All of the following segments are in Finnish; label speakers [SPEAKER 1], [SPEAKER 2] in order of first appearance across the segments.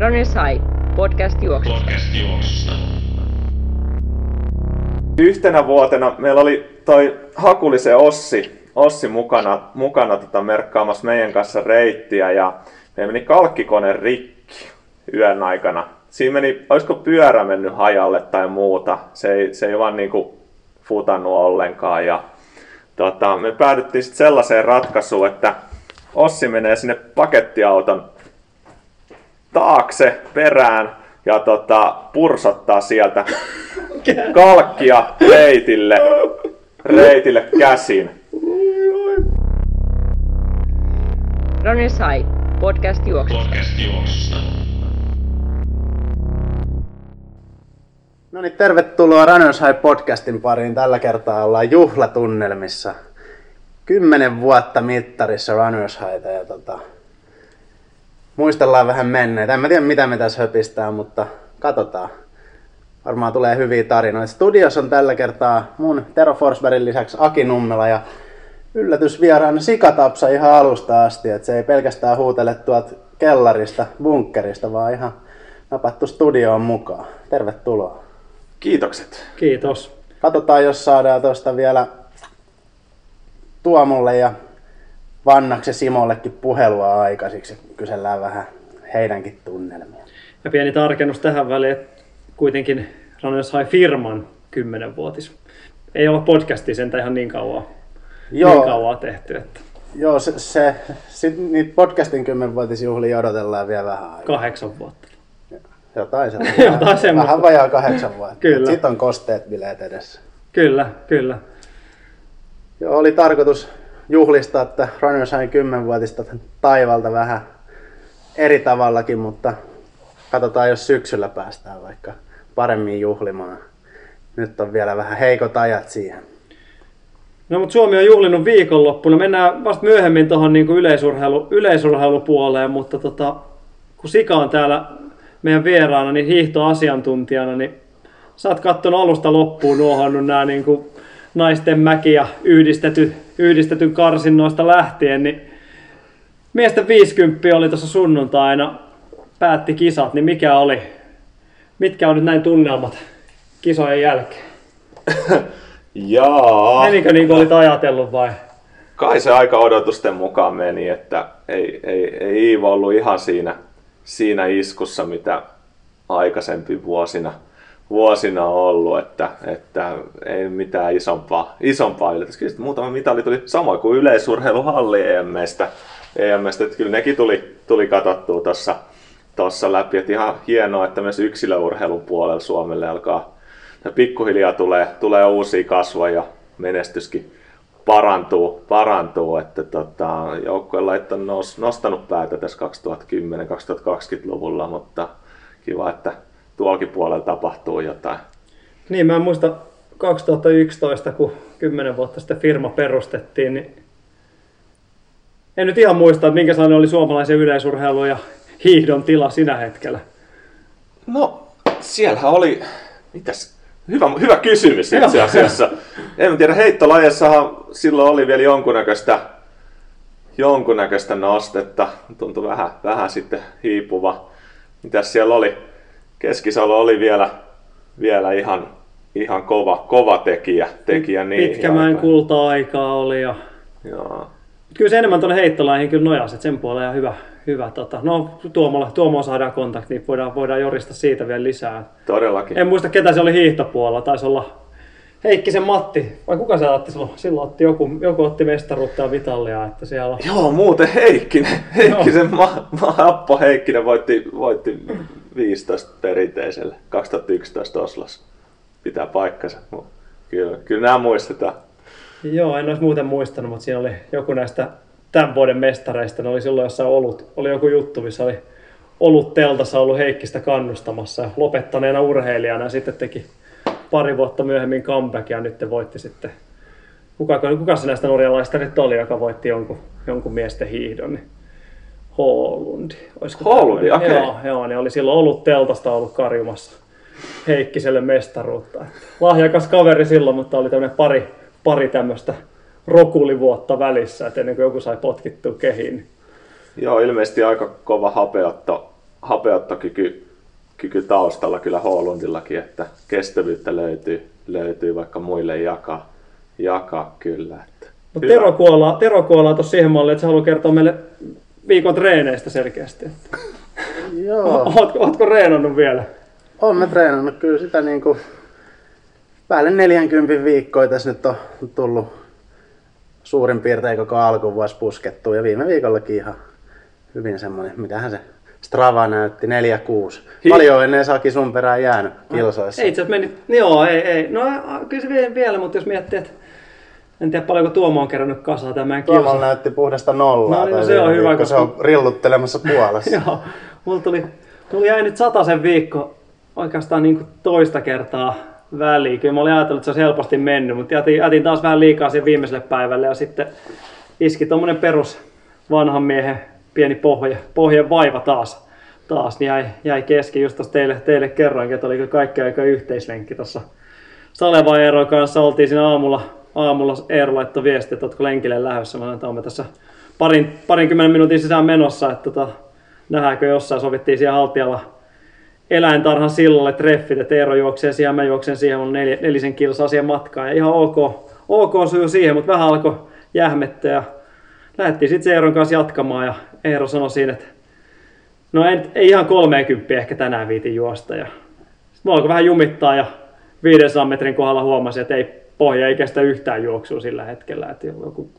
[SPEAKER 1] Ronny Sai, podcast juoksusta.
[SPEAKER 2] Podcast juoksusta.
[SPEAKER 3] Yhtenä vuotena meillä oli toi Hakulisen Ossi, Ossi mukana, mukana tota merkkaamassa meidän kanssa reittiä ja me meni kalkkikone rikki yön aikana. Siinä meni, olisiko pyörä mennyt hajalle tai muuta. Se ei, se ei vaan niinku futannut ollenkaan ja tota, me päädyttiin sitten sellaiseen ratkaisuun, että Ossi menee sinne pakettiauton taakse perään ja tota, pursottaa sieltä kalkkia reitille, reitille käsin.
[SPEAKER 1] Ronny Sai, podcast juoksusta.
[SPEAKER 2] Podcast juoksusta.
[SPEAKER 4] No niin, tervetuloa Runners High podcastin pariin. Tällä kertaa ollaan juhlatunnelmissa. Kymmenen vuotta mittarissa Runners Highta ja tota, muistellaan vähän menneitä. En mä tiedä mitä me tässä höpistää, mutta katsotaan. Varmaan tulee hyviä tarinoita. Studios on tällä kertaa mun Tero Forsbergin lisäksi Aki Nummela ja yllätysvieraana Sikatapsa ihan alusta asti. Et se ei pelkästään huutele tuolta kellarista, bunkkerista, vaan ihan napattu studioon mukaan. Tervetuloa.
[SPEAKER 3] Kiitokset.
[SPEAKER 5] Kiitos.
[SPEAKER 4] Katsotaan, jos saadaan tuosta vielä Tuomolle ja Vannaksen Simollekin puhelua aikaisiksi. Kysellään vähän heidänkin tunnelmia.
[SPEAKER 5] Ja pieni tarkennus tähän väliin, että kuitenkin Runners High firman 10-vuotis. Ei olla podcastia sen ihan niin kauan,
[SPEAKER 4] Joo.
[SPEAKER 5] niin kauan tehty, että
[SPEAKER 4] Joo, se, se sit niitä podcastin kymmenvuotisjuhlia odotellaan vielä vähän aikaa.
[SPEAKER 5] kahdeksan vuotta.
[SPEAKER 4] Jotain sellaista.
[SPEAKER 5] Jotain semmoista.
[SPEAKER 4] Vähän vajaa kahdeksan vuotta.
[SPEAKER 5] Kyllä.
[SPEAKER 4] Sitten on kosteet bileet edessä.
[SPEAKER 5] Kyllä, kyllä.
[SPEAKER 4] Joo, oli tarkoitus juhlistaa että Runners High 10-vuotista taivalta vähän eri tavallakin, mutta katsotaan, jos syksyllä päästään vaikka paremmin juhlimaan. Nyt on vielä vähän heikot ajat siihen.
[SPEAKER 5] No mutta Suomi on juhlinut viikonloppuna. Mennään vasta myöhemmin tuohon niin yleisurheilu, yleisurheilupuoleen, mutta tota, kun Sika on täällä meidän vieraana, niin hiihtoasiantuntijana, niin sä oot alusta loppuun nuohonnut nämä niin kuin naisten mäki ja yhdistetty, yhdistetyn karsinnoista lähtien, niin miesten 50 oli tuossa sunnuntaina, päätti kisat, niin mikä oli, mitkä on nyt näin tunnelmat kisojen jälkeen?
[SPEAKER 3] Jaa.
[SPEAKER 5] Menikö niin kuin olit ajatellut vai?
[SPEAKER 3] Kai se aika odotusten mukaan meni, että ei, ei, ei Iivo ollut ihan siinä, siinä iskussa, mitä aikaisempi vuosina, vuosina ollut, että, että ei mitään isompaa, isompaa yllätystä. Kyllä muutama mitali tuli samoin kuin yleisurheiluhalli EMstä, EMstä että kyllä nekin tuli, tuli katsottua tuossa tossa läpi, että ihan hienoa, että myös yksilöurheilun puolella Suomelle alkaa ja pikkuhiljaa tulee, tulee uusia kasvoja ja menestyskin parantuu, parantuu. Että tota, joukkueen on nostanut päätä tässä 2010-2020-luvulla, mutta kiva, että tuolkin puolella tapahtuu jotain.
[SPEAKER 5] Niin, mä en muista 2011, kun 10 vuotta sitten firma perustettiin, niin en nyt ihan muista, että minkä oli suomalaisen yleisurheilun ja hiihdon tila sinä hetkellä.
[SPEAKER 3] No, siellähän oli, mitäs, hyvä, hyvä kysymys itse asiassa. en tiedä, heittolajessahan silloin oli vielä jonkunnäköistä, jonkunnäköistä nostetta, tuntui vähän, vähän sitten hiipuva. Mitäs siellä oli? Keskisalo oli vielä, vielä ihan, ihan kova, kova tekijä, tekijä niihin
[SPEAKER 5] Pitkämäen
[SPEAKER 3] aikoihin.
[SPEAKER 5] kulta-aikaa oli ja
[SPEAKER 3] Joo.
[SPEAKER 5] Kyllä se enemmän tuonne heittolaihin kyllä nojasi, että sen puolella ihan hyvä, hyvä tota. No Tuomolla, Tuomoon saadaan kontakti, niin voidaan, voidaan jorista siitä vielä lisää.
[SPEAKER 3] Todellakin.
[SPEAKER 5] En muista ketä se oli hiihtopuolella, taisi olla Heikkisen Matti, vai kuka se otti silloin? Silloin otti joku, joku otti mestaruutta ja vitallia, että siellä on...
[SPEAKER 3] Joo, muuten Heikkinen, Heikkisen ma, ma, Appo Heikkinen voitti, voitti 15 perinteiselle 2011 Oslossa. Pitää paikkansa. Kyllä, kyllä nämä muistetaan.
[SPEAKER 5] Joo, en olisi muuten muistanut, mutta siinä oli joku näistä tämän vuoden mestareista, ne oli silloin jossain olut, oli joku juttu, missä oli ollut teltassa ollut Heikkistä kannustamassa ja lopettaneena urheilijana ja sitten teki pari vuotta myöhemmin comeback ja nyt voitti sitten, kuka, kuka se näistä norjalaisista nyt oli, joka voitti jonkun, jonkun miesten hiihdon, niin Hollundi, tämmöinen?
[SPEAKER 3] okei.
[SPEAKER 5] Joo, joo, niin oli silloin ollut teltasta ollut karjumassa Heikkiselle mestaruutta. Lahjakas kaveri silloin, mutta oli tämmöinen pari, pari tämmöistä rokulivuotta välissä, että ennen kuin joku sai potkittua kehiin.
[SPEAKER 3] Joo, ilmeisesti aika kova hapeotto hapeuttokyky kyky taustalla kyllä Holundillakin, että kestävyyttä löytyy, löytyy vaikka muille jakaa, jakaa kyllä. Että
[SPEAKER 5] Mutta Tero kuolaa, Tero kuolaa tuossa siihen malliin, että se haluaa kertoa meille viikon treeneistä selkeästi.
[SPEAKER 4] Joo.
[SPEAKER 5] Ootko, ootko reenannut vielä?
[SPEAKER 4] Oon mä treenannut kyllä sitä niinku päälle 40 viikkoa tässä nyt on tullut suurin piirtein koko alkuvuosi puskettua ja viime viikollakin ihan hyvin semmonen, mitähän se Strava näytti 4-6.
[SPEAKER 3] Hi-
[SPEAKER 4] Paljon ennen Saki sun perään jäänyt kilsoissa.
[SPEAKER 5] Ei itse asiassa meni, joo, ei, ei. No kyllä se vie- vielä, mutta jos miettii, että en tiedä paljonko Tuomo on kerännyt kasaan tämän kilsan.
[SPEAKER 4] näytti puhdasta nollaa.
[SPEAKER 5] No niin, no se on hyvä, koska-
[SPEAKER 4] Se on rilluttelemassa puolessa.
[SPEAKER 5] Joo, mulla tuli, tuli jäi nyt sen viikko oikeastaan niin kuin toista kertaa väliin. Kyllä mä olin ajatellut, että se olisi helposti mennyt, mutta jätin, jätin taas vähän liikaa siihen viimeiselle päivälle ja sitten iski tuommoinen perus vanhan miehen pieni pohja, pohjan vaiva taas. Taas niin jäi, jäi kesken. Just teille, teille kerroinkin, että oli kyllä kaikki aika yhteislenkki tuossa Saleva Eero kanssa oltiin siinä aamulla, aamulla Eero laittoi viesti, että oletko lenkille lähdössä. Mä sanoin, että olemme tässä parin, parinkymmenen minuutin sisään menossa, että tota, nähdäänkö jossain. Sovittiin siellä Haltialla eläintarhan sillalle treffit, että Eero juoksee siihen, mä juoksen siihen, on nel, nelisen kilsaa siihen matkaan. Ja ihan ok, ok syy siihen, mutta vähän alkoi jähmettä ja lähdettiin sitten Eeron kanssa jatkamaan ja Eero sanoi siinä, että no en, ei ihan 30 ehkä tänään viitin juosta. Ja sitten mä alkoi vähän jumittaa ja 500 metrin kohdalla huomasin, että ei pohja ei kestä yhtään juoksua sillä hetkellä. Että joku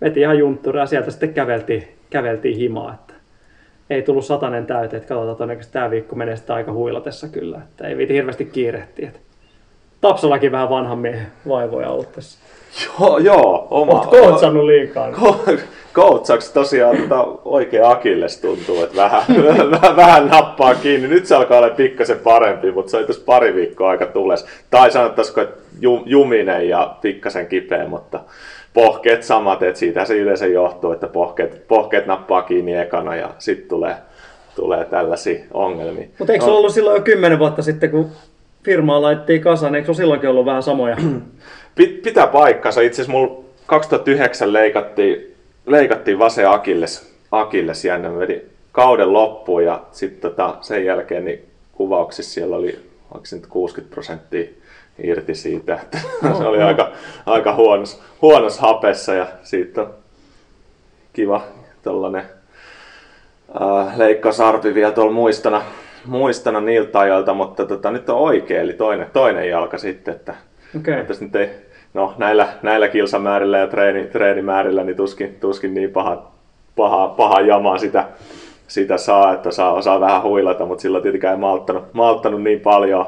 [SPEAKER 5] veti ihan juntturia ja sieltä sitten käveltiin, käveltiin himaa. Että ei tullut satanen täyteen, että katsotaan todennäköisesti tämä viikko menee sitten aika huilatessa kyllä. Että ei viiti hirveästi kiirehtiä. Että Tapsallakin vähän vanhan miehen vaivoja ollut tässä.
[SPEAKER 3] Joo, joo oma.
[SPEAKER 5] Oletko liikaa?
[SPEAKER 3] Ko- Koutsaks tosiaan tota, oikea akilles tuntuu, että vähän, vähän, vähän nappaa kiinni. Nyt se alkaa olla pikkasen parempi, mutta se oli tässä pari viikkoa aika tules. Tai sanottaisiko, että ju, juminen ja pikkasen kipeä, mutta pohkeet samat, että siitä se yleensä johtuu, että pohkeet, pohkeet nappaa kiinni ekana ja sitten tulee, tulee tällaisia ongelmia.
[SPEAKER 5] Mutta eikö se ollut silloin jo kymmenen vuotta sitten, kun firmaa laittiin kasaan, eikö se silloinkin ollut vähän samoja?
[SPEAKER 3] Pit, pitää paikkansa. Itse asiassa mulla 2009 leikattiin, leikattiin vasen akilles, akilles jännä. Vedin kauden loppuun ja sitten tota, sen jälkeen niin kuvauksissa siellä oli nyt 60 prosenttia irti siitä, että se oli aika, aika huonos, huonos hapessa ja siitä on kiva tällainen äh, leikkausarpi vielä tuolla muistana, muistana niiltä ajoilta, mutta tota, nyt on oikein, eli toinen, toinen jalka sitten, että
[SPEAKER 5] Okei.
[SPEAKER 3] tässä nyt ei, no näillä, näillä kilsamäärillä ja treeni, treenimäärillä niin tuskin, tuskin niin paha, paha, paha jamaa sitä, sitä saa, että saa, osaa vähän huilata, mutta silloin tietenkään ei malttanut, malttanut niin paljon,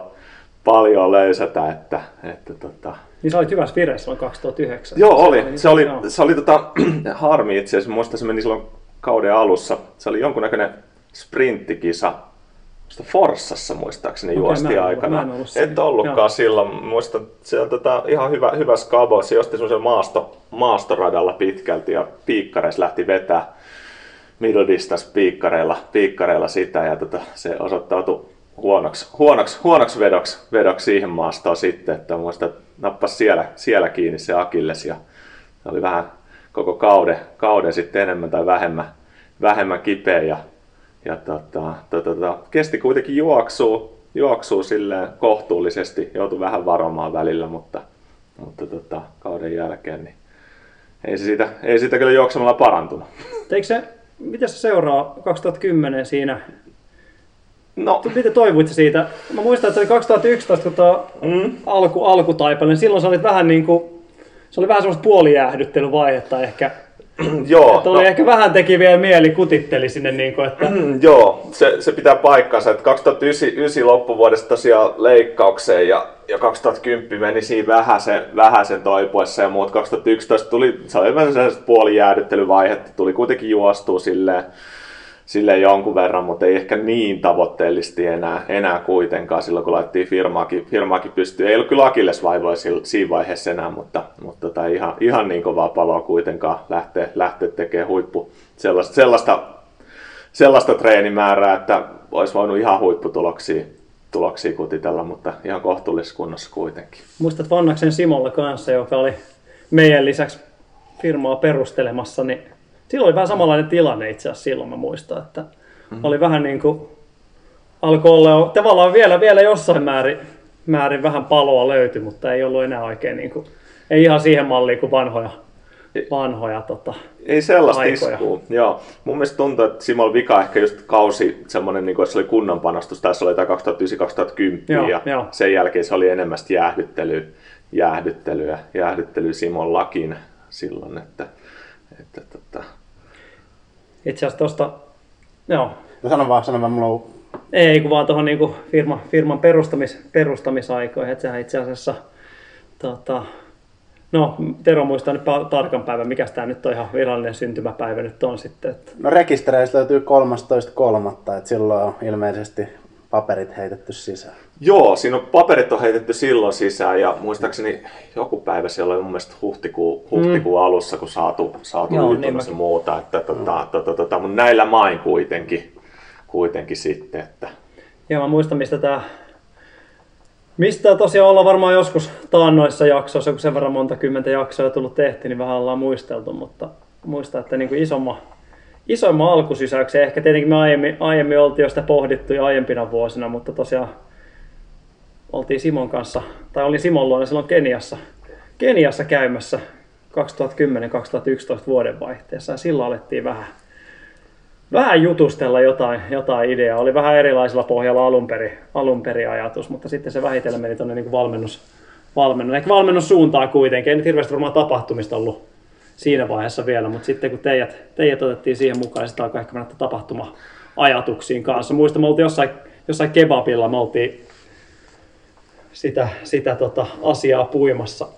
[SPEAKER 3] paljon löysätä, että, että tota,
[SPEAKER 5] Niin sä olit hyvässä vireessä silloin 2009.
[SPEAKER 3] Joo, oli. Se oli,
[SPEAKER 5] Joo.
[SPEAKER 3] se oli tota, harmi itse asiassa. Muista se meni silloin kauden alussa. Se oli jonkunnäköinen sprinttikisa. Sitä Forssassa muistaakseni
[SPEAKER 5] Okei,
[SPEAKER 3] juosti
[SPEAKER 5] mä
[SPEAKER 3] aikana.
[SPEAKER 5] mä en ollut.
[SPEAKER 3] Et ollutkaan
[SPEAKER 5] Joo.
[SPEAKER 3] silloin. Muistan, se on tota, ihan hyvä, hyvä skabo. Se josti semmoisella maasto, maastoradalla pitkälti ja piikkareissa lähti vetää middle distance piikkareilla, piikkareilla sitä ja tota, se osoittautui huonoksi, huonoksi, huonoksi vedoksi, vedoksi siihen maastoon sitten, että muista nappasi siellä, siellä kiinni se akilles ja se oli vähän koko kauden, kauden sitten enemmän tai vähemmän, vähemmän kipeä ja, ja tota, tota, tota, kesti kuitenkin juoksua, juoksua silleen kohtuullisesti, joutui vähän varomaan välillä, mutta, mutta tota, kauden jälkeen niin ei se siitä, ei siitä kyllä juoksemalla parantunut.
[SPEAKER 5] Se, miten se seuraa 2010 siinä?
[SPEAKER 3] No,
[SPEAKER 5] Miten toivuit siitä? Mä muistan, että se oli 2011, kun
[SPEAKER 3] mm,
[SPEAKER 5] alku, alkutaipale, niin silloin sä olit vähän niin kuin, se oli vähän semmoista puolijäähdyttelyvaihetta ehkä.
[SPEAKER 3] joo,
[SPEAKER 5] Että oli ehkä vähän teki vielä mieli kutitteli sinne, niin kuin, että
[SPEAKER 3] Mm, joo, se, se pitää paikkansa, että 2009 loppuvuodesta tosiaan leikkaukseen ja, ja 2010 meni siinä vähäsen, vähäsen toipuessa ja muut. 2011 tuli, se oli vähän sellaista puolijäädyttelyvaihetta, tuli kuitenkin juostua silleen, silleen jonkun verran, mutta ei ehkä niin tavoitteellisesti enää, enää kuitenkaan silloin, kun laitettiin firmaakin, firmaakin pystyyn. Ei ollut kyllä akillesvaivoja siinä vaiheessa enää, mutta, mutta tota, ihan, ihan niin kovaa paloa kuitenkaan lähteä, lähteä tekemään huippu sellaista, sellaista sellaista treenimäärää, että olisi voinut ihan huipputuloksia tuloksia kutitella, mutta ihan kohtuullisessa kunnossa kuitenkin.
[SPEAKER 5] muistat Vannaksen Simolla kanssa, joka oli meidän lisäksi firmaa perustelemassa, niin silloin oli vähän samanlainen tilanne itse asiassa silloin mä muistan, että
[SPEAKER 3] Mhm.
[SPEAKER 5] mm. oli vähän niin kuin alkoi olla tavallaan vielä, vielä jossain määrin, määrin vähän paloa löytyi, mutta ei ollut enää oikein niin kuin, ei ihan siihen malliin kuin vanhoja, vanhoja tota,
[SPEAKER 3] Ei sellaista
[SPEAKER 5] aikoja.
[SPEAKER 3] iskua. Joo. Mun mielestä tuntuu, että Simo oli vika ehkä just kausi semmoinen, niin kuin, että se oli kunnon panostus. Tässä oli tämä 2009-2010
[SPEAKER 5] Joo,
[SPEAKER 3] ja
[SPEAKER 5] joo.
[SPEAKER 3] sen jälkeen se oli enemmän jäähdyttelyä, jäähdyttelyä, jäähdyttelyä Simon lakin silloin. Että, että, tota,
[SPEAKER 5] itse asiassa tuosta, joo,
[SPEAKER 4] No sano vaan, sano vaan, mulla on
[SPEAKER 5] Ei, kun vaan tuohon niinku firma, firman perustamis, perustamisaikoihin. Että sehän itse asiassa, tota, no Tero muistaa nyt tarkan päivän, mikä tämä nyt on ihan virallinen syntymäpäivä nyt on sitten. Että,
[SPEAKER 4] No rekistereistä löytyy 13.3. että silloin on ilmeisesti paperit heitetty sisään.
[SPEAKER 3] Joo, siinä on paperit on heitetty silloin sisään ja muistaakseni joku päivä siellä oli mun mielestä huhtikuu, huhtikuun alussa, kun saatu, saatu
[SPEAKER 5] Joo,
[SPEAKER 3] Joo,
[SPEAKER 5] niin mäkin.
[SPEAKER 3] muuta. Että, tota, tota, tota, mutta näillä main kuitenkin, kuitenkin sitten, että
[SPEAKER 5] ja mä muistan, mistä tämä Mistä tosiaan ollaan varmaan joskus taannoissa jaksoissa, kun sen verran monta kymmentä jaksoa on tullut tehty, niin vähän ollaan muisteltu, mutta muista, että niin kuin isomman, isoimman alkusysäyksen, ehkä tietenkin me aiemmin, aiemmin oltiin jo sitä pohdittu jo aiempina vuosina, mutta tosiaan oltiin Simon kanssa, tai olin Simon luona silloin Keniassa, Keniassa käymässä 2010-2011 vuodenvaihteessa ja silloin alettiin vähän, vähän jutustella jotain, jotain ideaa. Oli vähän erilaisella pohjalla alun perin, alun perin ajatus, mutta sitten se vähitellen meni tuonne niin valmennus, valmennus, ehkä valmennussuuntaan kuitenkin. Ei nyt hirveästi varmaan tapahtumista ollut siinä vaiheessa vielä, mutta sitten kun teidät, teidät otettiin siihen mukaan, niin sitten alkoi ehkä mennä tapahtuma-ajatuksiin kanssa. Muistan, me oltiin jossain, jossain kebabilla, me oltiin sitä, sitä tota, asiaa puimassa.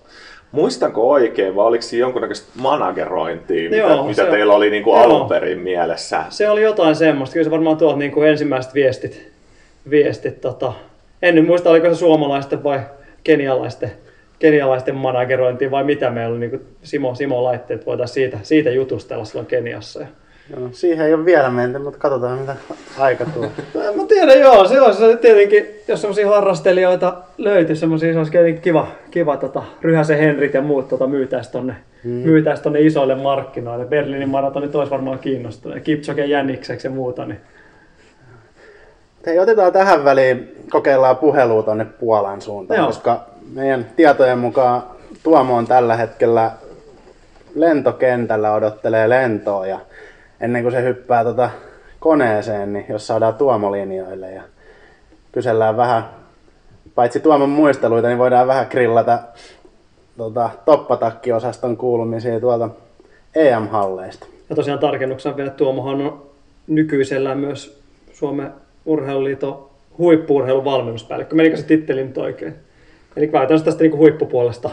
[SPEAKER 3] Muistanko oikein, vai oliko siinä jonkunnäköistä managerointia, mitä,
[SPEAKER 5] Joo,
[SPEAKER 3] mitä teillä oli niin kuin alun perin mielessä?
[SPEAKER 5] Se oli jotain semmoista. Kyllä se varmaan tuolta niin kuin ensimmäiset viestit. viestit tota. En nyt muista, oliko se suomalaisten vai kenialaisten, kenialaisten managerointi vai mitä meillä oli. Niin kuin Simo, Simo laitti, että voitaisiin siitä, siitä jutustella silloin Keniassa. Ja...
[SPEAKER 4] Joo, siihen ei ole vielä menty, mutta katsotaan mitä aika tuo.
[SPEAKER 5] No, Mä tiedän, joo. Olisi se tietenkin, jos semmoisia harrastelijoita löytyisi, semmoisia, se olisi tietenkin kiva, kiva tota, Ryhäsen Henrit ja muut tota, myytäisi tonne, mm. myytäisi tonne isoille markkinoille. Berliinin maratonit olisi varmaan kiinnostuneet. Kipchoge Jänikseksi ja muuta. Niin.
[SPEAKER 4] Hei, otetaan tähän väliin, kokeillaan puhelua tonne Puolan suuntaan,
[SPEAKER 5] Joo.
[SPEAKER 4] koska meidän tietojen mukaan Tuomo on tällä hetkellä lentokentällä odottelee lentoa ja ennen kuin se hyppää tota koneeseen, niin jos saadaan Tuomo linjoille ja kysellään vähän, paitsi Tuomon muisteluita, niin voidaan vähän grillata tota, toppatakkiosaston kuulumisia tuolta EM-halleista.
[SPEAKER 5] Ja tosiaan tarkennuksena vielä, Tuomohan on nykyisellään myös Suomen urheiluliiton huippuurheilun valmennuspäällikkö. Menikö se titteli nyt oikein? Eli käytännössä tästä niin huippupuolesta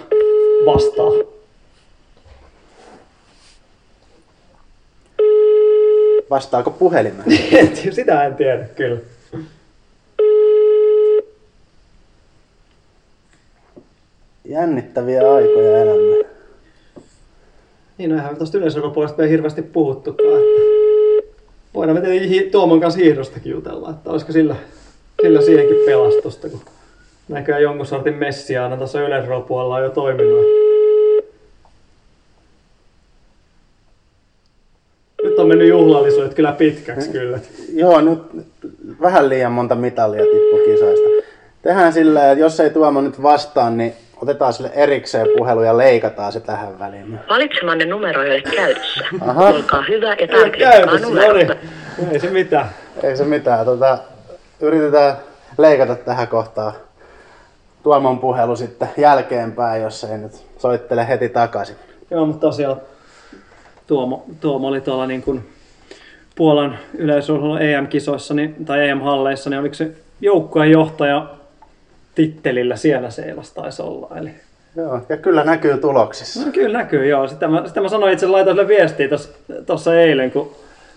[SPEAKER 5] vastaa.
[SPEAKER 4] Vastaako puhelimeen?
[SPEAKER 5] Sitä en tiedä kyllä.
[SPEAKER 4] Jännittäviä aikoja elämme.
[SPEAKER 5] Niin, no eihän tuosta yleisörupuolesta vielä hirveästi puhuttukaan. Että voidaan me tietenkin Tuomon kanssa hiihdostakin jutella, että olisiko sillä, sillä siihenkin pelastusta, kun näköjään jonkun sortin messiaana tuossa yleisörupuolella on jo toiminut. Nyt on mennyt juhlallisuudet kyllä pitkäksi kyllä.
[SPEAKER 4] Joo, nyt vähän liian monta mitalia tippu kisoista. Tehdään silleen, että jos ei Tuomo nyt vastaa, niin otetaan sille erikseen puhelu ja leikataan se tähän väliin.
[SPEAKER 2] Valitsemanne numero ei ole käytössä.
[SPEAKER 4] Aha.
[SPEAKER 2] Olkaa hyvä ja
[SPEAKER 5] Ei
[SPEAKER 2] tarkistakaa
[SPEAKER 5] käytössä, no
[SPEAKER 2] numero.
[SPEAKER 5] niin. Ei se mitään.
[SPEAKER 4] Ei se mitään. Tota, yritetään leikata tähän kohtaan Tuomon puhelu sitten jälkeenpäin, jos ei nyt soittele heti takaisin.
[SPEAKER 5] Joo, mutta tosiaan Tuomo, Tuomo oli tuolla niin kuin Puolan yleisurheilun EM-kisoissa niin, tai EM-halleissa, niin oliko se joukkueen johtaja tittelillä siellä seilas taisi olla. Eli,
[SPEAKER 4] Joo, ja kyllä näkyy tuloksissa.
[SPEAKER 5] no, kyllä näkyy, joo. Sitä mä, sitä mä sanoin itse laitoin sille viestiä tuossa eilen, kun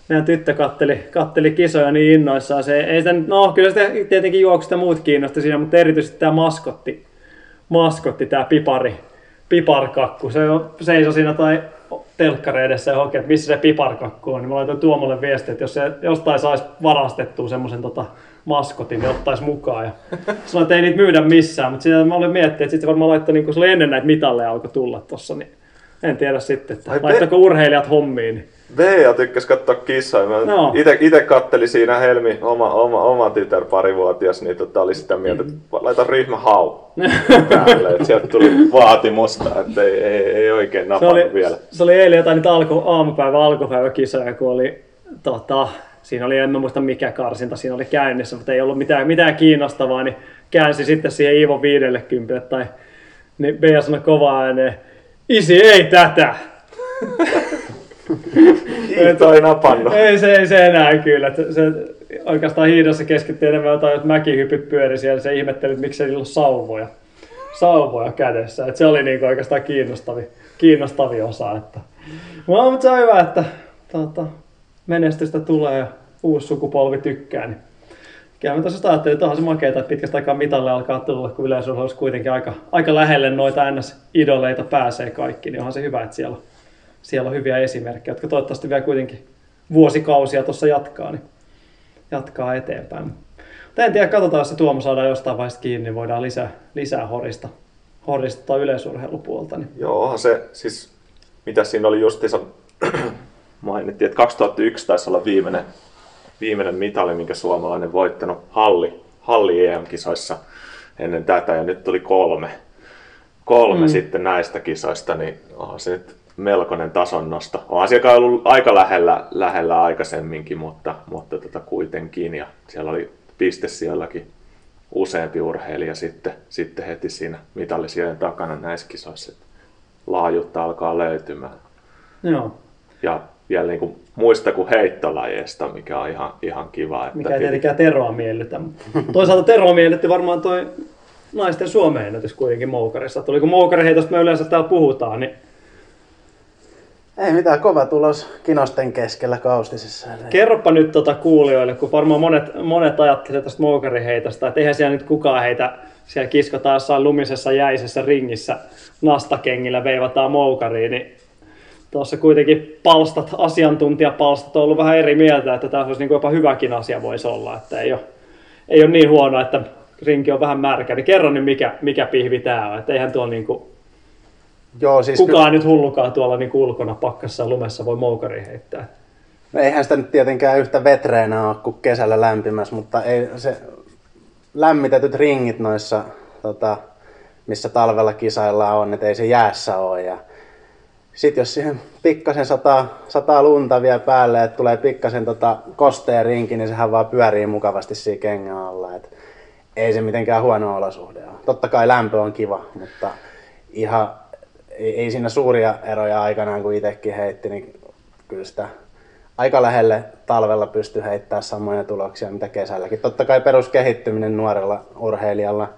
[SPEAKER 5] meidän tyttö katteli, katteli kisoja niin innoissaan. Se, ei sitä, no kyllä sitä tietenkin juoksusta muut kiinnosti siinä, mutta erityisesti tämä maskotti, maskotti tämä pipari, piparkakku. Se seisoi siinä tai telkkari edessä ja hoki, että missä se piparkakku on. Niin mä laitoin Tuomolle viesti, että jos se jostain saisi varastettua semmoisen tota maskotin, niin ottaisi mukaan. Ja sanoin, että ei niitä myydä missään, mutta sitä mä olin miettinyt, että sitten varmaan laittoi, niin kun se oli ennen näitä mitalleja alkoi tulla tossa, niin en tiedä sitten, että
[SPEAKER 3] Ai
[SPEAKER 5] laittako urheilijat hommiin. Niin.
[SPEAKER 3] Vea tykkäs katsoa kissoja. Mä
[SPEAKER 5] No.
[SPEAKER 3] ite, ite katteli siinä Helmi, oma, oma, oma tytär parivuotias, niin tota, oli sitä mieltä, että laita ryhmä hau päälle. Et sieltä tuli vaatimusta, että ei, ei, ei oikein
[SPEAKER 5] Se
[SPEAKER 3] napannut
[SPEAKER 5] oli,
[SPEAKER 3] vielä.
[SPEAKER 5] se oli eilen jotain niitä alku, aamupäivä, alkupäiväkisoja, kun oli, tota, siinä oli, en mä muista mikä karsinta siinä oli käynnissä, mutta ei ollut mitään, mitään kiinnostavaa, niin käänsi sitten siihen Iivo 50 tai niin Bea sanoi kovaa ääneen, isi ei tätä!
[SPEAKER 3] Hiihto ei napannut.
[SPEAKER 5] Ei se, ei se enää kyllä. Se, oikeastaan hiidossa keskittyi enemmän jotain, että mäkihypyt pyöri siellä. Se ihmetteli, että miksei ole sauvoja, sauvoja kädessä. Et se oli niinku oikeastaan kiinnostavi, kiinnostavi osa. Että. No, mutta se on hyvä, että tota, menestystä tulee ja uusi sukupolvi tykkää. Niin. Kyllä mä tosiaan ajattelin, että onhan se makeeta, että pitkästä aikaa mitalle alkaa tulla, kun yleisurheilussa kuitenkin aika, aika lähelle noita NS-idoleita pääsee kaikki, niin onhan se hyvä, että siellä on, siellä on hyviä esimerkkejä, jotka toivottavasti vielä kuitenkin vuosikausia tuossa jatkaa, niin jatkaa eteenpäin. Mutta en tiedä, katsotaan, jos se Tuomo saadaan jostain vaiheesta kiinni, niin voidaan lisää, lisää horista, horista tai yleisurheilupuolta. Niin.
[SPEAKER 3] Joo, onhan se, siis mitä siinä oli justiinsa, mainittiin, että 2001 taisi olla viimeinen, viimeinen mitali, minkä suomalainen voittanut halli, halli EM-kisoissa ennen tätä, ja nyt tuli kolme, kolme mm. sitten näistä kisoista, niin onhan se nyt melkoinen tason nosto. Onhan siellä ollut aika lähellä, lähellä aikaisemminkin, mutta, mutta tota kuitenkin, ja siellä oli piste sielläkin useampi urheilija sitten, sitten heti siinä mitallisijojen takana näissä kisoissa. että Laajuutta alkaa löytymään.
[SPEAKER 5] Joo.
[SPEAKER 3] Ja vielä niin kuin muista kuin heittolajeista, mikä on ihan, ihan kiva. Että
[SPEAKER 5] Mikä ei tietenkään Teroa miellytä. Toisaalta Teroa miellytti varmaan toi naisten Suomen ennätys kuitenkin Moukarissa. Tuli kun Moukariheitosta me yleensä täällä puhutaan, niin
[SPEAKER 4] Ei mitään, kova tulos kinosten keskellä kaustisessa.
[SPEAKER 5] kerropa nyt tota kuulijoille, kun varmaan monet, monet ajattelevat tästä Moukariheitosta, että eihän siellä nyt kukaan heitä, siellä kiskotaan jossain lumisessa jäisessä ringissä nastakengillä, veivataan Moukariin, niin tuossa kuitenkin palstat, asiantuntijapalstat on ollut vähän eri mieltä, että tämä olisi niin kuin jopa hyväkin asia voisi olla, että ei ole, ei ole niin huono, että rinki on vähän märkä, niin kerro nyt mikä, mikä pihvi tämä on, että eihän tuo niin kuin,
[SPEAKER 4] Joo, siis
[SPEAKER 5] kukaan nyt hullukaan tuolla niin ulkona pakkassa lumessa voi moukariin heittää.
[SPEAKER 4] No eihän sitä nyt tietenkään yhtä vetreenä ole kuin kesällä lämpimässä, mutta ei se lämmitetyt ringit noissa, tota, missä talvella kisaillaan on, että ei se jäässä ole. Ja sitten jos siihen pikkasen sataa, sataa lunta vielä päälle, että tulee pikkasen tota kostea rinki, niin sehän vaan pyörii mukavasti siinä kengän alla. Et ei se mitenkään huono olosuhde ole. Totta kai lämpö on kiva, mutta ihan ei, ei siinä suuria eroja aikanaan, kun itsekin heitti, niin kyllä sitä aika lähelle talvella pystyy heittämään samoja tuloksia, mitä kesälläkin. Totta kai peruskehittyminen nuorella urheilijalla.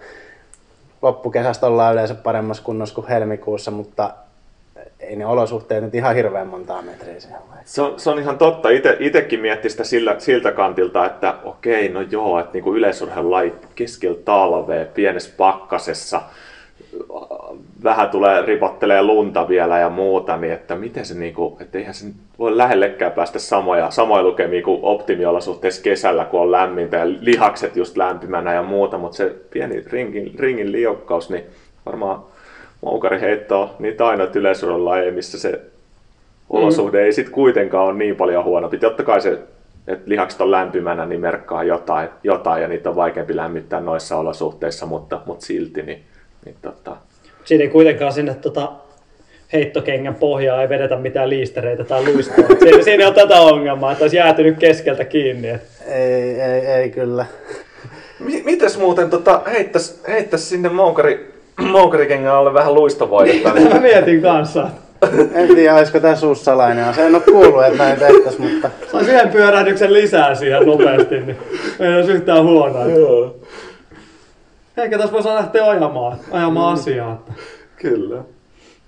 [SPEAKER 4] Loppukesästä ollaan yleensä paremmassa kunnossa kuin helmikuussa, mutta ei ne olosuhteet nyt ihan hirveän montaa metriä.
[SPEAKER 3] Se on, se on ihan totta. Ite, itekin miettii sitä sillä, siltä kantilta, että okei, no joo, että niinku yleisurheilulaji keskellä talvea, pienessä pakkasessa, vähän tulee ripottelee lunta vielä ja muuta, niin että miten se niinku, että eihän se voi lähellekään päästä samoja, samoja lukemia kuin optimiolosuhteissa kesällä, kun on lämmintä ja lihakset just lämpimänä ja muuta, mutta se pieni ringin, ringin liokkaus, niin varmaan moukariheitto on niitä ainoita yleisurheilulajeja, missä se olosuhde ei sitten kuitenkaan ole niin paljon huonompi. Totta kai se, että lihakset on lämpimänä, niin merkkaa jotain, jotain ja niitä on vaikeampi lämmittää noissa olosuhteissa, mutta, mutta silti niin, niin tota,
[SPEAKER 5] Siinä ei kuitenkaan sinne tota, heittokengän pohjaa ei vedetä mitään liistereitä tai luistoa. Siinä, siinä ei ole tätä ongelmaa, että olisi jäätynyt keskeltä kiinni. Et
[SPEAKER 4] Ei, ei, ei kyllä.
[SPEAKER 3] Mi- Mites muuten tota, heittäs, heittäs sinne moukari, moukarikengän alle vähän luistovoidetta?
[SPEAKER 5] Mä
[SPEAKER 3] Niin,
[SPEAKER 5] mietin kanssa.
[SPEAKER 4] En tiedä, olisiko tämä suus salainen. Se en ole kuullut, että näin tehtäisiin, mutta
[SPEAKER 5] Saisi yhden pyörähdyksen lisää siihen nopeasti, niin ei olisi yhtään huonoa.
[SPEAKER 3] joo,
[SPEAKER 5] Ehkä tässä voisi lähteä ajamaan, ajamaan asiaa. Että.
[SPEAKER 3] kyllä.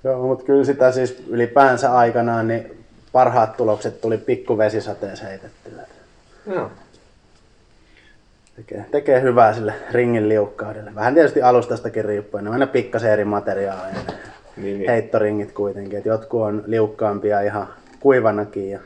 [SPEAKER 4] Joo, mutta kyllä sitä siis ylipäänsä aikanaan niin parhaat tulokset tuli pikkuvesisateessa heitettyä.
[SPEAKER 3] Joo.
[SPEAKER 4] Tekee, tekee hyvää sille ringin liukkaudelle. Vähän tietysti alustastakin riippuen, ne on aina pikkasen eri materiaaleja.
[SPEAKER 3] Niin, niin.
[SPEAKER 4] Heittoringit kuitenkin, että jotkut on liukkaampia ihan kuivanakin. Ja...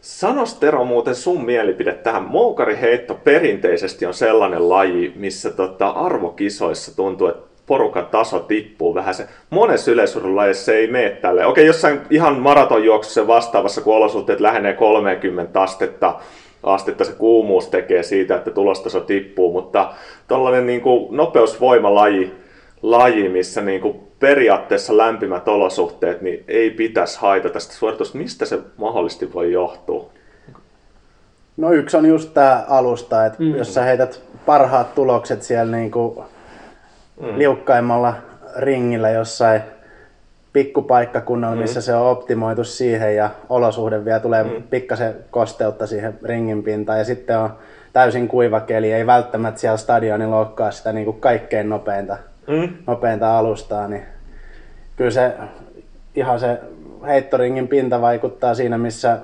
[SPEAKER 3] Sanos Tero muuten sun mielipide tähän. Moukariheitto perinteisesti on sellainen laji, missä tota arvokisoissa tuntuu, että porukan taso tippuu vähän. Se, monessa yleisurheilulajissa se ei mene tälle. Okei, jossain ihan maratonjuoksussa vastaavassa, kun olosuhteet lähenee 30 astetta, astetta se kuumuus tekee siitä, että tulostaso tippuu, mutta tällainen niin kuin nopeusvoimalaji, laji, missä niin kuin periaatteessa lämpimät olosuhteet, niin ei pitäisi haitata sitä suoritusta. Mistä se mahdollisesti voi johtua?
[SPEAKER 4] No yksi on just tämä alusta, että mm. jos sä heität parhaat tulokset siellä niinku mm. liukkaimmalla ringillä jossain pikkupaikkakunnalla, mm. missä se on optimoitu siihen ja olosuhde vielä tulee mm. pikkasen kosteutta siihen ringin pintaan ja sitten on täysin kuiva keli, ei välttämättä siellä stadionilla olekaan sitä niin kuin kaikkein nopeinta, mm. nopeinta alustaa, niin kyllä se ihan se heittoringin pinta vaikuttaa siinä, missä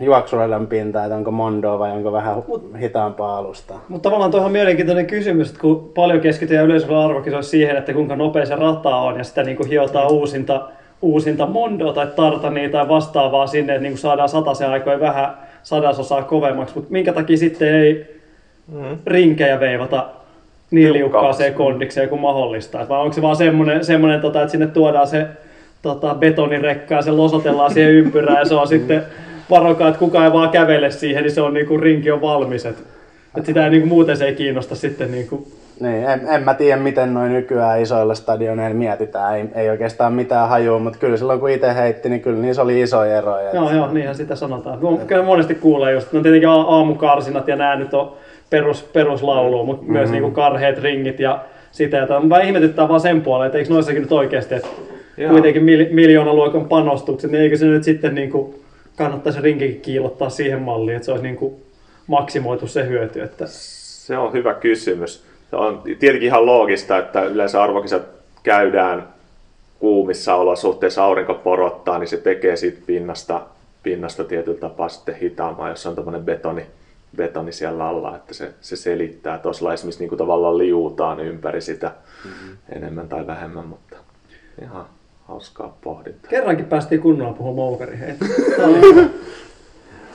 [SPEAKER 4] juoksureilun pinta, että onko Mondo vai onko vähän hitaampaa alusta.
[SPEAKER 5] Mutta tavallaan tuo on mielenkiintoinen kysymys, että kun paljon keskitytään yleisöllä arvokisoissa siihen, että kuinka nopea se rata on ja sitä niin kuin hiotaan uusinta, uusinta Mondoa tai Tartania tai vastaavaa sinne, että niin kuin saadaan sataisen aikoja vähän sadasosaa kovemmaksi, mutta minkä takia sitten ei mm. rinkejä veivata niin liukkaaseen kondikseen kuin mahdollista. Vai onko se vaan semmoinen, semmoinen tota, että sinne tuodaan se tota, betonirekka ja se losotellaan siihen ympyrään ja se on sitten varokaa, että kukaan ei vaan kävele siihen, niin se on niinku rinki on valmis. Et, et sitä ei niinku, muuten se ei kiinnosta sitten niinku.
[SPEAKER 4] Niin, en, en mä tiedä miten noin nykyään isoilla stadioneilla mietitään, ei, ei oikeastaan mitään hajua, mutta kyllä silloin kun itse heitti, niin kyllä niissä oli isoja eroja.
[SPEAKER 5] Joo, joo, niinhän sitä sanotaan. No, kyllä monesti kuulee just, no tietenkin aamukarsinat ja nämä nyt on perus, peruslaulu, mutta mm-hmm. myös niinku karheet ringit ja sitä. Että mä ihmetyttää vaan sen puolella, että eikö noissakin nyt oikeasti, että kuitenkin mil, miljoonaluokan panostukset, niin eikö se nyt sitten niinku kannattaisi rinkikin kiilottaa siihen malliin, että se olisi niin kuin maksimoitu se hyöty. Että...
[SPEAKER 3] Se on hyvä kysymys. Se on tietenkin ihan loogista, että yleensä arvokisat käydään kuumissa olosuhteissa, aurinko porottaa, niin se tekee siitä pinnasta, pinnasta tietyllä tapaa sitten hitaamaan, jos on tämmöinen betoni, betoni siellä alla, että se, se selittää. Tuossa esimerkiksi niin kuin tavallaan liuutaan ympäri sitä mm-hmm. enemmän tai vähemmän, mutta ihan hauskaa pohdintaa.
[SPEAKER 5] Kerrankin päästiin kunnolla puhumaan moukariheitä.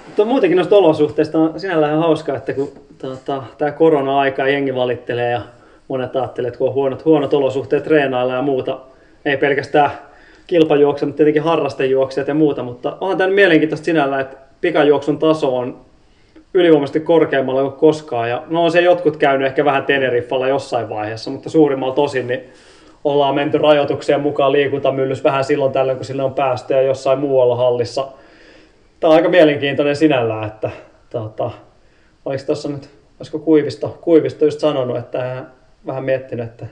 [SPEAKER 5] Mutta muutenkin noista olosuhteista on sinällään hauskaa, että kun tota, tämä korona-aika jengi valittelee ja monet ajattelee, että kun on huonot, huonot olosuhteet treenailla ja muuta, ei pelkästään kilpajuokse, mutta tietenkin harrastejuoksijat ja muuta, mutta onhan tämä mielenkiintoista sinällä, että pikajuoksun taso on ylivoimaisesti korkeammalla kuin koskaan. Ja no on se jotkut käynyt ehkä vähän Teneriffalla jossain vaiheessa, mutta suurimmalla tosin niin ollaan menty rajoituksien mukaan liikuntamyllys vähän silloin tällöin, kun sille on päästy ja jossain muualla hallissa. Tämä on aika mielenkiintoinen sinällään, että tota, oliko tuossa nyt, olisiko Kuivisto, Kuivisto just sanonut, että hän vähän miettinyt, että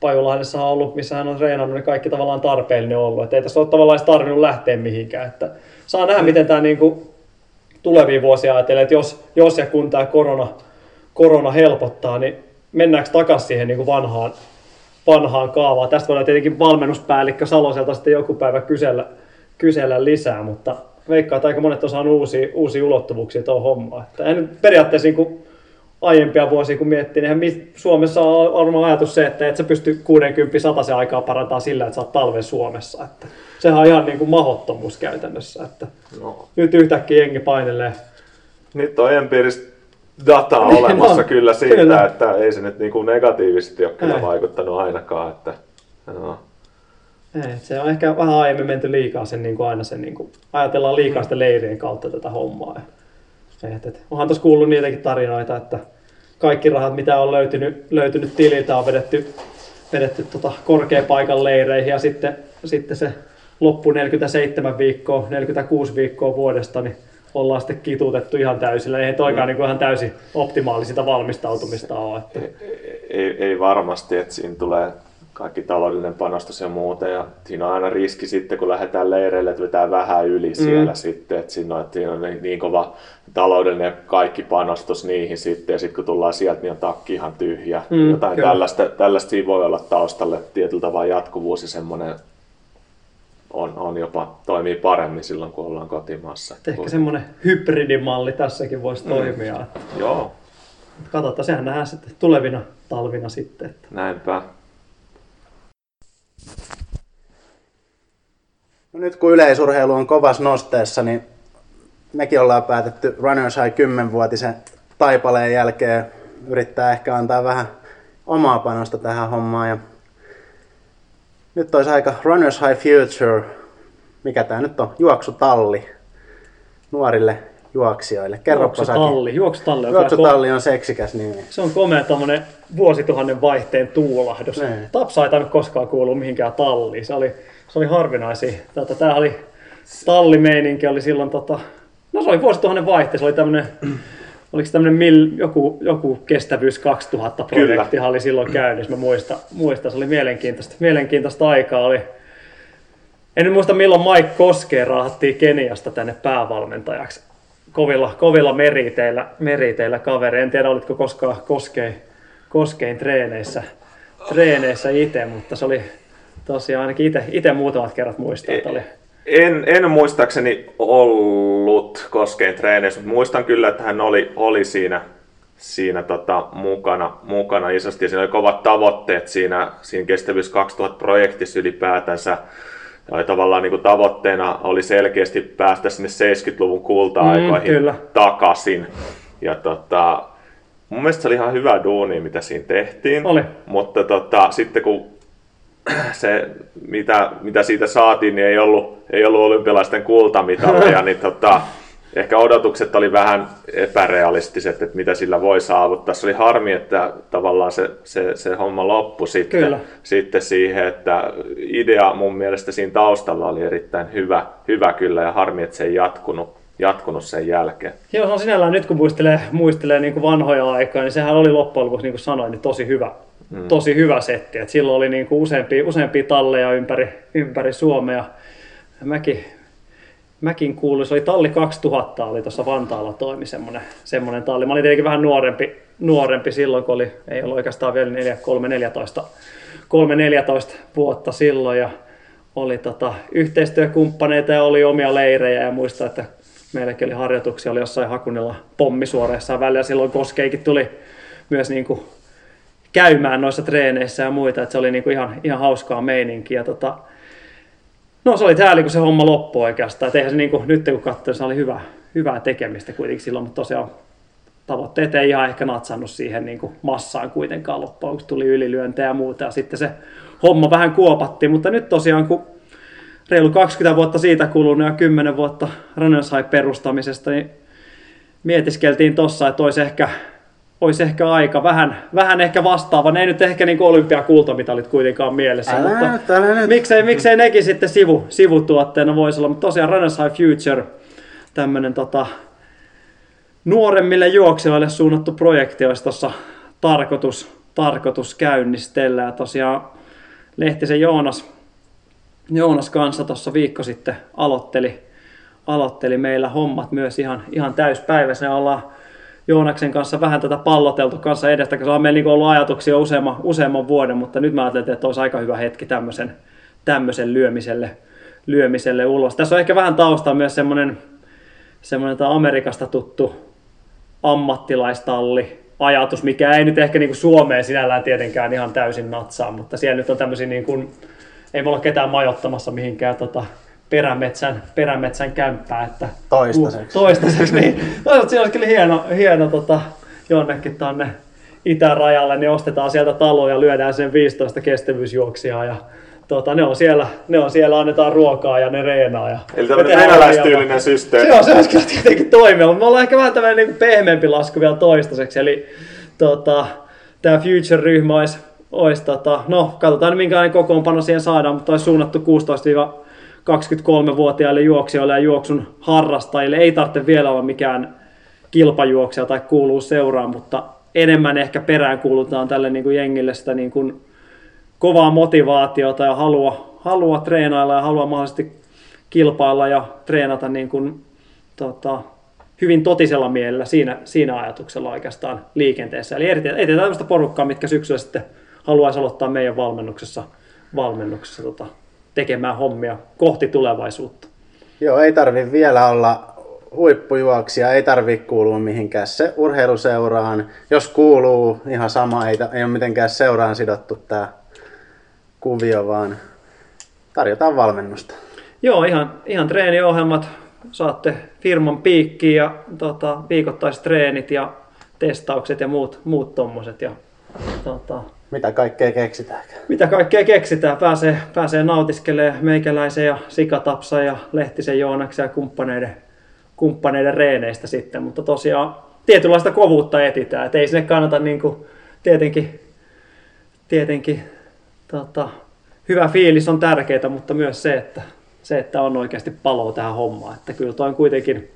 [SPEAKER 5] Pajulahdessa on ollut, missä hän on treenannut, niin kaikki tavallaan tarpeellinen ollut. Että ei tässä ole tavallaan tarvinnut lähteä mihinkään. Että saa nähdä, miten tämä niin kuin tulevia vuosia ajattelee, että jos, jos ja kun tämä korona, korona helpottaa, niin mennäänkö takaisin siihen niin kuin vanhaan, vanhaan kaavaan. Tästä voidaan tietenkin valmennuspäällikkö Saloselta sitten joku päivä kysellä, kysellä lisää, mutta veikkaa, että aika monet on saanut uusia, uusia ulottuvuuksia tuohon hommaan. Että en periaatteessa niin kuin aiempia vuosia kun miettii, niin Suomessa on varmaan ajatus se, että et sä pysty 60 se aikaa parantaa sillä, että sä oot talven Suomessa. Että sehän on ihan niin kuin mahottomuus käytännössä. Että no. Nyt yhtäkkiä jengi painelee.
[SPEAKER 3] Nyt on empiiristä dataa olemassa no, kyllä siitä, kyllä. että ei se nyt niin kuin negatiivisesti ole kyllä ei. vaikuttanut ainakaan. Että, no.
[SPEAKER 5] ei, se on ehkä vähän aiemmin menty liikaa sen niin kuin aina sen, niin kuin, ajatellaan liikaa sitä leirien kautta tätä hommaa. Et, et, onhan tuossa kuullut niitäkin tarinoita, että kaikki rahat, mitä on löytynyt, löytynyt tililtä, on vedetty, vedetty tota korkeapaikan leireihin ja sitten, sitten se loppu 47 viikkoa, 46 viikkoa vuodesta, niin ollaan sitten kituutettu ihan täysillä. Ei toikaan mm. niin ihan täysin optimaalisista valmistautumista ole. Että...
[SPEAKER 3] Ei, ei, ei, varmasti, että siinä tulee kaikki taloudellinen panostus ja muuta. Ja siinä on aina riski sitten, kun lähdetään leireille, että vetää vähän yli mm. siellä sitten. Että siinä on, että siinä on niin, niin kova taloudellinen kaikki panostus niihin sitten. Ja sitten kun tullaan sieltä, niin on takki ihan tyhjä. Mm, Jotain tällaista, tällaista siinä voi olla taustalle tietyllä tavalla jatkuvuus ja semmoinen on, on jopa toimii paremmin silloin, kun ollaan kotimaassa.
[SPEAKER 5] Ehkä semmoinen hybridimalli tässäkin voisi mm. toimia.
[SPEAKER 3] Joo.
[SPEAKER 5] Katsotaan, sehän nähdään sitten tulevina talvina sitten. Että...
[SPEAKER 3] Näinpä.
[SPEAKER 4] No nyt kun yleisurheilu on kovas nosteessa, niin mekin ollaan päätetty Runners High 10-vuotisen taipaleen jälkeen yrittää ehkä antaa vähän omaa panosta tähän hommaan. Ja Nyt olisi aika Runners High Future, mikä tää nyt on, juoksutalli nuorille juoksijoille. Kerropa.
[SPEAKER 5] Juoksutalli. Juoksutalli on,
[SPEAKER 4] Juoksutalli on seksikäs nimi.
[SPEAKER 5] se on komea tommonen vuosituhannen vaihteen tuulahdus.
[SPEAKER 4] Niin.
[SPEAKER 5] Tapsa ei tainnut koskaan kuulua mihinkään talliin. Se oli, se oli harvinaisia. Tota, tää oli tallimeininki oli silloin tota, no se oli vuosituhannen vaihteessa, se oli tämmönen Oliko se tämmöinen mil, joku, joku kestävyys 2000 projektihan oli silloin käynnissä, mä muistan, muistan, se oli mielenkiintoista, mielenkiintoista aikaa. Oli. En nyt muista milloin Mike Koskeen raahattiin Keniasta tänne päävalmentajaksi. Kovilla, kovilla meriteillä, meriteillä kaveri. En tiedä, olitko koskaan Koskein, Koskein treeneissä, treeneissä itse, mutta se oli tosiaan ainakin itse, muutamat kerrat muistaa, että oli
[SPEAKER 3] En, en muistaakseni ollut Koskeen treeneissä, mutta muistan kyllä, että hän oli, oli siinä, siinä tota, mukana, mukana isosti. Siinä oli kovat tavoitteet siinä, siinä Kestävyys 2000-projektissa ylipäätänsä. Ja oli tavallaan niin kuin tavoitteena oli selkeästi päästä sinne 70-luvun kulta-aikoihin
[SPEAKER 5] Mm, kyllä.
[SPEAKER 3] takaisin. Ja tota, mun mielestä se oli ihan hyvä duuni, mitä siinä tehtiin.
[SPEAKER 5] Oli.
[SPEAKER 3] Mutta tota, sitten kun se, mitä, mitä siitä saatiin, niin ei ollut, ei ollut olympialaisten kultamitalia, niin tota, ehkä odotukset oli vähän epärealistiset, että mitä sillä voi saavuttaa. Se oli harmi, että tavallaan se, se, se homma loppui sitten,
[SPEAKER 5] Kyllä.
[SPEAKER 3] sitten siihen, että idea mun mielestä siinä taustalla oli erittäin hyvä, hyvä kyllä ja harmi, että se ei jatkunut, jatkunut sen jälkeen.
[SPEAKER 5] Joo, se on sinällään nyt kun muistelee, muistelee niin kuin vanhoja aikaa, niin sehän oli loppujen lopuksi, niin kuin sanoin, niin tosi hyvä, mm. tosi hyvä setti. Et silloin oli niin kuin useampia, useampia talleja ympäri, ympäri Suomea. Mäkin, mäkin kuuluin, se oli talli 2000, oli tuossa Vantaalla toimi semmoinen, semmoinen talli. Mä olin tietenkin vähän nuorempi, nuorempi silloin, kun oli, ei ollut oikeastaan vielä 4, 3, 14, 3, 14 vuotta silloin. Ja oli tota, yhteistyökumppaneita ja oli omia leirejä ja muistan, että meilläkin oli harjoituksia, oli jossain Hakunilla pommisuoreissa välillä. Silloin Koskeikin tuli myös niin kuin käymään noissa treeneissä ja muita, että se oli niin kuin ihan, ihan hauskaa meininkiä. Tota, no se oli täällä, kun se homma loppui oikeastaan. Et eihän se niin kuin, nyt kun katsoin, se oli hyvä, hyvää tekemistä kuitenkin silloin, mutta tosiaan tavoitteet ei ihan ehkä natsannut siihen niin kuin massaan kuitenkaan loppuun, kun tuli ylilyöntejä ja muuta. Ja sitten se homma vähän kuopattiin, mutta nyt tosiaan kun reilu 20 vuotta siitä kulunut ja 10 vuotta Runners High perustamisesta, niin mietiskeltiin tossa, että olisi ehkä, olisi ehkä aika vähän, vähän ehkä vastaava. Ne ei nyt ehkä niin olympiakultamitalit kuitenkaan mielessä,
[SPEAKER 4] Älä
[SPEAKER 5] mutta
[SPEAKER 4] älä
[SPEAKER 5] miksei, miksei nekin sitten sivu, sivutuotteena voisi olla. Mutta tosiaan Runners High Future, tämmöinen tota, nuoremmille juoksijoille suunnattu projekti olisi tuossa tarkoitus, tarkoitus käynnistellä. Ja tosiaan Lehtisen Joonas, Joonas kanssa tuossa viikko sitten aloitteli, aloitteli meillä hommat myös ihan, ihan täyspäiväisenä. Ollaan Joonaksen kanssa vähän tätä palloteltu kanssa edestä, koska meillä niin ollut ajatuksia useamman, useamman vuoden, mutta nyt mä ajattelin, että olisi aika hyvä hetki tämmöisen, tämmöisen lyömiselle, lyömiselle ulos. Tässä on ehkä vähän taustaa myös semmoinen, semmoinen tämä Amerikasta tuttu ammattilaistalli ajatus, mikä ei nyt ehkä niin kuin Suomeen sinällään tietenkään ihan täysin natsaa, mutta siellä nyt on tämmöisiä niin kuin, ei me olla ketään majoittamassa mihinkään tota, perämetsän, perämetsän kämppää. Että,
[SPEAKER 4] Toistaiseksi.
[SPEAKER 5] Toistaiseksi, niin. Toisaalta siinä olisi kyllä hieno, hieno tota, jonnekin tonne itärajalle, niin ostetaan sieltä talo ja lyödään sen 15 kestävyysjuoksijaa ja tota, ne, on siellä, ne on siellä, annetaan ruokaa ja ne reenaa. Ja
[SPEAKER 3] Eli tämmöinen venäläistyylinen systeemi.
[SPEAKER 5] Joo, se olisi kyllä tietenkin toimia, mutta me ollaan ehkä vähän tämmöinen niin pehmeämpi lasku vielä toistaiseksi. Eli tota, tämä Future-ryhmä olisi, olisi tota, no katsotaan minkälainen kokoonpano siihen saadaan, mutta olisi suunnattu 16-23-vuotiaille juoksijoille ja juoksun harrastajille. Ei tarvitse vielä olla mikään kilpajuoksija tai kuuluu seuraan, mutta enemmän ehkä perään kuulutaan tälle niin kuin jengille sitä niin kuin kovaa motivaatiota ja halua, halua treenailla ja halua mahdollisesti kilpailla ja treenata niin kuin, tota, hyvin totisella mielellä siinä, siinä ajatuksella oikeastaan liikenteessä. Eli etsitään tämmöistä porukkaa, mitkä syksyllä sitten haluaisi aloittaa meidän valmennuksessa, valmennuksessa tota, tekemään hommia kohti tulevaisuutta.
[SPEAKER 4] Joo, ei tarvi vielä olla huippujuoksija, ei tarvi kuulua mihinkään se urheiluseuraan. Jos kuuluu, ihan sama, ei, ei ole mitenkään seuraan sidottu tämä kuvio, vaan tarjotaan valmennusta.
[SPEAKER 5] Joo, ihan, ihan treeniohjelmat. Saatte firman piikkiin ja tota, viikoittaiset treenit ja testaukset ja muut, muut tommoset. Ja, tota,
[SPEAKER 4] Mitä kaikkea keksitäänkään?
[SPEAKER 5] mitä kaikkea keksitään. Pääsee, pääsee nautiskelemaan meikäläisen ja Sikatapsa ja Lehtisen Joonaksen ja kumppaneiden, kumppaneiden reeneistä sitten. Mutta tosiaan tietynlaista kovuutta etitään. Et ei sinne kannata niin kuin, tietenkin, tietenkin tota, hyvä fiilis on tärkeää, mutta myös se, että, se, että on oikeasti palo tähän hommaan. Että kyllä toi on kuitenkin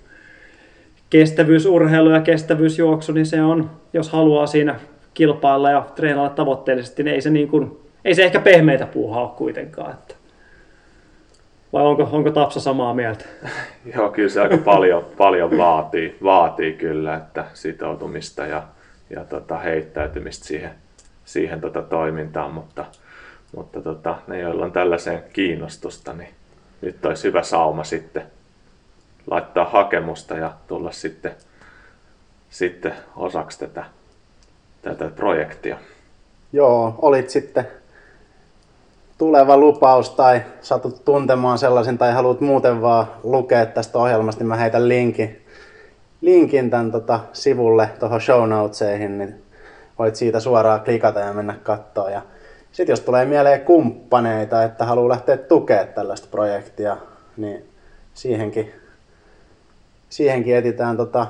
[SPEAKER 5] kestävyysurheilu ja kestävyysjuoksu, niin se on, jos haluaa siinä kilpailla ja treenailla tavoitteellisesti, niin ei se, niin kuin, ei se ehkä pehmeitä puuhaa ole kuitenkaan. Että. Vai onko, onko Tapsa samaa mieltä?
[SPEAKER 3] Joo, kyllä se aika paljon, paljon vaatii, vaatii kyllä, että sitoutumista ja, ja tota, heittäytymistä siihen, siihen tota toimintaan, mutta, mutta tota, ne, joilla on tällaiseen kiinnostusta, niin nyt olisi hyvä sauma sitten laittaa hakemusta ja tulla sitten, sitten osaksi tätä, tätä projektia.
[SPEAKER 4] Joo, olit sitten tuleva lupaus tai satut tuntemaan sellaisen tai haluat muuten vaan lukea tästä ohjelmasta, niin mä heitän linkin, linkin tämän tota, sivulle tuohon show notesihin, niin voit siitä suoraan klikata ja mennä katsoa. Ja sitten jos tulee mieleen kumppaneita, että haluaa lähteä tukemaan tällaista projektia, niin siihenkin, siihenkin etitään tota,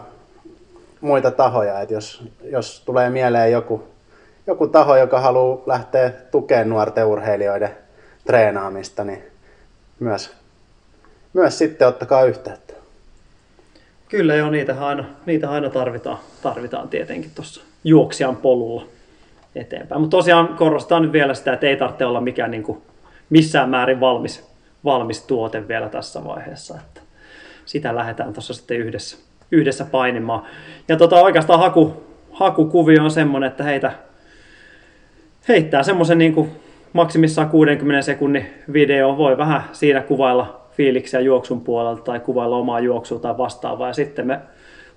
[SPEAKER 4] muita tahoja. Et jos, jos tulee mieleen joku, joku taho, joka haluaa lähteä tukemaan nuorten urheilijoiden treenaamista, niin myös, myös sitten ottakaa yhteyttä.
[SPEAKER 5] Kyllä joo, niitä aina, niitä aina tarvitaan, tarvitaan tietenkin tuossa juoksijan polulla eteenpäin. Mutta tosiaan korostan nyt vielä sitä, että ei tarvitse olla mikään niin kuin missään määrin valmis, valmis tuote vielä tässä vaiheessa. Että sitä lähdetään tuossa sitten yhdessä, yhdessä painimaan. Ja tota, oikeastaan haku, hakukuvio on semmoinen, että heitä, heittää semmoisen niin maksimissaan 60 sekunnin video. Voi vähän siinä kuvailla fiiliksiä juoksun puolelta tai kuvailla omaa juoksua tai vastaavaa. Ja sitten me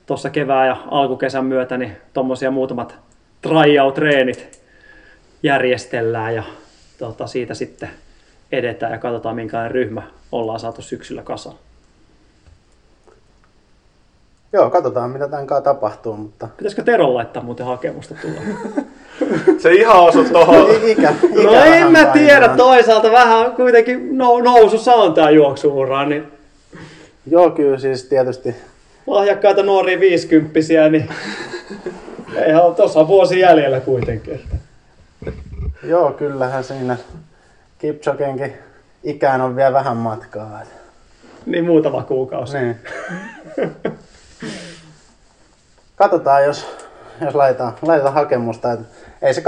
[SPEAKER 5] tuossa kevään ja alkukesän myötä niin tuommoisia muutamat tryout-treenit järjestellään ja tota, siitä sitten edetään ja katsotaan minkälainen ryhmä ollaan saatu syksyllä kasaan.
[SPEAKER 4] Joo, katsotaan mitä tämän kanssa tapahtuu, mutta
[SPEAKER 5] Pitäisikö Teron laittaa muuten hakemusta tulla?
[SPEAKER 3] Se ihan osui tuohon.
[SPEAKER 4] I- ikä, ikä
[SPEAKER 5] No en mä tiedä, toisaalta vähän kuitenkin nou- nousussa on tää juoksuura, niin
[SPEAKER 4] Joo, kyllä siis tietysti
[SPEAKER 5] lahjakkaita nuoria viisikymppisiä, niin eihän tuossa vuosi jäljellä kuitenkin. Että.
[SPEAKER 4] Joo, kyllähän siinä Kipchogenkin ikään on vielä vähän matkaa.
[SPEAKER 5] Niin muutama kuukausi.
[SPEAKER 4] Niin. Katsotaan, jos, jos laitetaan, laitetaan hakemusta. Et ei se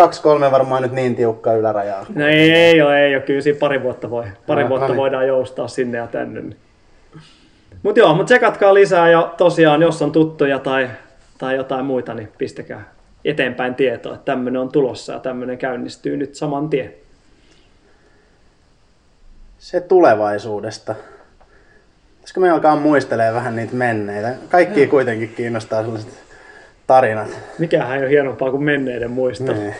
[SPEAKER 4] 2-3 varmaan nyt niin tiukka yläraja.
[SPEAKER 5] No ei, ei ole, ei ole. Kyllä siinä pari vuotta, voi, pari
[SPEAKER 4] No,
[SPEAKER 5] vuotta
[SPEAKER 4] no niin.
[SPEAKER 5] voidaan joustaa sinne ja tänne. Niin. Mutta joo, mutta tsekatkaa lisää ja tosiaan, jos on tuttuja tai, tai jotain muita, niin pistäkää eteenpäin tietoa, että tämmöinen on tulossa ja tämmöinen käynnistyy nyt saman tien.
[SPEAKER 4] Se tulevaisuudesta. Pitäisikö me alkaa muistelemaan vähän niitä menneitä? Kaikki kuitenkin kiinnostaa sellaiset tarinat.
[SPEAKER 5] Mikähän ei ole hienompaa kuin menneiden muisto.
[SPEAKER 4] Niin.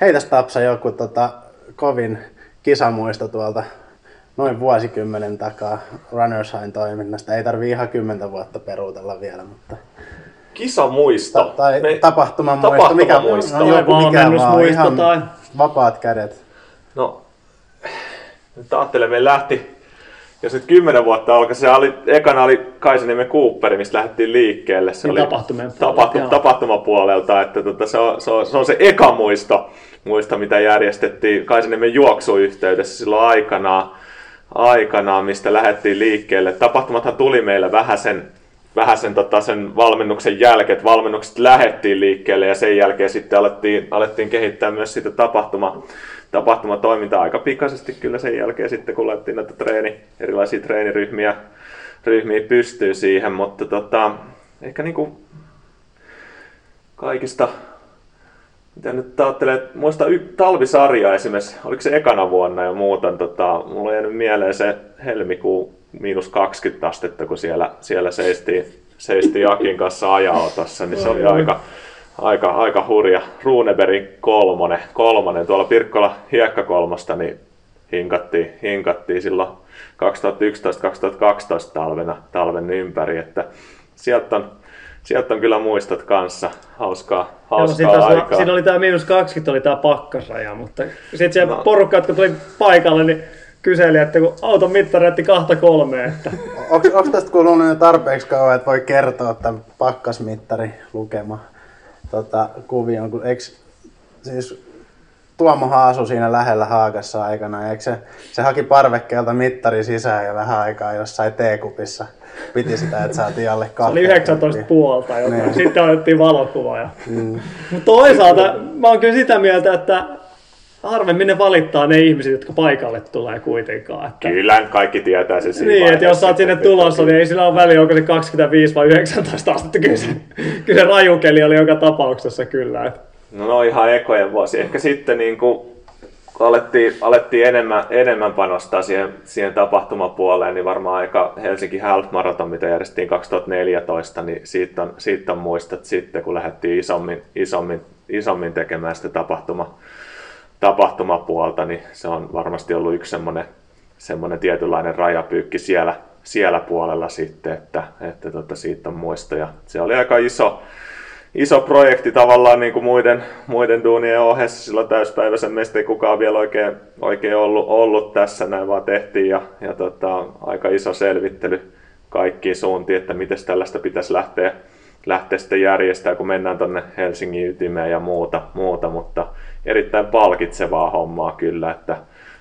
[SPEAKER 4] Heitäs Tapsa joku tota, kovin kisamuisto tuolta noin vuosikymmenen takaa Runners High toiminnasta. Ei tarvi ihan kymmentä vuotta peruutella vielä, mutta...
[SPEAKER 3] Kisamuisto.
[SPEAKER 4] Ta- tai
[SPEAKER 3] Me-
[SPEAKER 4] tapahtumamuisto. Mikä,
[SPEAKER 3] tapahtumamuisto.
[SPEAKER 4] no, joku mikä vaan, ihan
[SPEAKER 5] tai-
[SPEAKER 4] vapaat kädet.
[SPEAKER 3] No, nyt ajattelen, me lähti, jos nyt kymmenen vuotta alkoi, se oli, ekana oli Kaisaniemen Cooperi, mistä lähdettiin liikkeelle. Se
[SPEAKER 5] Niin
[SPEAKER 3] oli
[SPEAKER 5] tapahtumien
[SPEAKER 3] tapahtu, tapahtumapuolelta, että tota, se, on, se, on, se, on, se eka muisto, muisto, mitä järjestettiin Kaisaniemen juoksuyhteydessä silloin aikanaan, aikanaan, mistä lähdettiin liikkeelle. Tapahtumathan tuli meillä vähän sen, vähän sen, tota, sen valmennuksen jälkeen, että valmennukset lähettiin liikkeelle ja sen jälkeen sitten alettiin, alettiin kehittää myös sitä tapahtuma, tapahtumatoimintaa aika pikaisesti kyllä sen jälkeen sitten, kun laitettiin näitä treeni, erilaisia treeniryhmiä ryhmiä pystyy siihen, mutta tota, ehkä niinku kaikista, mitä nyt ajattelee, että muista y- talvisarja esimerkiksi, oliko se ekana vuonna jo muutan, tota, mulla on jäänyt mieleen se helmikuu miinus 20 astetta, kun siellä, siellä seistiin, seistiin Jakin kanssa ajaotossa, niin se oli aika, aika, aika hurja. Runebergin kolmonen, kolmonen tuolla Pirkkola hiekkakolmosta, niin hinkattiin, hinkattiin silloin 2011-2012 talvena, talven ympäri, että sieltä on, sieltä on kyllä muistot kanssa. Hauskaa,
[SPEAKER 5] Joo,
[SPEAKER 3] hauskaa
[SPEAKER 5] olla-
[SPEAKER 3] aikaa.
[SPEAKER 5] siinä oli tämä miinus 20, oli tämä pakkasraja, mutta sitten siellä
[SPEAKER 3] No.
[SPEAKER 5] porukka, jotka tuli paikalle, niin kyseli, että kun auton mittari näytti kahta kolmea, että
[SPEAKER 4] Onko, onko tästä kulunut jo tarpeeksi kauan, että voi kertoa tämän pakkasmittari lukema tota, kuvion? Kun, eikö, siis Tuomohan asui siinä lähellä Haagassa aikana, eikö se, se haki parvekkeelta mittari sisään ja vähän aikaa jossain teekupissa piti sitä, että saatiin alle
[SPEAKER 5] se
[SPEAKER 4] kahta.
[SPEAKER 5] oli 19 puolta jotain.
[SPEAKER 4] Niin.
[SPEAKER 5] Sitten otettiin valokuva. Ja... Mutta toisaalta mä oon kyllä sitä mieltä, että harvemmin ne valittaa ne ihmiset, jotka paikalle tulee kuitenkaan. Että...
[SPEAKER 3] Kyllä kaikki tietää se siinä
[SPEAKER 5] Niin, että jos sä oot sinne tulossa, niin ei sillä ole väliä, onko se 25 vai 19 astetta. Kyllä se, kyllä se rajukeli oli joka tapauksessa kyllä. Että...
[SPEAKER 3] No, no ihan ekojen vuosi. Ehkä sitten niin kuin alettiin, alettiin enemmän, enemmän panostaa siihen, siihen tapahtumapuoleen, niin varmaan aika Helsinki Half Marathon, mitä järjestettiin 2014, niin siitä on, siitä on muistat sitten, kun lähdettiin isommin, isommin, isommin tekemään sitä tapahtuma, tapahtumapuolta, niin se on varmasti ollut yksi semmoinen, semmoinen tietynlainen rajapyykki siellä, siellä puolella sitten, että, että tota, siitä on muistoja. Se oli aika iso, iso projekti tavallaan niin kuin muiden, muiden duunien ohessa. Silloin täyspäiväisen meistä ei kukaan vielä oikein, oikein ollut, ollut tässä, näin vaan tehtiin ja, ja tota, aika iso selvittely kaikkiin suuntiin, että miten tällaista pitäisi lähteä, lähteä sitten järjestää, kun mennään tuonne Helsingin ytimeen ja muuta, muuta, mutta erittäin palkitsevaa hommaa kyllä, että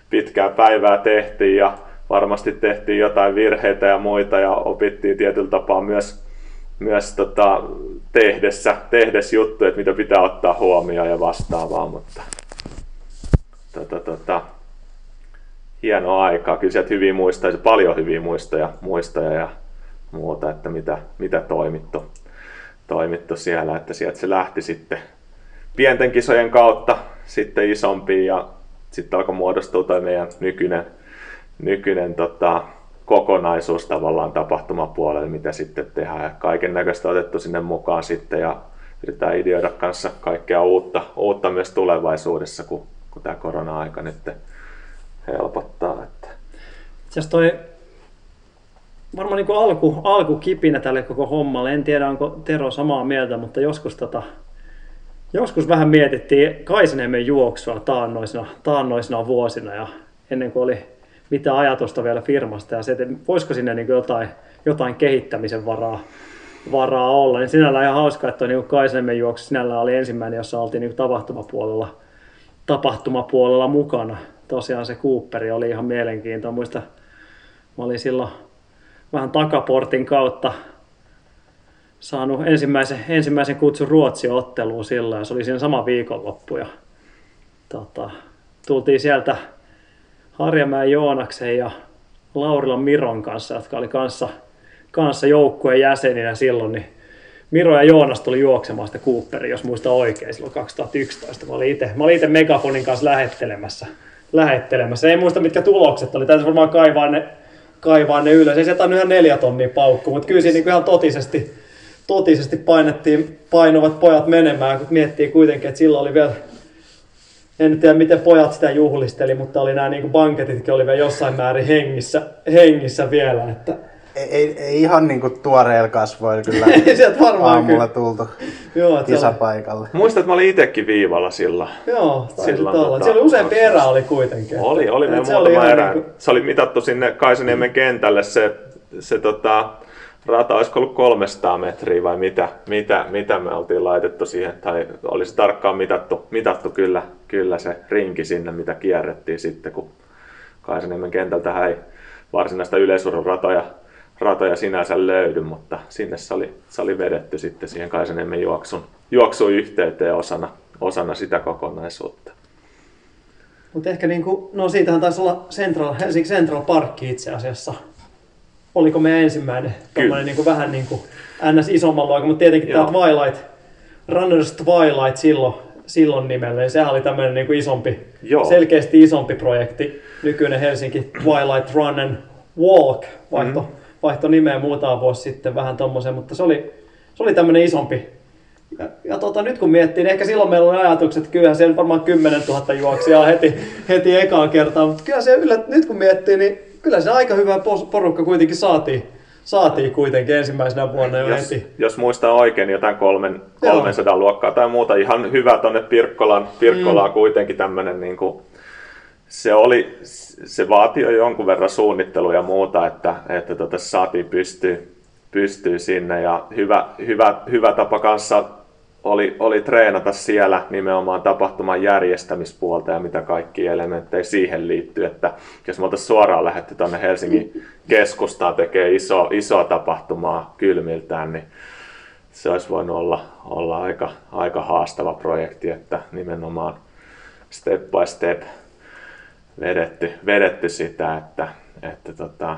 [SPEAKER 3] pitkää päivää tehtiin ja varmasti tehtiin jotain virheitä ja muita ja opittiin tietyllä tapaa myös, myös tota, tehdessä, tehdessä juttuja, että mitä pitää ottaa huomioon ja vastaavaa, mutta tota, tota, hienoa aikaa. Kyllä sieltä hyviä muistoja, paljon hyviä muistoja, muistoja ja muuta, että mitä, mitä toimittu, toimittu siellä, että sieltä se lähti sitten pienten kisojen kautta sitten isompiin ja sitten alkoi muodostua toi meidän nykyinen, nykyinen tota, kokonaisuus tavallaan tapahtumapuolelle, mitä sitten tehdään. Kaiken näköistä otettu sinne mukaan sitten ja yritetään ideoida kanssa kaikkea uutta, uutta myös tulevaisuudessa, kun, kun tämä korona-aika nyt helpottaa. Että.
[SPEAKER 5] Itse toi varmaan niin alku, alkukipinä tälle koko hommalle. En tiedä, onko Tero samaa mieltä, mutta joskus, tota, joskus vähän mietittiin Kaisaniemen juoksua taannoisina, taannoisina vuosina ja ennen kuin oli mitään ajatusta vielä firmasta ja se, että voisiko sinne niin jotain, jotain kehittämisen varaa, varaa olla. Niin sinällään ihan hauska, että niin Kaisaniemen juoksu sinällään oli ensimmäinen, jossa oltiin niin tapahtumapuolella, tapahtumapuolella mukana. Tosiaan se Cooperi oli ihan mielenkiintoinen. Muista, mä olin silloin vähän takaportin kautta saanut ensimmäisen, ensimmäisen kutsun Ruotsin otteluun silloin ja se oli siinä sama viikonloppu ja tota, tultiin sieltä Harjamäen Joonaksen ja Laurilan Miron kanssa, jotka oli kanssa, kanssa joukkueen jäseninä silloin, niin Miro ja Joonas tuli juoksemaan sitä Cooperia, jos muista oikein, silloin 2011. Mä olin itse, mä olin itse Megafonin kanssa lähettelemässä. lähettelemässä. Ei muista mitkä tulokset oli, täytyy varmaan kaivaa ne, kaivaa ne ylös. Ei se ihan neljä tonnia paukku, mutta kyllä siinä niinku ihan totisesti, totisesti painettiin painuvat pojat menemään, kun miettii kuitenkin, että silloin oli vielä en tiedä miten pojat sitä juhlisteli, mutta oli nämä niin banketitkin oli vielä jossain määrin hengissä, hengissä vielä. Että
[SPEAKER 4] Ei, ei, ei ihan niinku tuoreella kasvoilla kyllä
[SPEAKER 5] Ei sieltä varmaan
[SPEAKER 4] aamulla
[SPEAKER 5] kyllä.
[SPEAKER 4] tultu
[SPEAKER 5] Joo, se oli,
[SPEAKER 4] kisapaikalle.
[SPEAKER 3] Muistan, että mä olin itsekin viivalla silloin.
[SPEAKER 5] joo
[SPEAKER 3] Silloin
[SPEAKER 5] olla.
[SPEAKER 3] tota-
[SPEAKER 5] Siellä oli useampi erä oli kuitenkin.
[SPEAKER 3] Oli, oli meillä
[SPEAKER 5] se oli
[SPEAKER 3] muutama
[SPEAKER 5] ihan
[SPEAKER 3] erä.
[SPEAKER 5] niinku-
[SPEAKER 3] Se oli mitattu sinne Kaisaniemen kentälle se, se tota, rata, olisiko ollut 300 metriä vai mitä, mitä, mitä me oltiin laitettu siihen, tai olisi tarkkaan mitattu, mitattu kyllä, kyllä se rinki sinne, mitä kierrettiin sitten, kun Kaisaniemen kentältä ei varsinaista yleisurun ratoja, ratoja sinänsä löydy, mutta sinne se oli, se oli vedetty sitten siihen Kaisaniemen juoksun, juoksun yhteyteen osana, osana sitä kokonaisuutta.
[SPEAKER 5] Mutta ehkä niinku, no siitähän taisi olla Central, Helsinki Central Park itse asiassa. Oliko meidän ensimmäinen tommonen niinku vähän niinku ns. isomman luokan, mutta tietenkin
[SPEAKER 3] Joo.
[SPEAKER 5] tämä Twilight, Runners Twilight silloin, silloin nimellä, niin sehän oli tämmöinen niinku isompi,
[SPEAKER 3] Joo.
[SPEAKER 5] selkeästi isompi projekti. Nykyinen Helsinki Twilight Run and Walk vaihto,
[SPEAKER 3] Mhm.
[SPEAKER 5] Vaihto nimeä muutama vuosi sitten vähän tommosen, mutta se oli, se oli tämmöinen isompi, ja, ja tota, nyt kun miettii, niin ehkä silloin meillä oli ajatukset, että kyllähän se varmaan 10 000 juoksijaa heti, heti ekaan kertaan, mutta kyllä se yllä, nyt kun miettii, niin kyllä se aika hyvä porukka kuitenkin saatiin, saatiin kuitenkin ensimmäisenä vuonna jo
[SPEAKER 3] jos,
[SPEAKER 5] heti.
[SPEAKER 3] jos muistan oikein, niin jotain kolmen,
[SPEAKER 5] Joo.
[SPEAKER 3] 300 luokkaa tai muuta. Ihan hyvä tonne Pirkkolaan, Pirkkolaan mm. kuitenkin tämmönen niin kuin, se, oli, se vaati jo jonkun verran suunnittelua ja muuta, että, että tota, saatiin pystyä, pystyä sinne. Ja hyvä, hyvä, hyvä tapa kanssa oli, oli treenata siellä nimenomaan tapahtuman järjestämispuolta ja mitä kaikki elementtejä siihen liittyy. Että jos me oltaisiin suoraan lähdetty tuonne Helsingin keskustaan tekemään iso, isoa tapahtumaa kylmiltään, niin se olisi voinut olla, olla aika, aika haastava projekti, että nimenomaan step by step vedetty, vedetty sitä, että, että tota,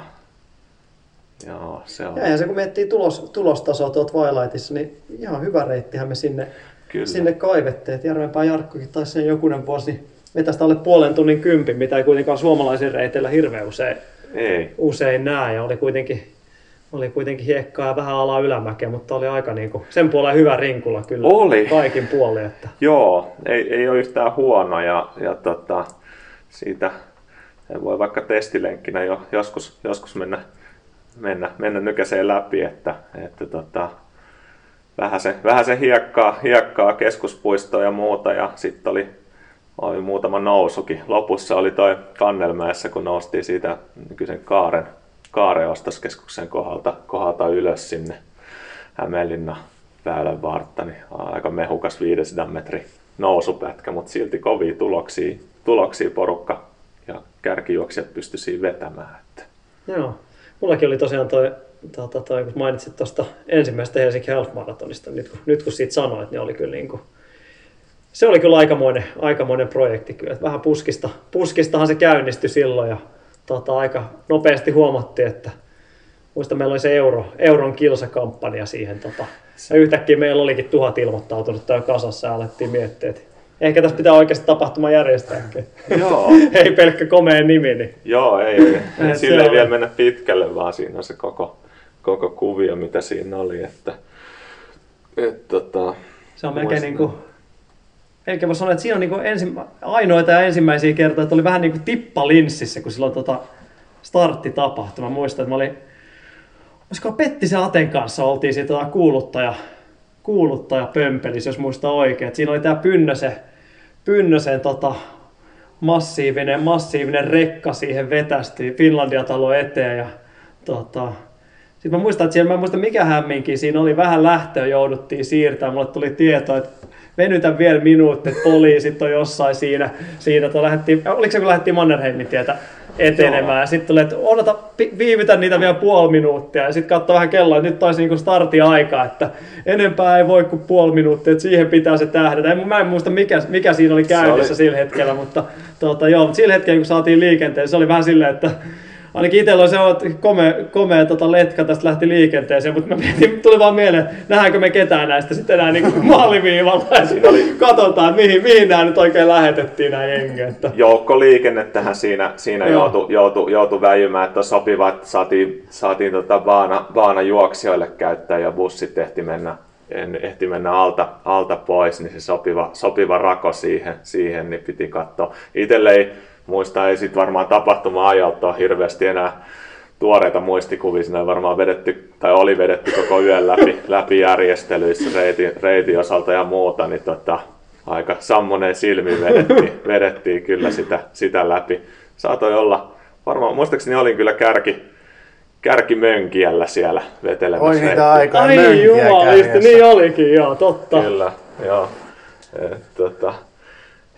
[SPEAKER 3] joo, se on
[SPEAKER 5] Ja eihän se kun miettii tulos, tulostasoa tuolta Twilightissa, niin ihan hyvä reittihän me sinne,
[SPEAKER 3] Kyllä.
[SPEAKER 5] sinne kaivettiin. Et Järvenpää Jarkkokin taisi sen jokunen vuosi niin vetästä alle puolen tunnin kympin, mitä ei kuitenkaan suomalaisen reiteillä hirveän usein,
[SPEAKER 3] ei,
[SPEAKER 5] usein näe. Ja oli kuitenkin, oli kuitenkin hiekkaa ja vähän alaa ylämäkeä, mutta oli aika niin kuin, sen puoleen hyvä rinkula kyllä
[SPEAKER 3] Oli.
[SPEAKER 5] kaikin puolin. Että.
[SPEAKER 3] Joo, ei, ei ole yhtään huono ja, ja tota, siitä voi vaikka testilenkkinä jo joskus, joskus mennä, mennä, mennä nykäseen läpi, että, että tota, vähän se, vähän se hiekkaa, hiekkaa keskuspuistoa ja muuta ja sitten oli, oli muutama nousukin. Lopussa oli toi Kannelmäessä, kun noustiin siitä nykyisen kaaren, kaaren ostoskeskuksen kohdalta, kohdalta ylös sinne Hämeenlinna väylän vartta, niin aika mehukas 500 metri nousupätkä, mutta silti kovia tuloksia, tuloksia porukka ja kärkijuoksijat pysty siinä vetämään. Että.
[SPEAKER 5] Joo. Mullakin oli tosiaan toi, tota, toi kun mainitsit tuosta ensimmäisestä Helsinki Half Marathonista, nyt kun, nyt kun siitä sanoit, niin oli kyllä niin kuin, se oli kyllä aikamoinen, aikamoinen projekti kyllä. Että vähän puskista, puskistahan se käynnistyi silloin ja tota, aika nopeasti huomattiin, että muista meillä oli se euro, euron kilsakampanja siihen. Tota, ja yhtäkkiä meillä olikin tuhat ilmoittautunut täällä kasassa ja alettiin miettiä, että ehkä tässä pitää oikeasti tapahtuma järjestääkin.
[SPEAKER 3] Joo.
[SPEAKER 5] Ei pelkkä komea nimi, niin
[SPEAKER 3] Joo, ei, ei,
[SPEAKER 5] se
[SPEAKER 3] ei vielä mennä pitkälle, vaan siinä on se koko, koko kuvio, mitä siinä oli. Että, et, tota,
[SPEAKER 5] Se on melkein niin kuin, melkein voi sanoa, että siinä on niin kuin ensi, ainoita ja ensimmäisiä kertoja, että oli vähän niin kuin tippa linssissä, kun silloin tota starttitapahtuma. Mä muistan, että mä olin, olisiko Pettisen Aten kanssa oltiin siitä tota kuuluttaja, kuuluttaja pömpelissä, jos muista oikein. Et siinä oli tää Pynnösen, Pynnösen tota, massiivinen, massiivinen rekka siihen vetästi Finlandia-talo eteen ja tota, sitten mä muistan, että siellä, mä en muista mikä hämminkin, siinä oli vähän lähtöä, jouduttiin siirtämään. Mulle tuli tieto, että venytä vielä minuutti, poliisit on jossain siinä. siinä että lähdettiin, oliko se kun lähdettiin Mannerheimin tietä etenemään. Sitten tuli, että odota, viivytä niitä vielä puoli minuuttia. Ja sitten katsoi vähän kelloa, että nyt taisi niinku startti-aika, että enempää ei voi kuin puoli minuuttia, että siihen pitää se tähdätä. En, mä en muista mikä, mikä siinä oli käynnissä
[SPEAKER 3] oli-
[SPEAKER 5] sillä hetkellä, mutta tota, joo, mutta sillä hetkellä kun saatiin liikenteen, se oli vähän silleen, että Ainakin itsellä on se on komea, komea tota letka tästä lähti liikenteeseen, mutta mä mietin, tuli vaan mieleen, nähdäänkö me ketään näistä sitten enää niin maaliviivalla ja siinä oli, katsotaan, mihin, mihin nämä nyt oikein lähetettiin nämä jengi. Että,
[SPEAKER 3] joukkoliikennettähän siinä, siinä joutui, joutui, joutui väijymään, että sopiva, että saatiin, saatiin tota baana, baana juoksijoille käyttää ja bussit ehti mennä, en, ehti mennä alta, alta pois, niin se sopiva, sopiva rako siihen, siihen niin piti katsoa. Itelle ei muista, ei sit varmaan tapahtuma ajalta ole hirveästi enää tuoreita muistikuvia, siinä varmaan vedetty, tai oli vedetty koko yön läpi, läpi järjestelyissä reitin, reitin osalta ja muuta, niin tota, aika sammoneen silmin vedettiin, vedettiin kyllä sitä, sitä läpi. Saatoi olla, varmaan muistaakseni olin kyllä kärki, kärkimönkijällä siellä vetelemässä.
[SPEAKER 4] Oi niitä aikaa
[SPEAKER 5] ai
[SPEAKER 4] kärjessä.
[SPEAKER 5] niin olikin, joo, totta.
[SPEAKER 3] Kyllä, joo. Et, tota,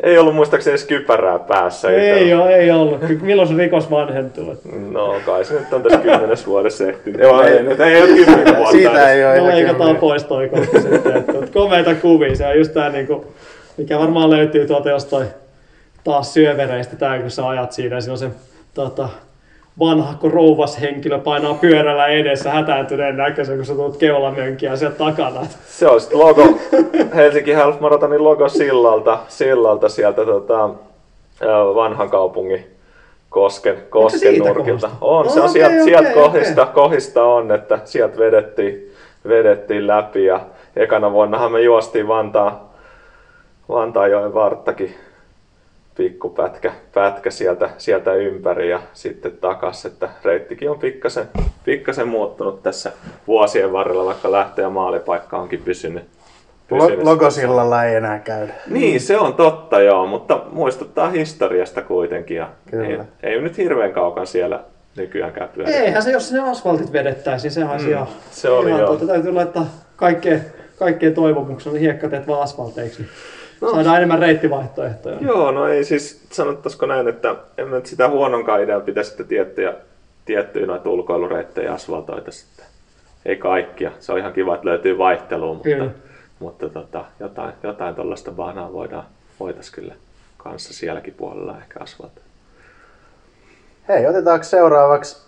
[SPEAKER 3] ei ollut muistaakseni edes kypärää päässä.
[SPEAKER 5] Ei ole, ei ollut. Milloin se rikos vanhentuu?
[SPEAKER 3] No kai se nyt on tässä kymmenes vuodessa ehtinyt. Joo, ei, nyt ei ole kymmenen vuotta.
[SPEAKER 4] Siitä ei ole
[SPEAKER 5] No leikataan pois toi kohta sitten. Komeita kuvia. Se on just tää niinku, mikä varmaan löytyy tuolta jostain taas syövereistä tää, kun sä ajat siinä. Siinä on se tota, vanhakko rouvas henkilö painaa pyörällä edessä hätääntyneen näköisen, kun sä tulet keulamönkiä sieltä takana.
[SPEAKER 3] Se on sitten logo, Helsinki Half Marathonin logo sillalta, sillalta sieltä tota, vanhan kaupungin kosken, kosken nurkilta. On, se on
[SPEAKER 5] Okei,
[SPEAKER 3] sieltä,
[SPEAKER 5] okei,
[SPEAKER 3] sieltä
[SPEAKER 5] okei.
[SPEAKER 3] kohdista, kohdista on, että sieltä vedettiin, vedettiin läpi ja ekana vuonnahan me juostiin Vantaa, Vantaajoen varttakin pikku pätkä, pätkä sieltä, sieltä ympäri ja sitten takas, että reittikin on pikkasen, pikkasen muuttunut tässä vuosien varrella, vaikka lähtö- ja maalipaikka onkin pysynyt. pysynyt.
[SPEAKER 4] Lo- Logosillalla ei enää käydä.
[SPEAKER 3] Niin, se on totta joo, mutta muistuttaa historiasta kuitenkin ja
[SPEAKER 4] Kyllä.
[SPEAKER 3] ei, ei nyt hirveän kaukan siellä nykyäänkään pyöritä.
[SPEAKER 5] Eihän se, jos ne asfaltit vedettäisiin, sehän olisi
[SPEAKER 3] Mm,
[SPEAKER 5] ihan,
[SPEAKER 3] se oli
[SPEAKER 5] ihan
[SPEAKER 3] joo.
[SPEAKER 5] tuota, täytyy laittaa kaikkeen, kaikkeen toivomuksena niin hiekkateet vaan asfalteiksi. Niin saadaan enemmän reittivaihtoehtoja.
[SPEAKER 3] Joo, no ei siis, sanottaisiko näin, että en mä nyt sitä huononkaan idean pitäisi sitten tiettyjä, tiettyjä noita ulkoilureittejä asfaltoita sitten. Ei kaikkia. Se on ihan kiva, että löytyy vaihtelua, mutta,
[SPEAKER 5] Kyllä.
[SPEAKER 3] mutta tota, jotain, jotain tuollaista baanaa voidaan, voitaisiin kyllä kanssa sielläkin puolella ehkä asfaltoida.
[SPEAKER 4] Hei, otetaanko seuraavaksi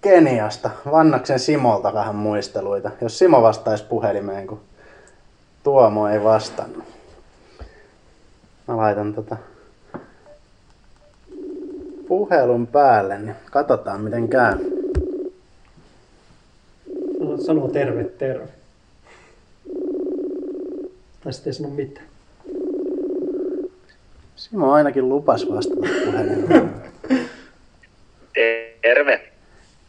[SPEAKER 4] Keniasta, Vannaksen Simolta vähän muisteluita. Jos Simo vastaisi puhelimeen, kun Tuomo ei vastannut. Mä laitan tota puhelun päälle, niin katsotaan miten käy.
[SPEAKER 5] Sanoo terve, terve. Tai sitten ei sano mitään.
[SPEAKER 4] Simo ainakin lupas vastata puhelimeen.
[SPEAKER 2] Terve.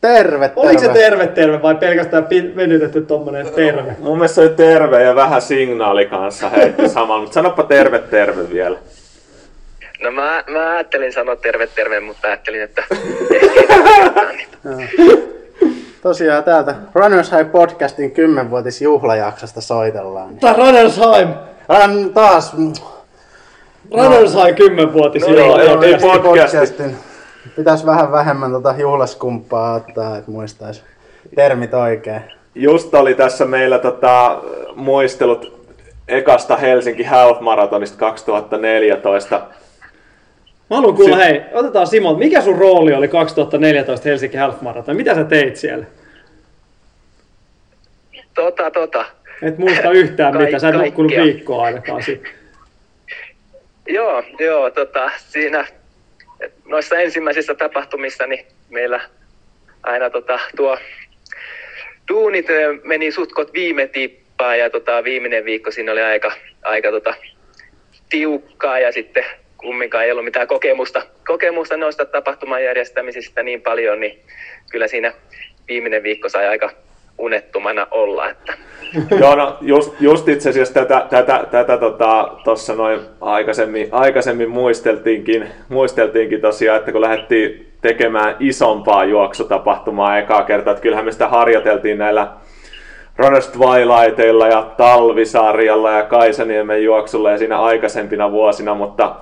[SPEAKER 4] Terve, terve.
[SPEAKER 5] Oliko se terve, terve vai pelkästään venytetty tommonen terve?
[SPEAKER 3] Mun mielestä se oli terve ja vähän signaali kanssa heitti samalla, mutta sanoppa terve terve vielä.
[SPEAKER 2] No mä, mä ajattelin sanoa terve terve, mutta ajattelin, että.
[SPEAKER 4] Tosiaan täältä Runners High podcastin 10-vuotis juhlajaksosta soitellaan. Niin.
[SPEAKER 5] Tää Runnersheim!
[SPEAKER 4] Ran taas mm,
[SPEAKER 5] Runnersheim 10-vuotis
[SPEAKER 2] No
[SPEAKER 5] no,
[SPEAKER 2] niin,
[SPEAKER 5] joo,
[SPEAKER 3] niin.
[SPEAKER 5] joo.
[SPEAKER 3] podcastin.
[SPEAKER 4] Pitäisi vähän vähemmän tota juhlaskumppaa ottaa, että muistaisi termit oikein.
[SPEAKER 3] Just oli tässä meillä tota, muistelut ekasta Helsinki Half Marathonista 2014.
[SPEAKER 5] Mä haluan kuulla,
[SPEAKER 3] Sit-
[SPEAKER 5] hei, otetaan Simon, mikä sun rooli oli 2014 Helsinki Half Marathon? Mitä sä teit siellä?
[SPEAKER 2] Tota, tota.
[SPEAKER 5] Et muista yhtään
[SPEAKER 2] Kaik-
[SPEAKER 5] mitä, sä et nukkunut viikkoa ainakaan.
[SPEAKER 2] Joo, joo, tota, siinä noissa ensimmäisissä tapahtumissa niin meillä aina tota, tuo duunit ö, meni sutkot viime tippaan ja tota, viimeinen viikko siinä oli aika, aika tota, tiukkaa ja sitten kumminkaan ei ollut mitään kokemusta, kokemusta noista tapahtuman järjestämisistä niin paljon, niin kyllä siinä viimeinen viikko sai aika unettomana olla. Että.
[SPEAKER 3] Joo, no just, just itse asiassa tätä, tätä, tätä tota, tossa noin aikaisemmin, aikaisemmin muisteltiinkin, muisteltiinkin tosiaan, että kun lähdettiin tekemään isompaa juoksutapahtumaa ekaa kertaa, että kyllähän me sitä harjoiteltiin näillä Runners Twilightilla ja Talvisarjalla ja Kaisaniemen juoksulla ja siinä aikaisempina vuosina, mutta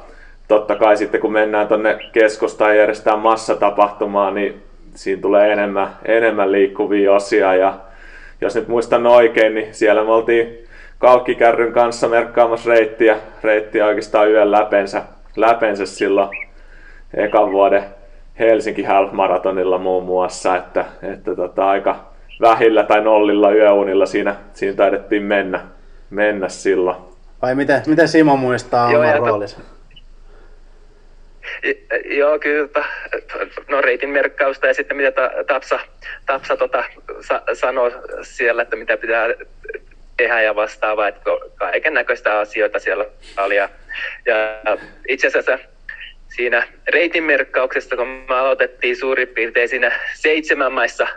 [SPEAKER 3] totta kai sitten kun mennään tonne keskustaan järjestää massatapahtumaa, niin siinä tulee enemmän, enemmän liikkuvia osia ja jos nyt muistan oikein, niin siellä me oltiin kalkkikärryn kanssa merkkaamassa reittiä, reittiä oikeastaan yön läpensä, läpensä silloin ekan vuoden Helsinki Half Marathonilla muun muassa, että, että tota, aika vähillä tai nollilla yöunilla siinä, siinä taidettiin mennä, mennä silloin.
[SPEAKER 4] Vai miten, miten Simo muistaa
[SPEAKER 2] Joo,
[SPEAKER 4] oman roolinsa?
[SPEAKER 2] Joo, kyllä. No reitin merkkausta ja sitten mitä ta- Tapsa, tapsa tota, sa- sanoo siellä, että mitä pitää tehdä ja vastaavaa, että kaiken näköistä asioita siellä oli. Ja, ja itse asiassa siinä reitin merkkauksesta, kun me aloitettiin suurin piirtein siinä seitsemän maissa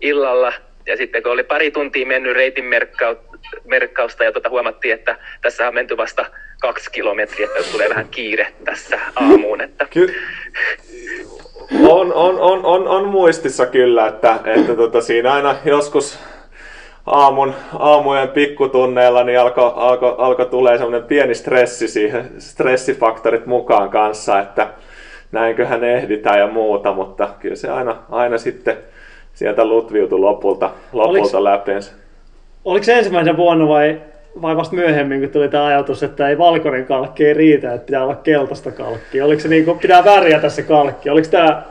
[SPEAKER 2] illalla, ja sitten kun oli pari tuntia mennyt reitin merkkau- merkkausta ja tuota huomattiin, että tässä on menty vasta kaksi kilometriä, että tulee vähän kiire tässä aamuun. Että
[SPEAKER 3] Ky- on, on, on, on, on muistissa kyllä, että, että tota, siinä aina joskus aamun, aamujen pikkutunneilla niin alkoi alko, alko tulee semmoinen pieni stressi siihen, stressifaktorit mukaan kanssa, että näinköhän ehditään ja muuta, mutta kyllä se aina, aina sitten sieltä lutviutui lopulta, lopulta
[SPEAKER 5] Oliks-
[SPEAKER 3] läpeensä.
[SPEAKER 5] Oliko se ensimmäisen vuonna vai, vai vasta myöhemmin, kun tuli tämä ajatus, että ei valkoinen kalkki ei riitä, että pitää olla keltaista kalkkia? Oliko se niin kuin, pitää värjätä se kalkki? Oliko tämä...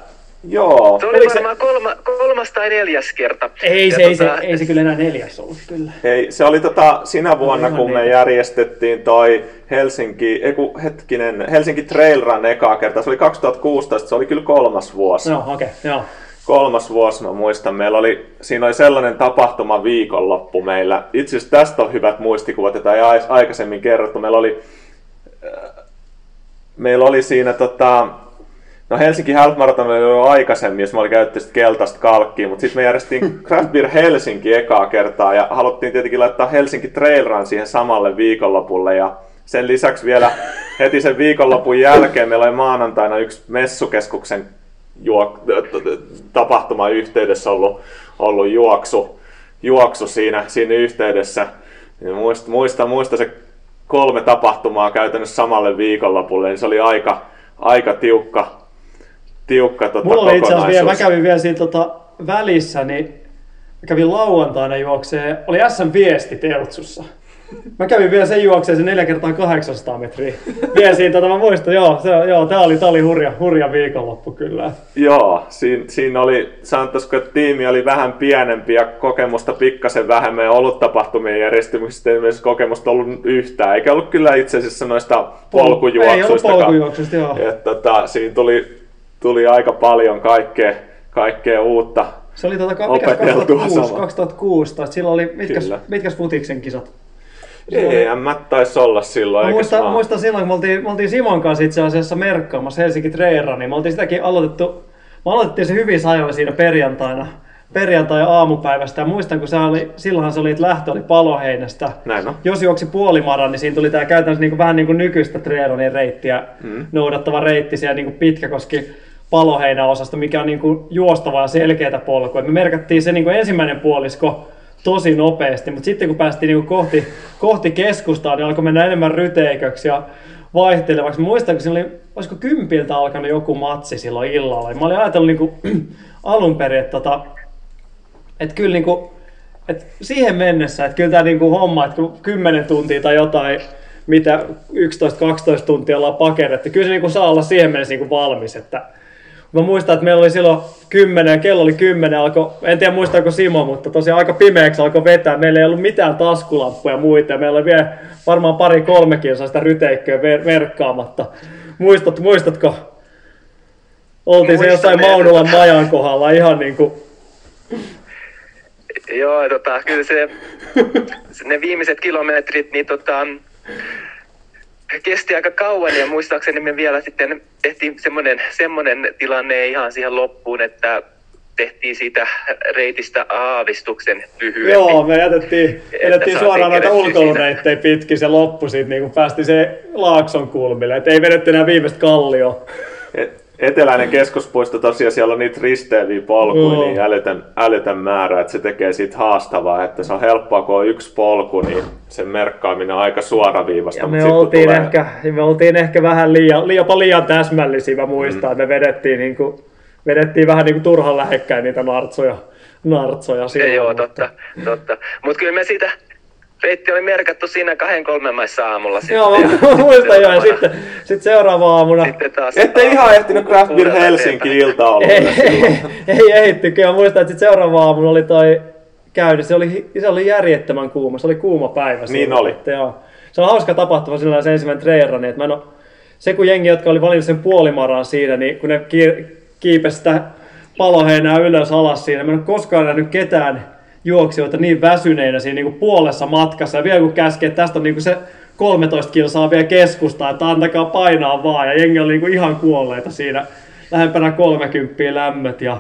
[SPEAKER 3] Joo,
[SPEAKER 2] se oli
[SPEAKER 5] Oliko se-
[SPEAKER 2] varmaan kolma, kolmas tai neljäs kerta.
[SPEAKER 5] Ei se,
[SPEAKER 2] Ja
[SPEAKER 5] ei, se,
[SPEAKER 2] tota,
[SPEAKER 5] ei se kyllä enää neljäs ollut, kyllä.
[SPEAKER 3] Hei, se oli tota, sinä vuonna, kun me
[SPEAKER 5] niin.
[SPEAKER 3] järjestettiin toi Helsinki, eiku, hetkinen, Helsinki Trail Run ekaa kertaa. Se oli 2016, se oli kyllä kolmas vuosi.
[SPEAKER 5] No, okei, okay, joo.
[SPEAKER 3] Kolmas vuosi, mä muistan. Meillä oli, siinä oli sellainen tapahtuma viikonloppu meillä. Itse asiassa tästä on hyvät muistikuvat, jota ei ais- aikaisemmin kerrottu. Meillä oli äh, meillä oli siinä tota, No Helsinki Half Marathon oli jo aikaisemmin, jos mä olin käytetty sit keltaista kalkkia, mutta sitten me järjestettiin Craft Beer Helsinki ekaa kertaa ja haluttiin tietenkin laittaa Helsinki Trail Run siihen samalle viikonlopulle ja sen lisäksi vielä heti sen viikonlopun jälkeen meillä oli maanantaina yksi messukeskuksen juok- tapahtuma yhteydessä ollut, ollut juoksu, juoksu siinä, siinä yhteydessä. muista, muista, muista se kolme tapahtumaa käytännössä samalle viikonlopulle, niin se oli aika, aika tiukka, tiukka tota,
[SPEAKER 5] Mulla oli itse asiassa vielä, mä kävin vielä siinä tota, välissä, niin mä kävin lauantaina juokseen, oli SM-viesti Teltsussa. Mä kävin vielä sen juokseen se 4 kertaa 800 metriä. Vielä siinä, tota, mä muistan, joo, se, joo tää oli, tää oli hurja, hurja viikonloppu kyllä.
[SPEAKER 3] Joo, siinä, siinä oli, sanotaanko, että tiimi oli vähän pienempi ja kokemusta pikkasen vähemmän ollut tapahtumien järjestymisestä ei myös kokemusta ollut yhtään, eikä ollut kyllä itse asiassa noista polkujuoksuista.
[SPEAKER 5] Ei ollut joo.
[SPEAKER 3] Et, tota, siinä tuli, tuli aika paljon kaikkea, kaikkea uutta
[SPEAKER 5] se oli tota, mikä 2006, 2006, tai silloin oli, mitkäs, mitkäs futiksen kisat?
[SPEAKER 3] EM taisi olla silloin,
[SPEAKER 5] mä muistan, muistan silloin, kun me oltiin, me oltiin Simon kanssa itse asiassa merkkaamassa Helsinki Treera, niin me oltiin sitäkin aloitettu, me aloitettiin se hyvin ajoin siinä perjantaina, perjantai-aamupäivästä. Ja muistan, kun se oli, silloinhan se oli, että lähtö oli paloheinästä.
[SPEAKER 3] Näin on.
[SPEAKER 5] Jos juoksi puolimaran, niin siinä tuli tämä käytännössä niin kuin, vähän niin kuin nykyistä Treeronin reittiä mm. noudattava reitti siellä niin kuin Pitkäkoski paloheinäosasta, mikä on niin kuin juostavaa ja selkeätä polkua. Me merkattiin se niin kuin ensimmäinen puolisko tosi nopeasti, mutta sitten kun päästiin niin kuin kohti, kohti keskustaa, niin alkoi mennä enemmän ryteiköksi ja vaihtelevaksi. Muistan, kun oli, olisiko kympiltä alkanut joku matsi silloin illalla. Mä olin ajatellut niin kuin, alun perin, että, tota, että kyllä niin kuin, että siihen mennessä, että kyllä tämä niin kuin homma, että kun 10 tuntia tai jotain, mitä 11-12 tuntia ollaan paketettu, kyllä se niin kuin saa olla siihen mennessä niin kuin valmis, että Mä muistan, että meillä oli silloin kymmenen, kello oli kymmenen, alkoi, en tiedä muistaako Simo, mutta tosiaan aika pimeäksi alkoi vetää. Meillä ei ollut mitään taskulampuja ja muita. Meillä oli vielä varmaan pari kolme kilsaa sitä ryteikköä ver- verkkaamatta. Muistat, muistatko? Oltiin se jossain Maunulan majan kohdalla ihan niin kuin...
[SPEAKER 2] Joo, tota, kyllä se, ne viimeiset kilometrit, niin tota, kesti aika kauan ja muistaakseni me vielä sitten tehtiin semmoinen, semmoinen tilanne ihan siihen loppuun, että tehtiin siitä reitistä aavistuksen lyhyempi.
[SPEAKER 5] Joo, me jätettiin, jätettiin suoraan noita ulkoilureittejä pitkin, se loppu siitä, niin kun päästi se Laakson kulmille, että ei vedetty enää viimeistä kallio.
[SPEAKER 3] Et, eteläinen keskuspuisto tosiaan siellä on niitä risteäviä polkuja, mm. niin älytön, älytön määrä, että se tekee siitä haastavaa, että se on helppoa, kun on yksi polku, niin sen merkkaaminen on aika suoraviivasta.
[SPEAKER 5] Ja me, oltiin tulee... ehkä, me oltiin ehkä vähän liian, liian, liian täsmällisiä, mä muistan, mm. että me vedettiin, niin kuin, vedettiin vähän niin kuin turhan lähekkäin niitä nartsoja. nartsoja silloin,
[SPEAKER 2] Joo, mutta... totta. totta. Mutta kyllä me siitä Reitti oli merkattu siinä kahden kolmen maissa aamulla. Sitten,
[SPEAKER 5] joo, mä muistan jo. Ja sitten, sitten seuraava aamuna.
[SPEAKER 3] Sitten taas Ette ihan ehtinyt Craft Beer Helsinki ilta olla.
[SPEAKER 5] Ei, ei, ei ehitty. Kyllä muistan, että sitten seuraava aamuna oli toi käynyt. Se oli, se oli järjettömän kuuma. Se oli kuuma päivä.
[SPEAKER 3] Niin oli.
[SPEAKER 5] Että, joo. Se on hauska tapahtuma sillä se ensimmäinen treirani. Niin että mä en ole, se kun jengi, jotka oli valinnut sen puolimaran siinä, niin kun ne kiipesi sitä paloheinää ylös alas siinä, mä en ole koskaan nähnyt ketään juoksijoita niin väsyneinä siinä niin kuin puolessa matkassa. Ja vielä kun käskee, että tästä on niin kuin se 13 kilsaa vielä keskustaa, että antakaa painaa vaan. Ja jengi oli niin kuin ihan kuolleita siinä lähempänä 30 lämmöt. Ja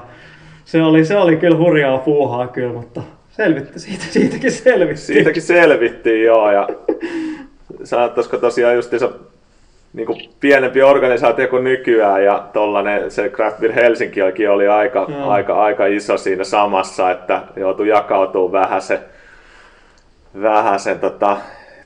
[SPEAKER 5] se oli, se oli kyllä hurjaa puuhaa kyllä, mutta selvitti, siitä, siitäkin selvittiin.
[SPEAKER 3] Siitäkin selvittiin, joo. Ja saattaisiko tosiaan just niin kuin pienempi organisaatio kuin nykyään ja tollanen, se Craft Beer Helsinki oli aika, mm. aika, aika iso siinä samassa, että joutui jakautumaan vähän se, vähän sen tota,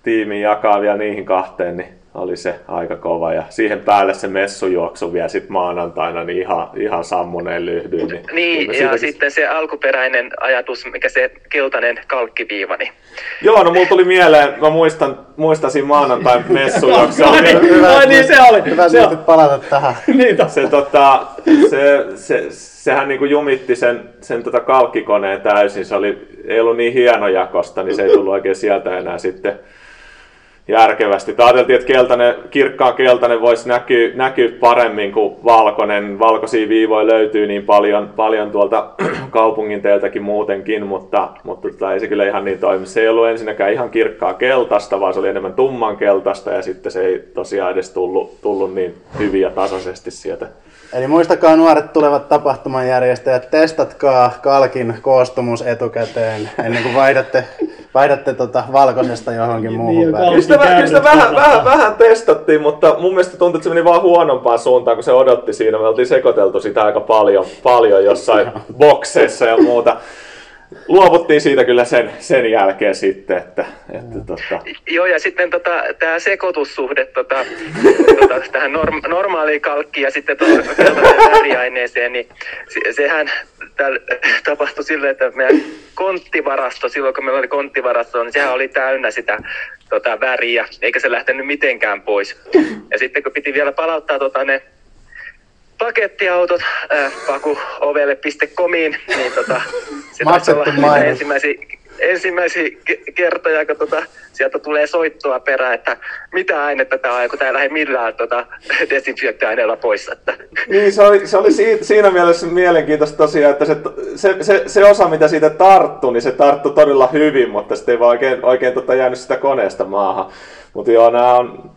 [SPEAKER 3] tiimin jakaa vielä niihin kahteen, niin oli se aika kova. Ja siihen päälle se messujuoksu vielä sitten maanantaina, niin ihan, ihan sammuneen lyhdyin.
[SPEAKER 2] Niin, niin ja siitäkin... sitten se alkuperäinen ajatus, mikä se keltainen kalkkiviiva. Niin...
[SPEAKER 3] Joo, no mulla tuli mieleen, mä muistan, muistasin maanantain messujuoksu.
[SPEAKER 5] no, niin, no, niin, se oli.
[SPEAKER 4] Hyvä se nyt palata tähän.
[SPEAKER 5] niin,
[SPEAKER 3] se, tota, se, se, sehän niinku jumitti sen, sen tota kalkkikoneen täysin. Se oli, ei ollut niin hieno jakosta, niin se ei tullut oikein sieltä enää sitten järkevästi. Ajateltiin, että keltainen, kirkkaan keltainen voisi näkyä, näkyä paremmin kuin valkoinen. Valkoisia viivoja löytyy niin paljon, paljon tuolta kaupungin teiltäkin muutenkin, mutta, mutta tota, ei se kyllä ihan niin toimi. Se ei ollut ensinnäkään ihan kirkkaa keltaista, vaan se oli enemmän tumman keltaista ja sitten se ei tosiaan edes tullut, tullut niin hyvin ja tasaisesti sieltä
[SPEAKER 4] Eli muistakaa nuoret tulevat tapahtumanjärjestäjät, testatkaa kalkin koostumus etukäteen ennen kuin vaihdatte, vaihdatte tota valkoisesta johonkin muuhun
[SPEAKER 5] Niin,
[SPEAKER 4] väriin.
[SPEAKER 5] kalkin.
[SPEAKER 3] Kyllä sitä, kyllä sitä vähän,
[SPEAKER 5] Kärryt
[SPEAKER 3] vähän, vähän testattiin, mutta mun mielestä tuntui, että se meni vaan huonompaan suuntaan, kun se odotti siinä. Me oltiin sekoiteltu sitä aika paljon, paljon jossain bokseissa ja muuta. Luovuttiin siitä kyllä sen, sen jälkeen sitten, että, että tota,
[SPEAKER 2] Joo, ja sitten tota, tämä sekoitussuhde tota, tota, tähän norm, normaaliin kalkkiin ja sitten tuohon väriaineeseen, niin se, sehän täällä tapahtui silleen, että meidän konttivarasto, silloin kun meillä oli konttivarasto, niin sehän oli täynnä sitä tota, väriä, eikä se lähtenyt mitenkään pois. Ja sitten kun piti vielä palauttaa tota, ne pakettiautot äh, pakuovelle.comiin, niin tota, se taisi olla ensimmäisiä, ensimmäisiä ke- kertoja, kun tota, sieltä tulee soittoa perään, että mitä ainetta tämä on, kun tämä ei lähde millään tota, desinfiointiaineella pois. Että.
[SPEAKER 3] Niin, se oli, se oli siitä, siinä mielessä mielenkiintoista tosiaan, että se, se, se, se osa, mitä siitä tarttui, niin se tarttui todella hyvin, mutta sitten ei vaan oikein, oikein tota jäänyt sitä koneesta maahan. Mutta joo, nämä on,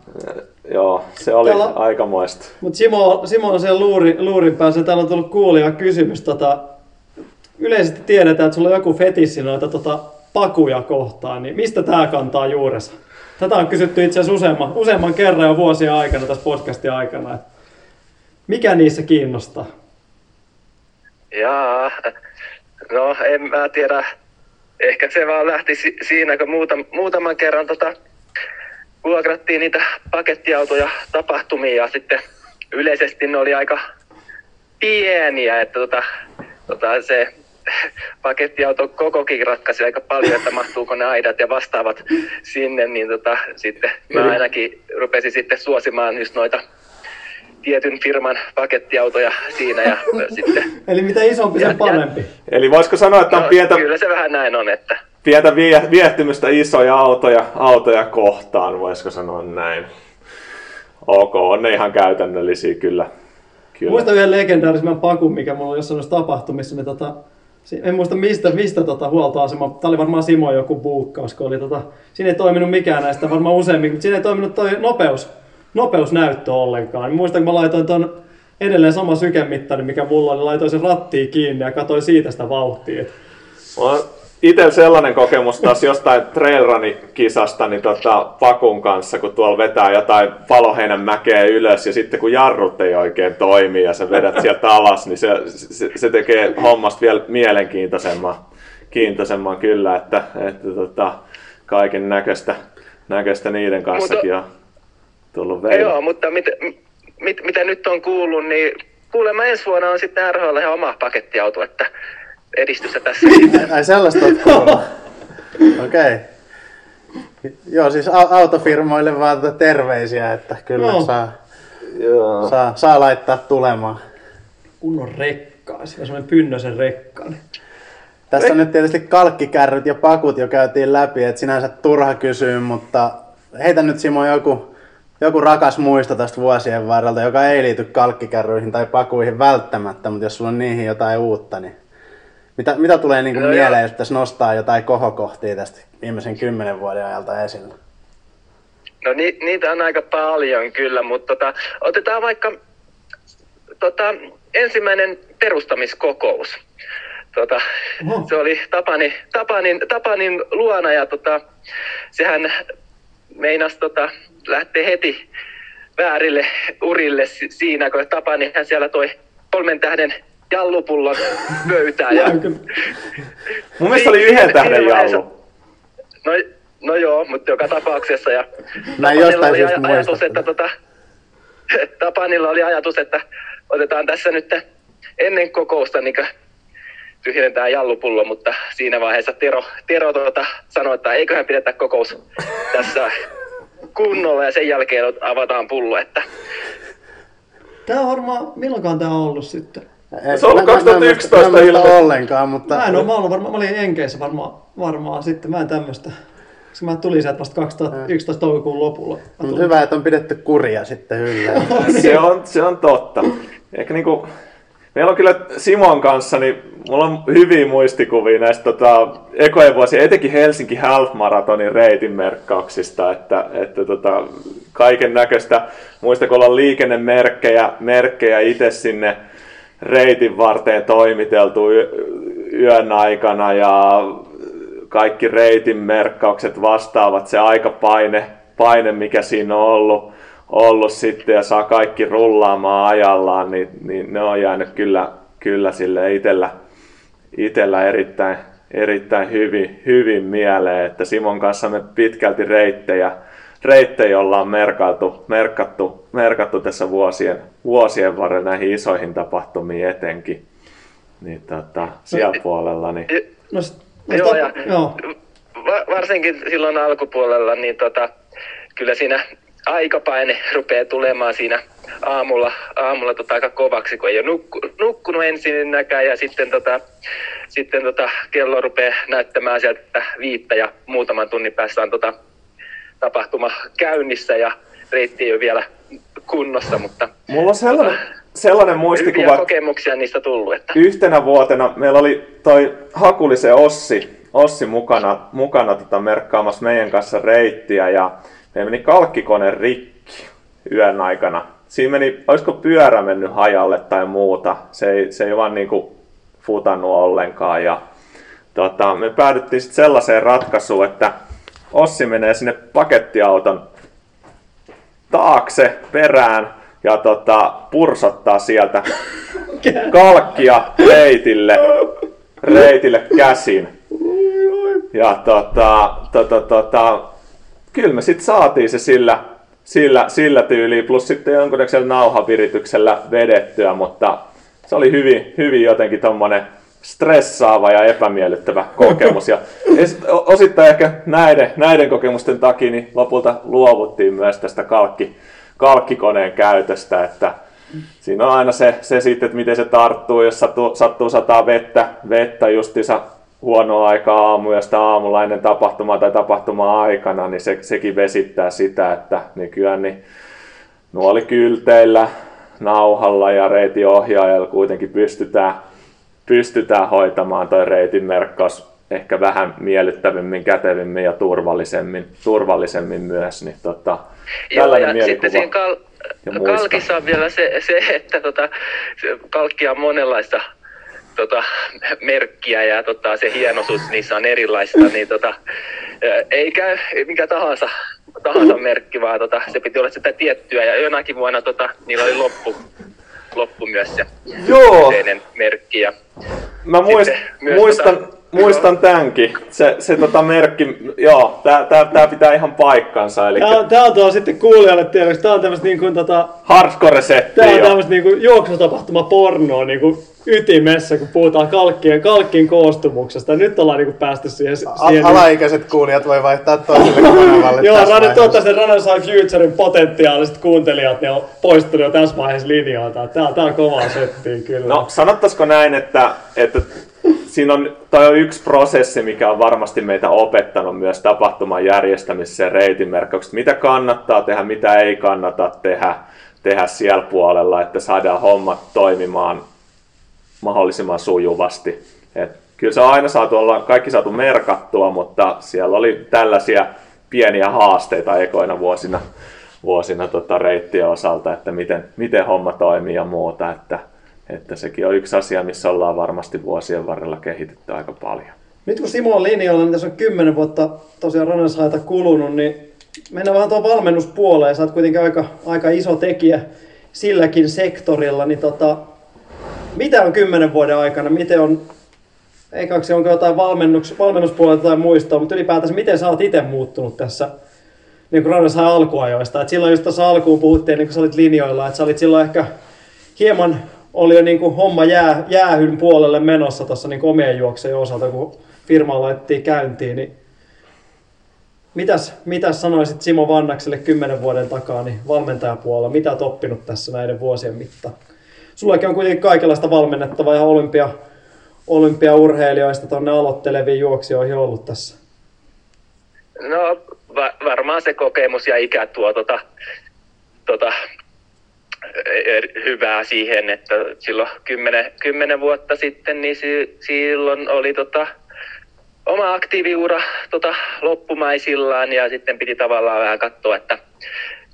[SPEAKER 3] joo, se oli
[SPEAKER 5] Täällä-
[SPEAKER 3] aikamoista.
[SPEAKER 5] Mutta Simo, Simo on siellä luuri, luurin päässä. Täällä on tullut kuulija kysymys. Tota, yleisesti tiedetään, että sulla on joku fetissi noita tota, pakuja kohtaan. Niin mistä tämä kantaa juurensa? Tätä on kysytty itse asiassa useamman, useamman kerran jo vuosien aikana tässä podcastin aikana. Et mikä niissä kiinnostaa?
[SPEAKER 2] Jaa, no en mä tiedä. Ehkä se vaan lähti si- siinä, kun muutam- muutaman kerran tota, vuokrattiin niitä pakettiautoja tapahtumiin ja sitten yleisesti ne oli aika pieniä, että tota, tota, se pakettiauto kokokin ratkaisi aika paljon, että mahtuuko ne aidat ja vastaavat sinne, niin tota, sitten mä ainakin rupesin sitten suosimaan just noita tietyn firman pakettiautoja siinä ja sitten
[SPEAKER 5] Eli mitä isompi, sen
[SPEAKER 2] ja-
[SPEAKER 5] parempi.
[SPEAKER 3] Eli voisiko sanoa, että on
[SPEAKER 2] no,
[SPEAKER 3] pientä,
[SPEAKER 2] kyllä se vähän näin on, että
[SPEAKER 3] pientä vie, viehtymystä isoja autoja, autoja kohtaan, voisiko sanoa näin? Ok, on ne ihan käytännöllisiä kyllä. kyllä.
[SPEAKER 5] Muistan yhden legendaarisemman pakun, mikä mulla oli jossain tapahtumissa. Niin tota, en muista mistä, mistä tota huoltoasema, tämä oli varmaan Simo joku buukkaus, kun oli tota, siinä ei toiminut mikään näistä, varmaan useammin, mutta siinä ei toiminut toi nopeus, nopeusnäyttö ollenkaan. Niin Muistan, kun mä laitoin ton edelleen sama sykemittari, mikä mulla oli, laitoin sen rattiin kiinni ja katsoin siitä sitä vauhtia. Et
[SPEAKER 3] Mulla itsellä sellainen kokemus taas jostain trailrun-kisasta niin tota, Pakun kanssa, kun tuolla vetää jotain paloheinän mäkeä ylös ja sitten kun jarrut ei oikein toimi ja sä vedät sieltä alas, niin se, se, se tekee hommasta vielä mielenkiintoisemman kiintoisemman kyllä, että, että tota, kaiken näköistä, näköistä niiden kanssakin on tullut
[SPEAKER 2] veillä. Joo, mutta mit, mit, mitä nyt on kuullut, niin kuulemma ensi vuonna on sitten RHL ihan oma pakettiauto, että edistystä tässä.
[SPEAKER 4] Ai sellaista kuullut. Okei. Joo, siis au- autofirmoille vaan tätä terveisiä, että kyllä
[SPEAKER 5] Joo.
[SPEAKER 4] saa,
[SPEAKER 3] Joo.
[SPEAKER 4] saa, saa laittaa tulemaan.
[SPEAKER 5] kunnon rekka, ja semmoinen pynnösen rekka. Niin.
[SPEAKER 4] Tässä on nyt tietysti kalkkikärryt ja pakut jo käytiin läpi, että sinänsä turha kysyä, mutta heitä nyt Simo joku, joku rakas muisto tästä vuosien varrelta, joka ei liity kalkkikärryihin tai pakuihin välttämättä, mutta jos sulla on niihin jotain uutta, niin mitä, mitä tulee niin kuin
[SPEAKER 2] No
[SPEAKER 4] mieleen,
[SPEAKER 2] joo.
[SPEAKER 4] jos pitäisi nostaa jotain kohokohtia tästä viimeisen kymmenen vuoden ajalta esille?
[SPEAKER 2] No ni, niitä on aika paljon kyllä, mutta tota, otetaan vaikka tota, ensimmäinen perustamiskokous. Tota,
[SPEAKER 5] Oho.
[SPEAKER 2] se oli Tapani, Tapanin, Tapanin luona ja tota, sehän meinasi tota, lähteä heti väärille urille si- siinä, kun Tapani hän siellä toi kolmen tähden jallupullon pöytään. Ja.
[SPEAKER 3] Mun mielestä oli yhden tähden
[SPEAKER 2] siinä vaiheessa-
[SPEAKER 3] jallu.
[SPEAKER 2] No, no joo, mutta joka tapauksessa. Ja
[SPEAKER 4] Mä en jostain
[SPEAKER 2] oli
[SPEAKER 4] syystä
[SPEAKER 2] aj-
[SPEAKER 4] muista
[SPEAKER 2] ajatus, että tota, Tapanilla oli ajatus, että otetaan tässä nyt ennen kokousta niin tyhjennetään jallupullo, mutta siinä vaiheessa Tero, Tero tota, sanoi, että eiköhän pidetä kokous tässä kunnolla ja sen jälkeen avataan pullo. Että
[SPEAKER 5] Tää on varmaan, milloinkaan tää on ollut sitten?
[SPEAKER 3] Se on ollut
[SPEAKER 4] Mä- mä- mä
[SPEAKER 3] 2011
[SPEAKER 4] mä ollenkaan, mutta
[SPEAKER 5] Mä en oo, mä, ollut varmaan, mä olin Enkeissä varmaan, varmaan sitten, mä en tämmöstä. Koska mä tulin sieltä vasta 2011 toukokuun lopulla. Tulin-
[SPEAKER 4] hyvä, että on pidetty kuria sitten yllä.
[SPEAKER 3] se, on, se on totta. Ehkä niinku, meillä on kyllä Simon kanssa, niin mulla on hyviä muistikuvia näistä tota, ekojen vuosien, etenkin Helsinki Half Maratonin reitin merkkauksista, että, että tota, kaiken näköistä, muista kun ollaan liikennemerkkejä merkkejä itse sinne reitin varteen toimiteltu yö, yön aikana ja kaikki reitin merkkaukset vastaavat. Se aikapaine, paine, mikä siinä on ollut, ollut sitten ja saa kaikki rullaamaan ajallaan, niin, niin ne on jäänyt kyllä, kyllä sille itellä, itellä erittäin, erittäin hyvin, hyvin mieleen, että Simon kanssa me pitkälti reittejä, reittejä ollaan merkattu, merkattu, merkattu tässä vuosien, vuosien varrella näihin isoihin tapahtumiin etenkin. Niin tota, siellä puolella. Niin.
[SPEAKER 5] No, no,
[SPEAKER 2] Joo,
[SPEAKER 5] joo,
[SPEAKER 2] ja-
[SPEAKER 5] joo.
[SPEAKER 2] Va- varsinkin silloin alkupuolella, niin tota, kyllä siinä aikapaine rupeaa tulemaan siinä aamulla, aamulla tota aika kovaksi, kun ei ole nukku, nukkunut ensinnäkään ja sitten, tota, sitten tota, kello rupeaa näyttämään sieltä viittä ja muutaman tunnin päässä on tota, tapahtuma käynnissä ja reitti ei ole vielä kunnossa, mutta
[SPEAKER 3] Mulla on sellainen, sellainen
[SPEAKER 2] hyviä
[SPEAKER 3] muistikuva,
[SPEAKER 2] kokemuksia niistä tullut. Että.
[SPEAKER 3] yhtenä vuotena meillä oli toi Hakulisen Ossi, Ossi mukana, mukana tota merkkaamassa meidän kanssa reittiä ja meillä meni kalkkikone rikki yön aikana. Siinä meni, olisiko pyörä mennyt hajalle tai muuta, se ei, se ei vaan niinku futannut ollenkaan ja tota, me päädyttiin sitten sellaiseen ratkaisuun, että Ossi menee sinne pakettiauton taakse perään ja tota, pursottaa sieltä kalkkia reitille, reitille käsin. Ja tota, tota, tota, kyllä me sitten saatiin se sillä, sillä, sillä tyyliin, plus sitten jonkunnäköisellä nauhavirityksellä vedettyä, mutta se oli hyvin, hyvin jotenkin tommonen stressaava ja epämiellyttävä kokemus. Ja osittain ehkä näiden, näiden kokemusten takia niin lopulta luovuttiin myös tästä kalkki, kalkkikoneen käytöstä, että siinä on aina se, se sitten, että miten se tarttuu, jos sattuu, sattuu sataa vettä, vettä justiinsa huonoa aikaa aamuyöstä aamulla ennen tapahtumaa tai tapahtumaa aikana, niin se, sekin vesittää sitä, että nykyään niin nuolikylteillä, nauhalla ja reitin ohjaajalla kuitenkin pystytään, pystytään hoitamaan toi reitin merkkaus ehkä vähän miellyttävimmin, kätevimmin ja turvallisemmin, turvallisemmin myös. Niin tota,
[SPEAKER 2] Joo, ja
[SPEAKER 3] mielikuva.
[SPEAKER 2] sitten siinä kal- kalkissa on vielä se, se että tota, se kalkkia on monenlaista tota, merkkiä ja tota, se hienoisuus niissä on erilaista, niin tota, ei käy mikä tahansa, tahansa merkki, vaan tota, se piti olla sitä tiettyä ja jonakin vuonna tota, niillä oli loppu, loppu myös se
[SPEAKER 3] Joo,
[SPEAKER 2] kyseinen merkki. Ja,
[SPEAKER 3] Mä muist, muistan,
[SPEAKER 2] tota-
[SPEAKER 3] muistan tämänkin. Se, se tota merkki, joo, tää, tää, tää pitää ihan paikkansa. Eli
[SPEAKER 5] Tää on, tää on tuo sitten kuulijalle tiedoksi. Tää on tämmöistä niin kuin, tota,
[SPEAKER 3] hardcore-setti.
[SPEAKER 5] tää on
[SPEAKER 3] jo.
[SPEAKER 5] tämmöistä niin kuin juoksutapahtuma pornoa niin kuin ytimessä, kun puhutaan kalkkien, kalkkin koostumuksesta. Nyt ollaan niin kuin päästy siihen. Siihen
[SPEAKER 4] alaikäiset kuulijat voi vaihtaa toiselle kanavalle
[SPEAKER 5] Joo,
[SPEAKER 4] vaiheessa.
[SPEAKER 5] toivottavasti Rane sai Futurein potentiaaliset kuuntelijat, ne on poistunut jo tässä vaiheessa linjoilta. Tää, tää on kovaa settiä kyllä.
[SPEAKER 3] No sanottaisiko näin, että, että siinä on, toi on yksi prosessi, mikä on varmasti meitä opettanut myös tapahtuman järjestämisessä ja reitinmerkkaukset. Mitä kannattaa tehdä, mitä ei kannata tehdä, tehdä siellä puolella, että saadaan hommat toimimaan mahdollisimman sujuvasti. Et kyllä se on aina saatu olla, kaikki saatu merkattua, mutta siellä oli tällaisia pieniä haasteita ekoina vuosina, vuosina tota reittien osalta, että miten, miten homma toimii ja muuta. Että, että sekin on yksi asia, missä ollaan varmasti vuosien varrella kehitetty aika paljon.
[SPEAKER 5] Nyt kun Simo on linjoilla, niin tässä on kymmenen vuotta tosiaan Ranashaita kulunut, niin mennään vähän tuon valmennuspuoleen. Sä oot kuitenkin aika, aika iso tekijä silläkin sektorilla, niin tota, mitä on kymmenen vuoden aikana, miten on, eikä se onko jotain valmennus, valmennuspuolelta tai muista, mutta ylipäätänsä miten sä oot itse muuttunut tässä niin kuin alkuajoista. Et silloin just tuossa alkuun puhuttiin, niin kun sä olit linjoilla, että sä olit silloin ehkä hieman oli jo niin kuin homma jää, jäähyn puolelle menossa tuossa niin omien juoksujen osalta, kun firmaa laitettiin käyntiin. Niin mitäs, mitäs sanoisit Simo Vannakselle kymmenen vuoden takaa niin valmentajapuolella? Mitä olet oppinut tässä näiden vuosien mittaan? Sullakin on kuitenkin kaikenlaista valmennettavaa ja olympia, olympiaurheilijoista tuonne aloitteleviin juoksijoihin ollut tässä.
[SPEAKER 2] No va- varmaan se kokemus ja ikä tuo tota, tota, er- hyvää siihen, että silloin kymmenen, kymmenen vuotta sitten, niin si- silloin oli tota, oma aktiiviura tota, loppumaisillaan ja sitten piti tavallaan vähän katsoa, että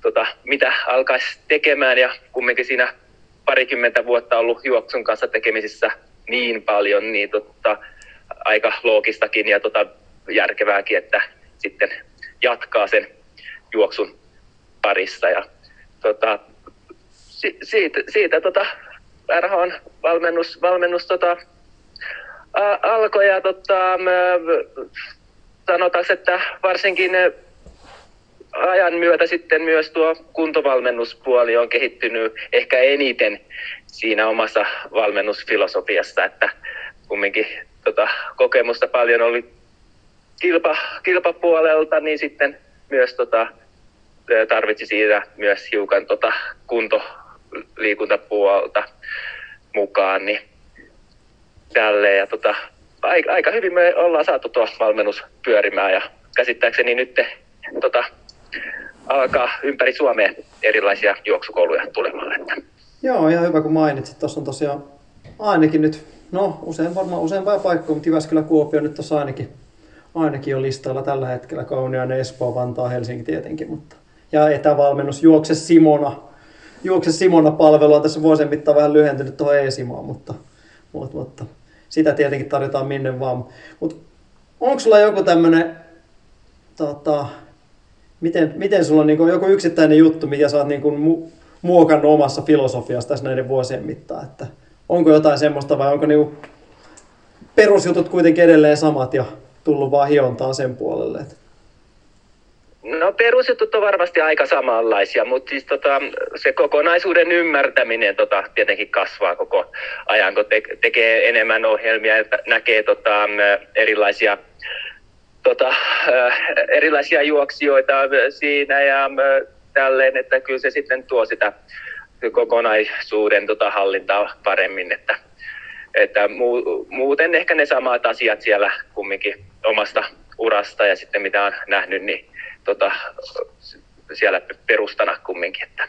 [SPEAKER 2] tota, mitä alkaisi tekemään ja kumminkin siinä parikymmentä vuotta ollut juoksun kanssa tekemisissä niin paljon, niin tota, aika loogistakin ja tota, järkevääkin, että sitten jatkaa sen juoksun parissa. Ja, tota, si- siitä, siitä tota, RHn valmennus, valmennus tota, a- alkoi ja tota, m- sanotaanko, että varsinkin ajan myötä sitten myös tuo kuntovalmennuspuoli on kehittynyt ehkä eniten siinä omassa valmennusfilosofiassa, että kumminkin tota, kokemusta paljon oli kilpa, kilpapuolelta, niin sitten myös tota, tarvitsi siitä myös hiukan tota, kuntoliikuntapuolta mukaan, niin tälleen. Ja tota, aika, aika hyvin me ollaan saatu tuo valmennus pyörimään ja käsittääkseni nyt tota, alkaa ympäri Suomea erilaisia juoksukouluja tulemaan. Että.
[SPEAKER 5] Joo, ihan hyvä kun mainitsit. Tuossa on tosiaan ainakin nyt, no usein varmaan useampaa paikkoja, mutta Jyväskylä Kuopio nyt tuossa ainakin, ainakin on listalla tällä hetkellä. Kauniainen, Espoo, Vantaa, Helsinki tietenkin. Mutta, ja etävalmennus Juokse Simona. Juokse Simona palvelu on tässä vuosien mittaan vähän lyhentynyt tuohon e-Simoon, mutta, mutta, mutta, sitä tietenkin tarjotaan minne vaan. Mutta onko sulla joku tämmöinen, tota, miten, miten sulla on niin joku yksittäinen juttu, mikä sä oot niin kuin mu- muokannut omassa filosofiassa tässä näiden vuosien mittaan, että onko jotain semmoista vai onko niinku perusjutut kuitenkin edelleen samat ja tullut vaan hiontaan sen puolelle?
[SPEAKER 2] No perusjutut on varmasti aika samanlaisia, mutta siis tota, se kokonaisuuden ymmärtäminen tota, tietenkin kasvaa koko ajan, kun te- tekee enemmän ohjelmia ja näkee tota, erilaisia tota, äh, erilaisia juoksijoita siinä ja m, tälleen, että kyllä se sitten tuo sitä kokonaisuuden tota, hallintaa paremmin, että, että muu, muuten ehkä ne samat asiat siellä kumminkin omasta urasta ja sitten mitä on nähnyt, niin tota, siellä perustana kumminkin. Että.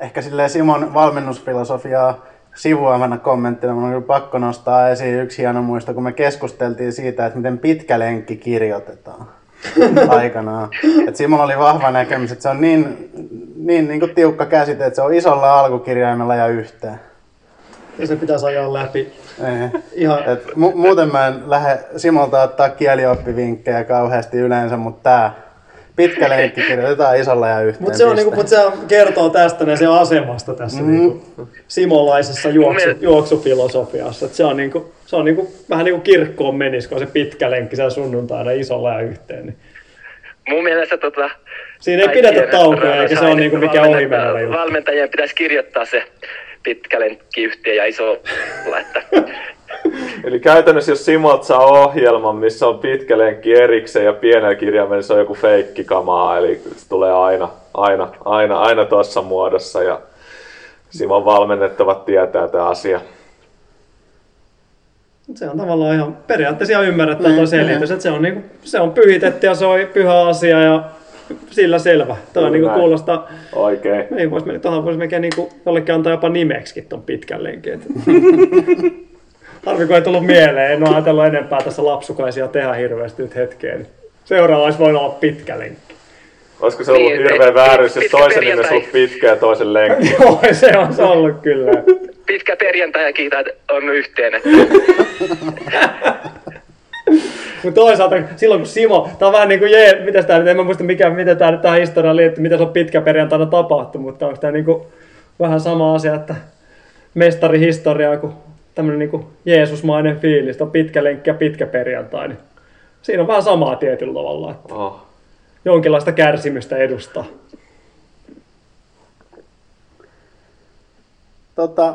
[SPEAKER 4] Ehkä silleen Simon valmennusfilosofiaa sivuavana kommenttina mun on kyllä pakko nostaa esiin yksi hieno muisto, kun me keskusteltiin siitä, että miten pitkä lenkki kirjoitetaan aikanaan. Et Simon oli vahva näkemys, että se on niin, niin, niin kuin tiukka käsite, että se on isolla alkukirjaimella ja yhteen.
[SPEAKER 5] Ja se pitäisi ajaa läpi.
[SPEAKER 4] Ei.
[SPEAKER 5] Ihan,
[SPEAKER 4] Et mu- muuten mä en lähde Simolta ottaa kielioppivinkkejä kauheasti yleensä, mutta tää pitkä lenkki kirjoitetaan isolla ja yhteen.
[SPEAKER 5] mutta se, on, niinku, mut se kertoo tästä ne se asemasta tässä mm. niinku, simolaisessa juoksu, juoksufilosofiassa. Et se on, niinku, se on niinku, vähän niin kuin kirkkoon menisi, kun on se pitkä lenkki siellä sunnuntaina isolla ja yhteen. Niin.
[SPEAKER 2] Mun mielestä tota,
[SPEAKER 5] Siinä ei pidetä taukoja, eikä se ole niinku mikään ohimenevä juttu.
[SPEAKER 2] Valmentajien pitäisi kirjoittaa se pitkä lenkki yhteen ja isolla, että
[SPEAKER 3] Eli käytännössä jos Simot saa ohjelman, missä on pitkä lenkki erikseen ja pienellä kirjaimella, se on joku feikkikamaa, eli se tulee aina, aina, aina, aina tuossa muodossa ja Simon valmennettavat tietää tämä asia.
[SPEAKER 5] Se on tavallaan ihan periaatteessa ihan ymmärrettävä tuo
[SPEAKER 4] Mm,
[SPEAKER 5] selitys,
[SPEAKER 4] mm.
[SPEAKER 5] että se on, niinku, se on pyhitetty ja se on pyhä asia ja sillä selvä. Tuo
[SPEAKER 3] Kyllä
[SPEAKER 5] niinku
[SPEAKER 3] näin.
[SPEAKER 5] kuulostaa,
[SPEAKER 3] Oikein.
[SPEAKER 5] ei vois, tuohon voisi melkein niinku jollekin antaa jopa nimeksikin ton pitkän lenkin. Harvi kun ei tullut mieleen, en ole ajatellut enempää tässä lapsukaisia tehdä hirveästi nyt hetkeen. Seuraava olisi voinut olla pitkä lenkki.
[SPEAKER 3] Olisiko se ollut
[SPEAKER 2] Niin,
[SPEAKER 3] hirveä
[SPEAKER 2] et-
[SPEAKER 3] vääryys, jos
[SPEAKER 2] pitkä
[SPEAKER 3] toisen nimessä
[SPEAKER 2] perjantai.
[SPEAKER 3] ollut pitkä ja toisen lenkki?
[SPEAKER 5] Joo, se on se ollut kyllä.
[SPEAKER 2] pitkä perjantai ja kiitä, että on yhteen.
[SPEAKER 5] Mutta toisaalta silloin kun Simo, tää on vähän niin kuin jee, mitä tää nyt, en mä muista mikä, miten tää nyt tähän historiaan liittyy, mitä se on pitkä perjantaina tapahtunut, mutta onko tää niinku vähän sama asia, että mestarihistoriaa kuin tämmönen niinku Jeesusmainen fiilis, on pitkä lenkki ja pitkä perjantai, niin siinä on vähän samaa tietyllä tavalla, että
[SPEAKER 3] Oh.
[SPEAKER 5] jonkinlaista kärsimystä edustaa.
[SPEAKER 4] Tota,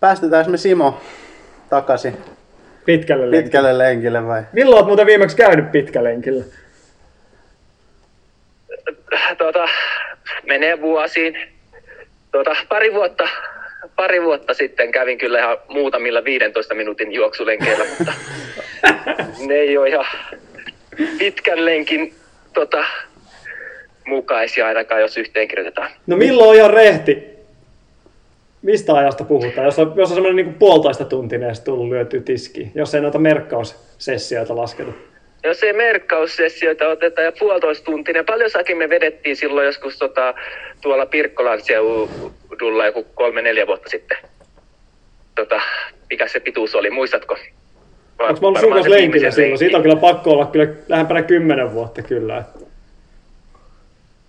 [SPEAKER 4] päästetäänkö me Simo takaisin
[SPEAKER 5] Pitkälle lenkille.
[SPEAKER 4] pitkälle lenkille vai?
[SPEAKER 5] Milloin oot muuten viimeksi käynyt pitkälenkillä?
[SPEAKER 2] tuota, menee vuosiin. Tuota, pari, vuotta, pari vuotta sitten kävin kyllä ihan muutamilla 15 minuutin juoksulenkeillä, mutta ne ei ole ihan pitkän lenkin tota, mukaisia ainakaan, jos yhteenkirjoitetaan.
[SPEAKER 5] No milloin on ihan rehti? Mistä ajasta puhutaan? Jos on, jos on semmoinen niin puolitoista tuntinen tullut lyöty tiski, jos ei noita merkkaussessioita lasketa.
[SPEAKER 2] Jos ei merkkaussessioita oteta ja puolitoista tuntinen, paljon sakin me vedettiin silloin joskus tota, tuolla Pirkkolan seudulla joku kolme-neljä vuotta sitten. Tota, mikä se pituus oli, muistatko?
[SPEAKER 5] Onko mä ollut sun kanssa lenkillä silloin? Siitä on kyllä pakko olla kyllä lähempänä kymmenen vuotta kyllä.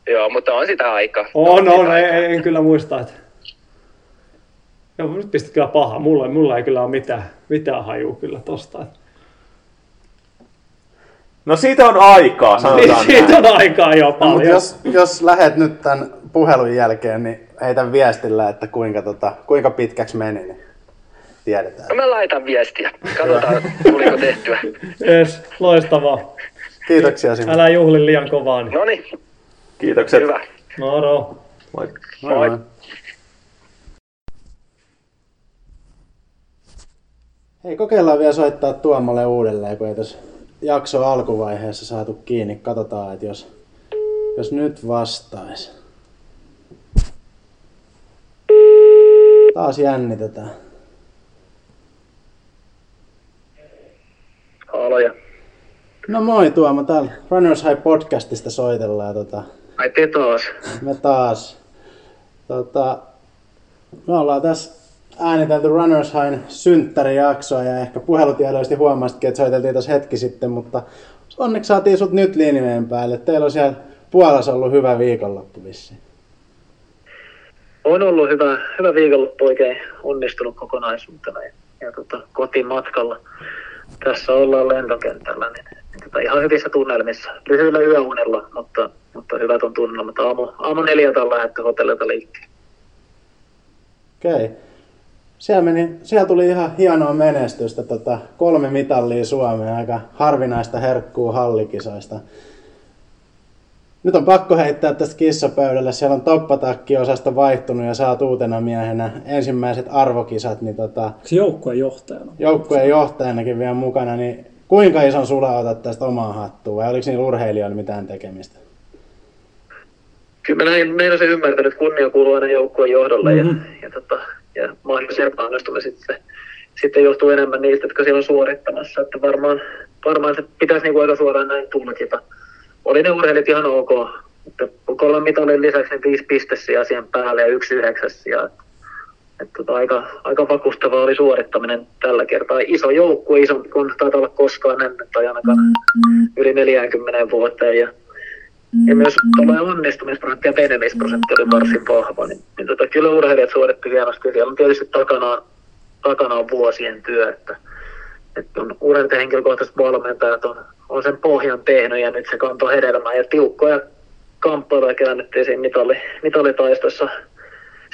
[SPEAKER 2] Joo, mutta on sitä aika.
[SPEAKER 5] On, on, on ei, en kyllä muista. Että... Joo, nyt pistit kyllä paha. Mulla, mulla ei kyllä ole mitään, mitään hajua kyllä tosta.
[SPEAKER 3] No siitä on aikaa, sanotaan
[SPEAKER 5] Siitä on aikaa jo paljon.
[SPEAKER 4] No, jos, jos lähet nyt tämän puhelun jälkeen, niin heitä viestillä, että kuinka, tota, kuinka pitkäksi meni, niin tiedetään.
[SPEAKER 2] No mä laitan viestiä. Katsotaan, tuliko tehtyä.
[SPEAKER 5] Yes, loistavaa.
[SPEAKER 4] Kiitoksia Simo.
[SPEAKER 5] Älä juhli liian kovaa. Niin.
[SPEAKER 2] No niin,
[SPEAKER 3] Kiitokset.
[SPEAKER 2] hyvä.
[SPEAKER 5] Moro.
[SPEAKER 3] Moi.
[SPEAKER 4] Moi moi. Hei, kokeillaan vielä soittaa Tuomalle uudelleen, kun ei tässä jakso alkuvaiheessa saatu kiinni. Katsotaan, että jos, jos nyt vastaisi. Taas jännitetään.
[SPEAKER 2] Aloja.
[SPEAKER 4] No moi Tuomo, täällä Runners High podcastista soitellaan. Tota,
[SPEAKER 2] Ai te taas.
[SPEAKER 4] me taas. Tota, me ollaan tässä äänitelty Runners Highin synttärijaksoa ja ehkä puhelutiedoisesti huomasitkin, että soiteltiin tässä hetki sitten, mutta onneksi saatiin sut nyt linjojen päälle. Teillä on siellä Puolassa ollut hyvä viikonloppu vissiin.
[SPEAKER 6] On ollut hyvä, hyvä viikonloppu oikein onnistunut kokonaisuutena ja, ja tota, kotimatkalla. Tässä ollaan lentokentällä, niin, niin tota, ihan hyvissä tunnelmissa. Lyhyillä yöunella, mutta, mutta hyvät on tunnelmat. Aamu, aamu neljältä on lähdetty hotellilta liikkeelle.
[SPEAKER 4] Okei. Okay. Siellä, meni, siellä tuli ihan hienoa menestystä. Tota, kolme mitallia Suomeen, aika harvinaista herkkuu hallikisoista. Nyt on pakko heittää tästä kissapöydälle. Siellä on toppatakki-osasta vaihtunut ja saat uutena miehenä ensimmäiset arvokisat. Niin tota,
[SPEAKER 5] Se joukkueen johtajana.
[SPEAKER 4] joukkueen johtajanakin vielä mukana. Niin kuinka ison sulla otat tästä omaa hattua vai oliko niillä urheilijoilla mitään tekemistä?
[SPEAKER 6] Kyllä mä näin, meinasin ymmärtänyt, että kunnia kuuluu aina joukkueen johdolle mm-hmm. ja, ja, tota, ja mahdollisia epäonnistumisia sitten, sitten johtuu enemmän niistä, jotka siellä on suorittamassa. Että varmaan, varmaan se pitäisi niin kuin aika suoraan näin tulkita. Oli ne urheilijat ihan ok, että kolmen mitalin lisäksi niin viisi pistessiä siihen päälle ja yksi yhdeksäs sija. Että, että tota, aika, aika vakuustavaa oli suorittaminen tällä kertaa. Iso joukkue, isompi kuin taitaa olla koskaan ennen tai ainakaan yli 40 vuoteen. Ja, ja myös tuolla onnistumisprosentti ja menemisprosentti oli varsin vahva, niin, niin tota, kyllä urheilijat suoritti hienosti. Siellä on tietysti takana, takana on vuosien työ, että, että on urheilijat ja henkilökohtaiset valmentajat on, on sen pohjan tehnyt ja nyt se kantoi hedelmää. Ja tiukkoja kamppailuja käännettiin siinä mitalli, mitallitaistossa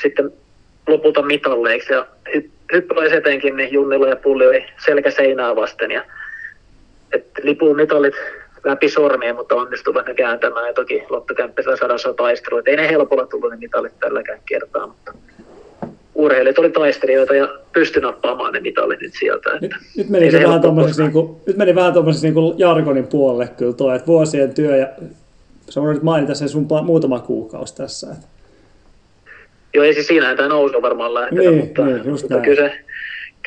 [SPEAKER 6] sitten lopulta mitalleiksi. Ja hy, hyppyläis etenkin niin Junnilla ja Pulli oli selkä seinää vasten ja että lipuu mitallit läpi sormien, mutta onnistuvat ne kääntämään ja toki loppukämppisellä sadassa taistelu. Ei ne helpolla tullut ne mitalit tälläkään kertaa, mutta urheilijat oli taistelijoita ja pystyi nappaamaan ne mitallit nyt sieltä. Että
[SPEAKER 5] Nyt, nyt, meni se vähän tommoseksi,
[SPEAKER 6] koskaan.
[SPEAKER 5] niinku, nyt meni vähän niinku jargonin puolelle kyllä tuo, että vuosien työ ja sä voit nyt mainita sen sun muutama kuukausi tässä. Että.
[SPEAKER 6] Joo, ei siis siinähän tämä nousu varmaan lähtenyt,
[SPEAKER 5] Niin,
[SPEAKER 6] mutta,
[SPEAKER 5] niin,
[SPEAKER 6] mutta kyllä, se,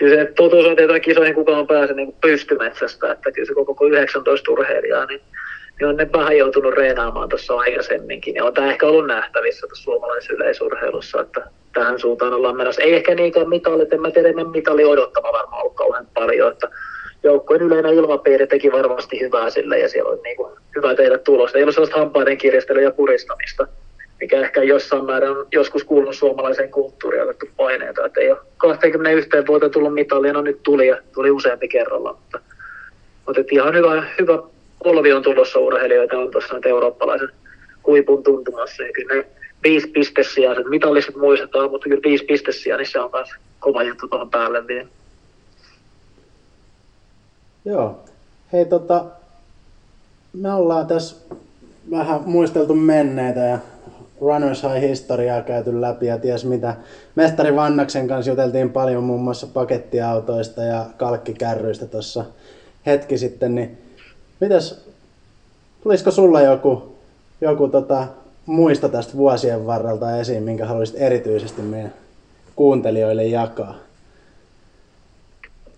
[SPEAKER 6] kyllä se totuus on, että kisoihin kukaan pääse niin pystymetsästä, että kyllä se koko, koko 19 urheilijaa, niin, niin on ne vähän joutunut reenaamaan tuossa aikaisemminkin. Ja on tämä ehkä ollut nähtävissä tuossa suomalaisessa yleisurheilussa, että tähän suuntaan ollaan menossa. Ei ehkä niinkään mitalit, en mä tiedä, en mitali odottama varmaan ollut kauhean paljon, että joukkueen yleinen ilmapiiri teki varmasti hyvää sille ja siellä oli niin kuin hyvä tehdä tulosta. Ei ollut sellaista hampaiden kirjastelyä ja puristamista, mikä ehkä jossain määrin on joskus kuulunut suomalaiseen kulttuuriin otettu paineita. Että ei ole 21 vuoteen tullut mitalia, no nyt tuli ja tuli useampi kerralla, mutta, mutta ihan hyvä, hyvä polvi on tulossa urheilijoita on tuossa nyt eurooppalaisen huipun tuntumassa. Ja kyllä ne viisi se mitalliset muistetaan, mutta kyllä viisi pistessiä, niin se on myös kova juttu tuohon päälle vielä.
[SPEAKER 4] Joo. Hei tota, me ollaan tässä vähän muisteltu menneitä ja Runners High-historiaa käyty läpi ja ties mitä. Mestari Vannaksen kanssa juteltiin paljon muun muassa pakettiautoista ja kalkkikärryistä tuossa hetki sitten, niin mitäs, tulisiko sulla joku, joku tota, muista tästä vuosien varrelta esiin, minkä haluaisit erityisesti meidän kuuntelijoille jakaa?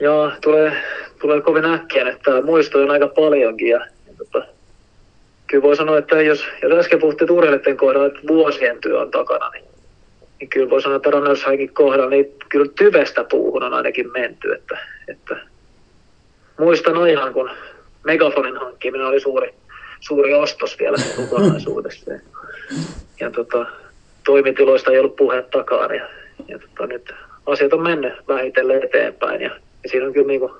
[SPEAKER 6] Joo, tulee, tulee kovin äkkiä, että muistoja on aika paljonkin. Ja, ja tota, kyllä voi sanoa, että jos, jos äsken puhuttiin urheilijoiden kohdalla, että vuosien työ on takana, niin, niin kyllä voi sanoa, että Runners kohdalla, niin kyllä tyvestä puuhun on ainakin menty. Että, että muistan ajan, kun megafonin hankkiminen oli suuri, suuri ostos vielä kokonaisuudessa. Ja tota, toimitiloista ei ollut puhettakaan. Ja, ja tota, nyt asiat on mennyt vähitellen eteenpäin. Ja, ja siinä on kyllä niin kuin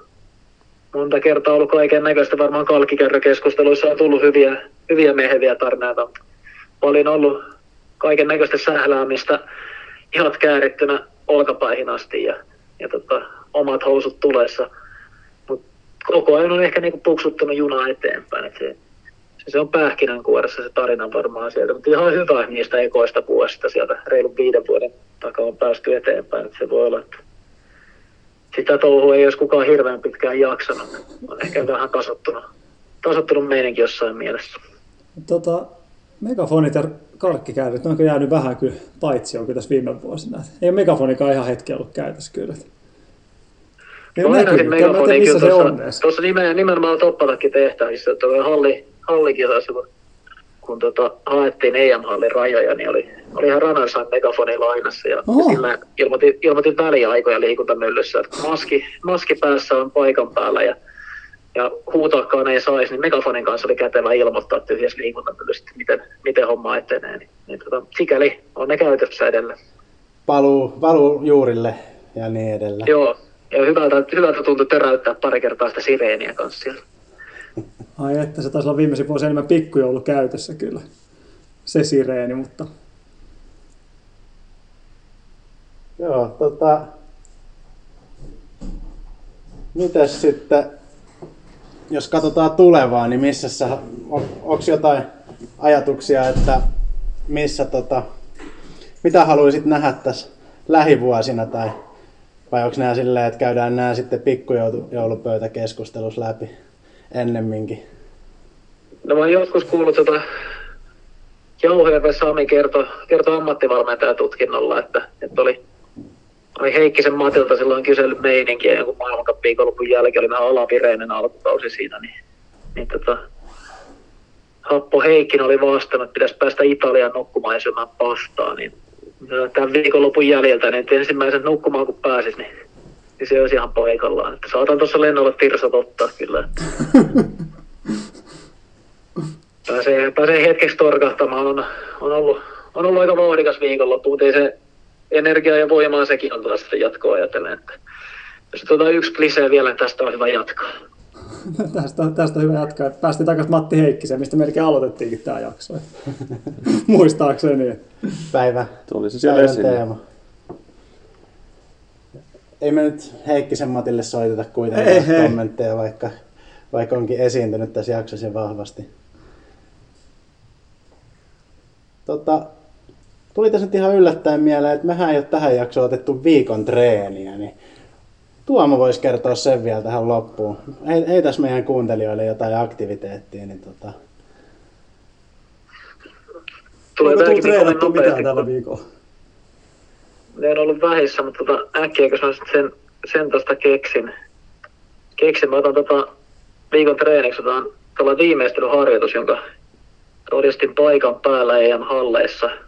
[SPEAKER 6] monta kertaa ollut kaiken näköistä. Varmaan kalkkikärrykeskusteluissa on tullut hyviä, hyviä meheviä tarinoita. Paljon ollut kaiken näköistä sähläämistä ihan käärittynä olkapaihin asti ja, ja tota, omat housut tulessa. Mutta koko ajan on ehkä niinku puksuttanut juna eteenpäin. Et se, se, se, on pähkinänkuoressa se tarina varmaan sieltä, mutta ihan hyvä niistä ekoista vuosista sieltä reilun viiden vuoden takaa on päästy eteenpäin. Et se voi olla, että sitä touhua ei olisi kukaan hirveän pitkään jaksanut. On ehkä vähän tasottunut, tasottunut meidänkin jossain mielessä.
[SPEAKER 5] Tota, megafonit ja karkkikäärit, ne onko jäänyt vähän kyllä paitsi on kyllä tässä viime vuosina. Ei ole megafonikaan ihan hetki ollut käytössä kyllä.
[SPEAKER 6] Ei ole näkynyt, megafoni missä se on Tuossa nimen, nimenomaan Toppatakin tehtävissä, että halli, hallikisassa, kun, kun tota, haettiin EM-hallin rajoja, niin oli, oli ihan Ranarsan megafoni lainassa ja, ja sillä ilmoitin, ilmoitin väliaikoja liikuntamyllyssä, että maski, maski päässä on paikan päällä ja ja huutaakaan ei saisi, niin megafonin kanssa oli kätevä ilmoittaa tyhjässä liikuntamyllyssä, miten, miten homma etenee. Niin, niin tota, sikäli on ne käytössä edelleen.
[SPEAKER 4] Paluu, paluu juurille ja niin edelleen.
[SPEAKER 6] Joo, ja hyvältä, hyvältä tuntui töräyttää pari kertaa sitä sireeniä kanssa siellä.
[SPEAKER 5] Ai että se taisi olla viimeisen vuosi enemmän pikkujoulu käytössä kyllä. Se sireeni, mutta...
[SPEAKER 4] Joo, tota... Mitäs sitten jos katsotaan tulevaa, niin missä sä, on, onko jotain ajatuksia, että missä tota, mitä haluaisit nähdä tässä lähivuosina tai vai onko nämä silleen, että käydään nämä sitten pikkujoulupöytäkeskustelussa läpi ennemminkin?
[SPEAKER 6] No mä oon joskus kuullut tota Jauhojärven Sami kertoi kerto ammattivalmentajatutkinnolla, että, että oli oli Heikkisen Matilta silloin kysely meininkiä jonkun maailmancup viikonlopun jälkeen, oli vähän alavireinen alkukausi siinä, niin, niin tota, Happo Heikkinen oli vastannut, että pitäisi päästä Italian nukkumaan ja pastaa, niin tämän viikonlopun jäljiltä, niin ensimmäisen nukkumaan kun pääsis, niin, niin se olisi ihan paikallaan. Että saatan tuossa lennolla tirsat ottaa kyllä. pääsee, pääsee hetkeksi torkahtamaan. On, on, ollut, on ollut aika vauhdikas viikonloppu, mutta ei se, energiaa ja voimaa sekin on taas jatkoa ajatellen. Että jos tuota yksi klisee vielä, niin tästä on hyvä jatkaa.
[SPEAKER 5] tästä, tästä on hyvä jatkaa. Päästiin takaisin Matti Heikkiseen, mistä melkein aloitettiinkin tämä jakso. Muistaakseni.
[SPEAKER 4] Päivä.
[SPEAKER 3] Tuli se siellä esille.
[SPEAKER 4] Teema. Ei me nyt Heikkisen Matille soiteta kuitenkaan ei, kommentteja, vaikka, vaikka onkin esiintynyt tässä jaksossa vahvasti. Tota, tuli tässä nyt ihan yllättäen mieleen, että mehän ei ole tähän jaksoon otettu viikon treeniä, niin Tuomo voisi kertoa sen vielä tähän loppuun. Ei, ei tässä meidän kuuntelijoille jotain aktiviteettia, niin tota...
[SPEAKER 5] Tulee Onko tullut treenattu mitään tällä viikolla?
[SPEAKER 6] Ne on ollut vähissä, mutta tota, äkkiä, kun mä sen, sen tosta keksin, keksin, mä otan tota viikon treeniksi, otan tuolla viimeistelyharjoitus, jonka todistin paikan päällä EM-halleissa –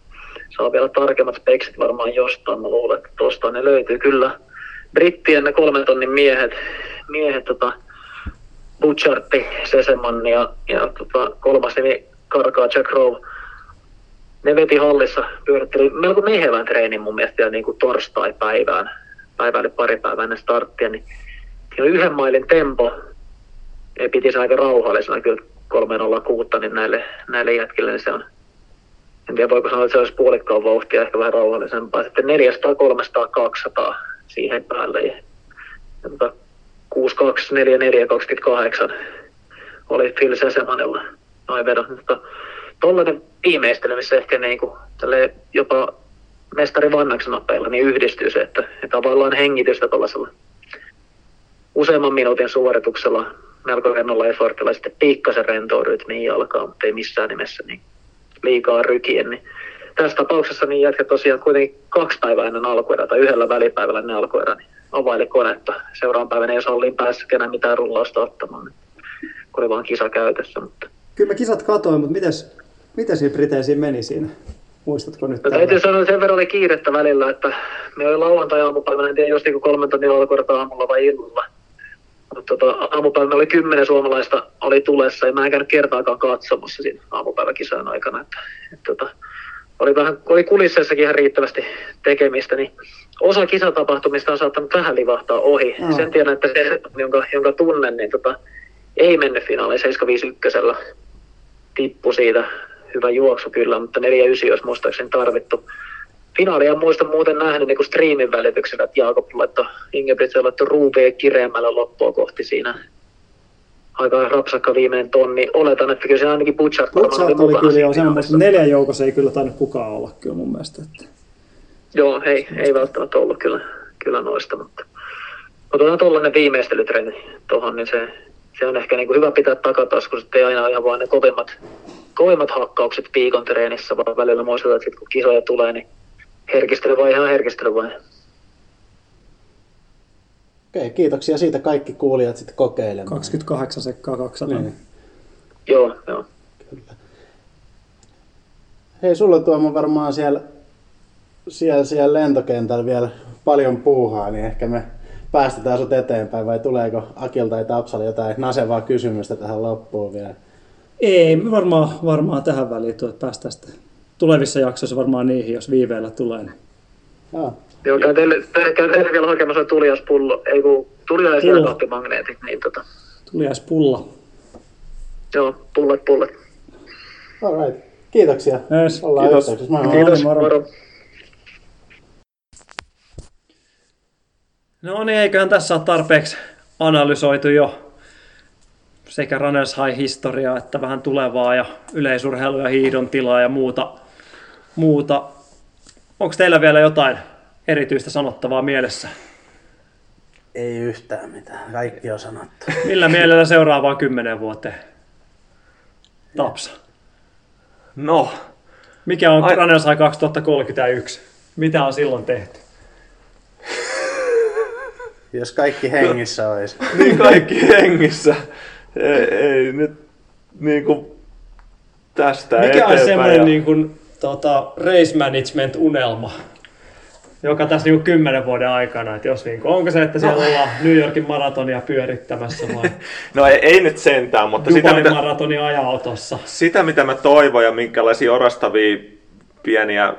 [SPEAKER 6] saa vielä tarkemmat speksit varmaan jostain. Mä luulen, että tuosta ne löytyy kyllä. Brittien ne kolmen tonnin miehet, miehet tota, Butchartti, Seseman ja, ja tota, kolmas nimi Karkaa Jack Rowe. Ne veti hallissa, pyöritteli melko mehevän treenin mun mielestä ja niin kuin torstai-päivään, päivään pari päivää ennen starttia, niin oli yhden mailin tempo, ja piti se aika rauhallisena kyllä 306, niin näille, näille jätkille niin se on en tiedä voiko sanoa, että se olisi puolikkaan vauhtia, ehkä vähän rauhallisempaa. Sitten 400, 300, 200 siihen päälle. Ja, ja tota, 62, 44, 28 oli Phil Sesemanilla noin vedot. Mutta tuollainen viimeistely, missä ehkä niin kuin, jopa mestari Vannaksen nopeilla niin yhdistyy se, että, että tavallaan hengitystä tuollaisella useamman minuutin suorituksella melko rennolla effortilla sitten pikkasen rentoon rytmiin jalkaan, mutta ei missään nimessä niin liikaa rykien. Niin tässä tapauksessa niin jätkä tosiaan kuitenkin kaksi päivää ennen alkuerää tai yhdellä välipäivällä ennen alkuerää niin availi konetta. Seuraavan päivänä ei salliin päässyt kenään mitään rullausta ottamaan, niin kun oli vaan kisa käytössä. Mutta...
[SPEAKER 5] Kyllä mä kisat katoin, mutta mites, miten siinä Briteisiin meni siinä? Muistatko nyt?
[SPEAKER 6] No, täytyy sanoa, että sen verran oli kiirettä välillä, että me oli lauantai-aamupäivänä, en tiedä, jos niin kolmen tonnin alkuerta aamulla vai illalla. Mutta tota, aamupäivänä oli kymmenen suomalaista oli tulessa ja mä en käynyt kertaakaan katsomassa siinä aamupäiväkisojen aikana. Että, että, tota, oli vähän, oli kulisseissakin ihan riittävästi tekemistä, niin osa kisatapahtumista on saattanut vähän livahtaa ohi. Mm. Sen tiedän, että se, jonka, jonka tunnen, niin tota, ei mennyt finaaliin 751. Tippu siitä. Hyvä juoksu kyllä, mutta 49 olisi muistaakseni tarvittu. Finaalia muista muuten nähnyt niin striimin välityksellä, että Jaakob laittoi, Ingebrigt laittoi ruuvia kireämmällä loppua kohti siinä. Aika rapsakka viimeinen tonni. Oletan, että kyllä se ainakin Butchart
[SPEAKER 5] Butchart oli kyllä jo semmoista. Neljän joukossa ei kyllä tainnut kukaan olla kyllä mun mielestä. Että...
[SPEAKER 6] Joo, ei, ei välttämättä ollut kyllä, kyllä noista, mutta otetaan tuollainen viimeistelytreeni tuohon, niin se, se on ehkä niin kuin hyvä pitää takataskussa, että ei aina ihan vaan ne kovimmat, kovimmat hakkaukset piikon treenissä, vaan välillä muistetaan, että sit kun kisoja tulee, niin herkistely vai ihan herkistely vai.
[SPEAKER 4] Okei, kiitoksia siitä kaikki kuulijat sitten kokeilemaan.
[SPEAKER 5] 28 sekkaa 200. Niin.
[SPEAKER 6] Joo, joo.
[SPEAKER 4] Kyllä. Hei, sulla Tuomo varmaan siellä, siellä, siellä lentokentällä vielä paljon puuhaa, niin ehkä me päästetään sut eteenpäin vai tuleeko Akilta tai Tapsalla jotain nasevaa kysymystä tähän loppuun vielä?
[SPEAKER 5] Ei, varmaan, varmaan tähän väliin tuo, että päästään sitten tulevissa jaksoissa varmaan niihin, jos viiveellä tulee. Niin.
[SPEAKER 6] Joo. Joo, käy teille, käy teille vielä hakemassa tuliaspullo, ei kun tuliaispullo. niin tota.
[SPEAKER 5] Tuliaispulla.
[SPEAKER 6] Joo, pullat, pullat.
[SPEAKER 4] Alright. Kiitoksia.
[SPEAKER 5] Yes.
[SPEAKER 4] Ollaan
[SPEAKER 5] Kiitos.
[SPEAKER 4] yhteyksissä. Moi.
[SPEAKER 6] Kiitos,
[SPEAKER 5] moro.
[SPEAKER 6] moro.
[SPEAKER 5] No niin, eiköhän tässä ole tarpeeksi analysoitu jo sekä Runners High-historiaa että vähän tulevaa ja yleisurheilu ja hiidon tilaa ja muuta. muuta. Onko teillä vielä jotain erityistä sanottavaa mielessä?
[SPEAKER 4] Ei yhtään mitään. Kaikki on sanottu.
[SPEAKER 5] Millä mielellä seuraavaan kymmenen vuoteen? Tapsa.
[SPEAKER 3] No,
[SPEAKER 5] Mikä on
[SPEAKER 3] Ai-
[SPEAKER 5] Runners High 2031? Mitä on silloin tehty?
[SPEAKER 4] Jos kaikki hengissä olisi.
[SPEAKER 3] niin kaikki hengissä. Ei, ei nyt niin kuin tästä
[SPEAKER 5] Mikä
[SPEAKER 3] eteenpäin.
[SPEAKER 5] on semmoinen
[SPEAKER 3] ja-
[SPEAKER 5] niin kuin, tota, race management unelma, joka tässä niin kymmenen vuoden aikana, että jos niin kuin, onko se, että siellä ollaan New Yorkin maratonia pyörittämässä vai
[SPEAKER 3] No ei, ei nyt sentään, mutta sitä mitä,
[SPEAKER 5] maratonia ajautossa?
[SPEAKER 3] sitä mitä mä toivon ja minkälaisia orastavia pieniä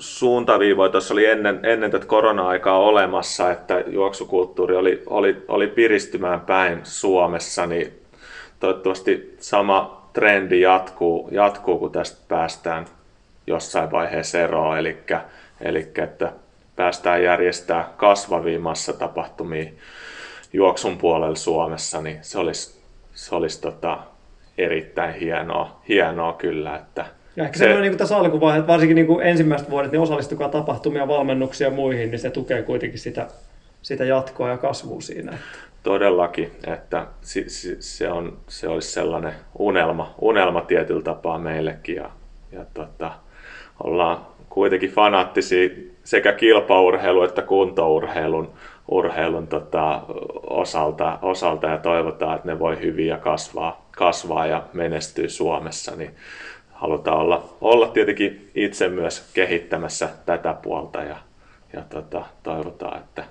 [SPEAKER 3] suuntaviivoja. Tuossa oli ennen, ennen tätä korona-aikaa olemassa, että juoksukulttuuri oli, oli, oli piristymään päin Suomessa, niin toivottavasti sama trendi jatkuu, jatkuu kun tästä päästään jossain vaiheessa eroon, eli, eli että päästään järjestämään kasvavia massatapahtumia juoksun puolella Suomessa, niin se olisi, se olisi tota, erittäin hienoa, hienoa kyllä, että
[SPEAKER 5] Ja ehkä
[SPEAKER 3] se-
[SPEAKER 5] semmoinen niin kuin tässä alkuvaiheessa, varsinkin niin kuin ensimmäiset vuodet, niin osallistukaa tapahtumia, valmennuksia ja muihin, niin se tukee kuitenkin sitä, sitä jatkoa ja kasvua siinä.
[SPEAKER 3] Todellakin, että se, se, on, se olisi sellainen unelma, unelma tietyllä tapaa meillekin ja, ja tota, ollaan kuitenkin fanaattisia sekä kilpaurheilu että kuntourheilun urheilun tota, osalta, osalta ja toivotaan, että ne voi hyvin ja kasvaa, kasvaa ja menestyä Suomessa, niin halutaan olla, olla tietenkin itse myös kehittämässä tätä puolta ja, ja tota, toivotaan, että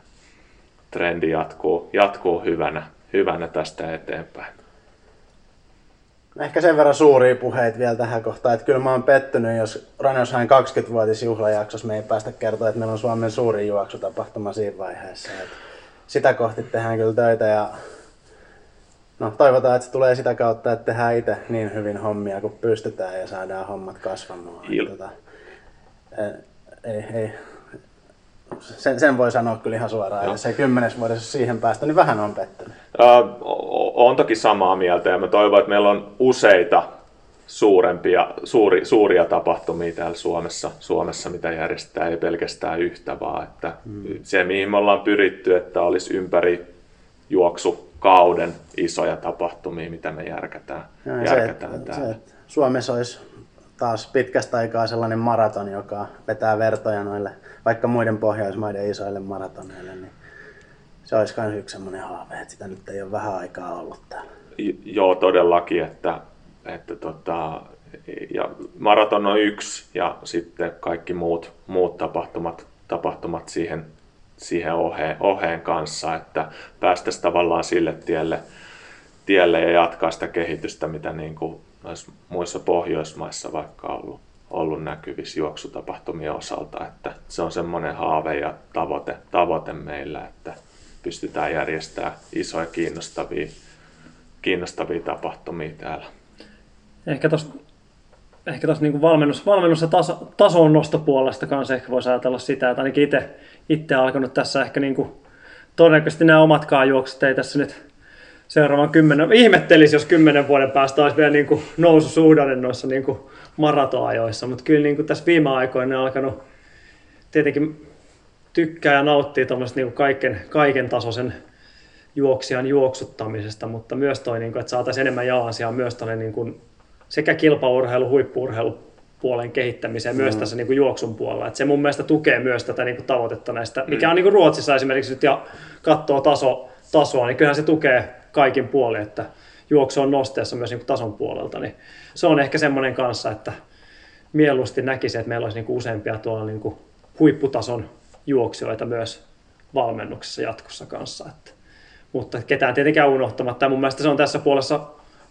[SPEAKER 3] trendi jatkuu, jatkuu hyvänä, hyvänä tästä eteenpäin.
[SPEAKER 4] Ehkä sen verran suuria puheita vielä tähän kohtaan, että kyllä mä oon pettynyt, jos High 20-vuotisjuhlajaksossa me ei päästä kertoa, että meillä on Suomen suurin juoksutapahtuma siinä vaiheessa. Et sitä kohti tehdään kyllä töitä ja no, toivotaan, että se tulee sitä kautta, että tehdään itse niin hyvin hommia kuin pystytään ja saadaan hommat kasvamaan.
[SPEAKER 3] Il-
[SPEAKER 4] tota, ei, ei, ei. Sen, sen voi sanoa kyllä ihan suoraan, että se kymmenes vuodessa siihen päästä, niin vähän on pettynyt.
[SPEAKER 3] Olen toki samaa mieltä ja mä toivon, että meillä on useita suurempia, suuri, suuria tapahtumia täällä Suomessa, Suomessa, mitä järjestetään, ei pelkästään yhtä, vaan että se, mihin me ollaan pyritty, että olisi ympäri juoksu kauden isoja tapahtumia, mitä me järkätään,
[SPEAKER 4] Ja
[SPEAKER 3] järkätään
[SPEAKER 4] se, että, se, että Suomessa olisi taas pitkästä aikaa sellainen maraton, joka vetää vertoja noille, vaikka muiden Pohjoismaiden isoille maratoneille, niin se olisi myös yksi sellainen haave, että sitä nyt ei ole vähän aikaa ollut täällä.
[SPEAKER 3] Joo, todellakin, että, että tota, ja maraton on yksi ja sitten kaikki muut, muut tapahtumat, tapahtumat siihen, siihen oheen, oheen kanssa, että päästäisiin tavallaan sille tielle, tielle ja jatkaa sitä kehitystä, mitä niin kuin muissa Pohjoismaissa vaikka ollut, ollut näkyvissä juoksutapahtumien osalta, että se on semmoinen haave ja tavoite, tavoite meillä, että pystytään järjestämään isoja kiinnostavia kiinnostavia tapahtumia täällä.
[SPEAKER 5] Ehkä tuossa ehkä tos niinku valmennus, valmennus ja taso, tason nostopuolesta kanssa ehkä voisi ajatella sitä, että ainakin itse alkanut tässä ehkä niinku, todennäköisesti nämä omatkaan juoksut ei tässä nyt seuraavan kymmenen, ihmettelisi, jos kymmenen vuoden päästä olisi vielä niinku noususuhdanne noissa niinku maratoajoissa, mutta kyllä niinku tässä viime aikoina on alkanut tietenkin tykkää ja nauttii tuommoista niinku kaiken, kaiken tasoisen juoksijan juoksuttamisesta, mutta myös toi, niin kuin, että saataisiin enemmän jalansijaa myös tuonne niin kuin, sekä kilpaurheilu, huippuurheilu puolen kehittämiseen myös tässä niin kuin juoksun puolella. Että se mun mielestä tukee myös tätä niin kuin tavoitetta näistä, mikä on niin kuin Ruotsissa esimerkiksi nyt ja katsoo taso, tasoa, niin kyllähän se tukee kaikin puolin, että juoksu on nosteessa myös niin kuin tason puolelta. Niin se on ehkä semmoinen kanssa, että mieluusti näkisi, että meillä olisi niin kuin useampia tuolla niin kuin huipputason juoksijoita myös valmennuksessa jatkossa kanssa. Että mutta ketään tietenkään unohtamatta. Ja mun mielestä se on tässä puolessa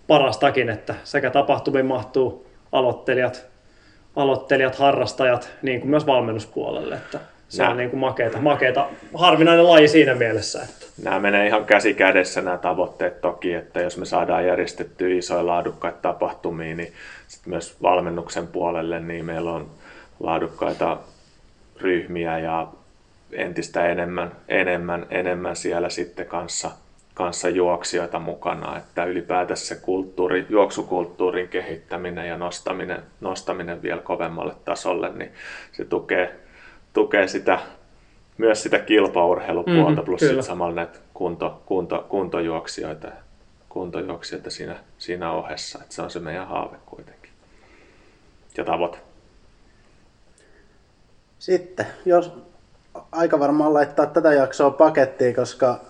[SPEAKER 5] parastakin, että sekä tapahtumiin mahtuu aloittelijat, aloittelijat, harrastajat, niin kuin myös valmennuspuolelle. Että se
[SPEAKER 3] Nä.
[SPEAKER 5] on niin kuin makeeta, makeeta, harvinainen laji siinä mielessä. Että.
[SPEAKER 3] Nämä menee ihan käsi kädessä nämä tavoitteet toki, että jos me saadaan järjestettyä isoja laadukkaita tapahtumia, niin sit myös valmennuksen puolelle niin meillä on laadukkaita ryhmiä ja entistä enemmän, enemmän, enemmän siellä sitten kanssa, kanssa juoksijoita mukana, että ylipäätänsä se kulttuuri, juoksukulttuurin kehittäminen ja nostaminen, nostaminen vielä kovemmalle tasolle, niin se tukee, tukee sitä, myös sitä kilpaurheilupuolta,
[SPEAKER 5] Mhm,
[SPEAKER 3] plus sitten samalla näitä kunto, kunto, kuntojuoksijoita, kuntojuoksijoita siinä, siinä ohessa, että se on se meidän haave kuitenkin. Ja tavoite.
[SPEAKER 4] Sitten, jos aika varmaan laittaa tätä jaksoa pakettiin, koska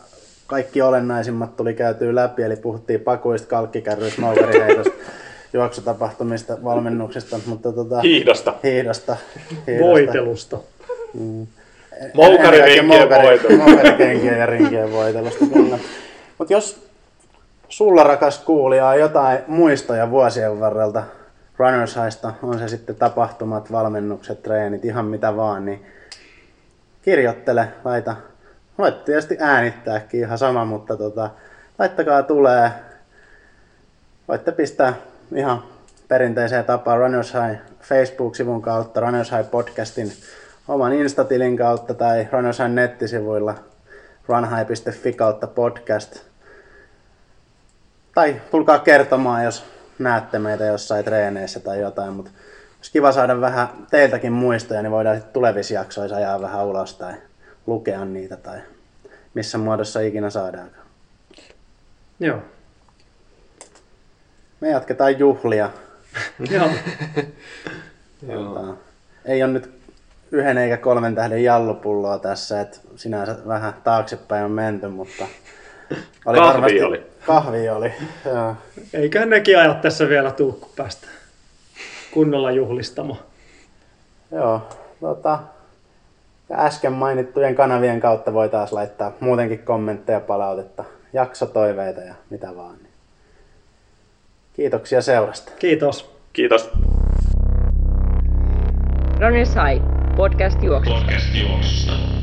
[SPEAKER 4] kaikki olennaisimmat tuli käytyä läpi, eli puhuttiin pakuista, kalkkikärryistä, moukariheitosta, juoksutapahtumista, valmennuksesta, mutta tota,
[SPEAKER 3] Hiihdosta.
[SPEAKER 4] hiihdosta, hiihdosta.
[SPEAKER 5] Voitelusta.
[SPEAKER 3] Moukaririnkien voitelu.
[SPEAKER 4] Moukarikenkien ja rinkien voitelusta, kyllä. Mutta jos sulla rakas kuulija on jotain muistoja vuosien varrelta Runners Highsta, on se sitten tapahtumat, valmennukset, treenit, ihan mitä vaan, niin kirjoittele, laita. Voit tietysti äänittääkin ihan sama, mutta tota, laittakaa tulee. Voitte pistää ihan perinteiseen tapaan Runners High Facebook-sivun kautta, Runners High podcastin oman Instatilin kautta tai Runners High nettisivuilla runhigh.fi kautta podcast. Tai tulkaa kertomaan, jos näette meitä jossain treeneissä tai jotain, mutta olisi kiva saada vähän teiltäkin muistoja, niin voidaan sitten tulevissa jaksoissa ajaa vähän ulos tai lukea niitä tai missä muodossa ikinä saadaankaan.
[SPEAKER 5] Joo.
[SPEAKER 4] Me jatketaan juhlia.
[SPEAKER 5] Joo.
[SPEAKER 4] Tota, ei ole nyt yhden eikä kolmen tähden jallupulloa tässä, että sinänsä vähän taaksepäin on menty, mutta oli
[SPEAKER 3] Kahvi oli.
[SPEAKER 4] Kahvi oli, joo.
[SPEAKER 5] Eiköhän nekin ajat tässä vielä tuu, kun päästä kunnolla juhlistamaan.
[SPEAKER 4] Joo, tota, ja äsken mainittujen kanavien kautta voi taas laittaa muutenkin kommentteja, palautetta, jaksotoiveita ja mitä vaan. niin Kiitoksia seurasta.
[SPEAKER 5] Kiitos.
[SPEAKER 3] Kiitos.
[SPEAKER 1] Runners High, podcast juoksusta.
[SPEAKER 7] Podcast juoksusta.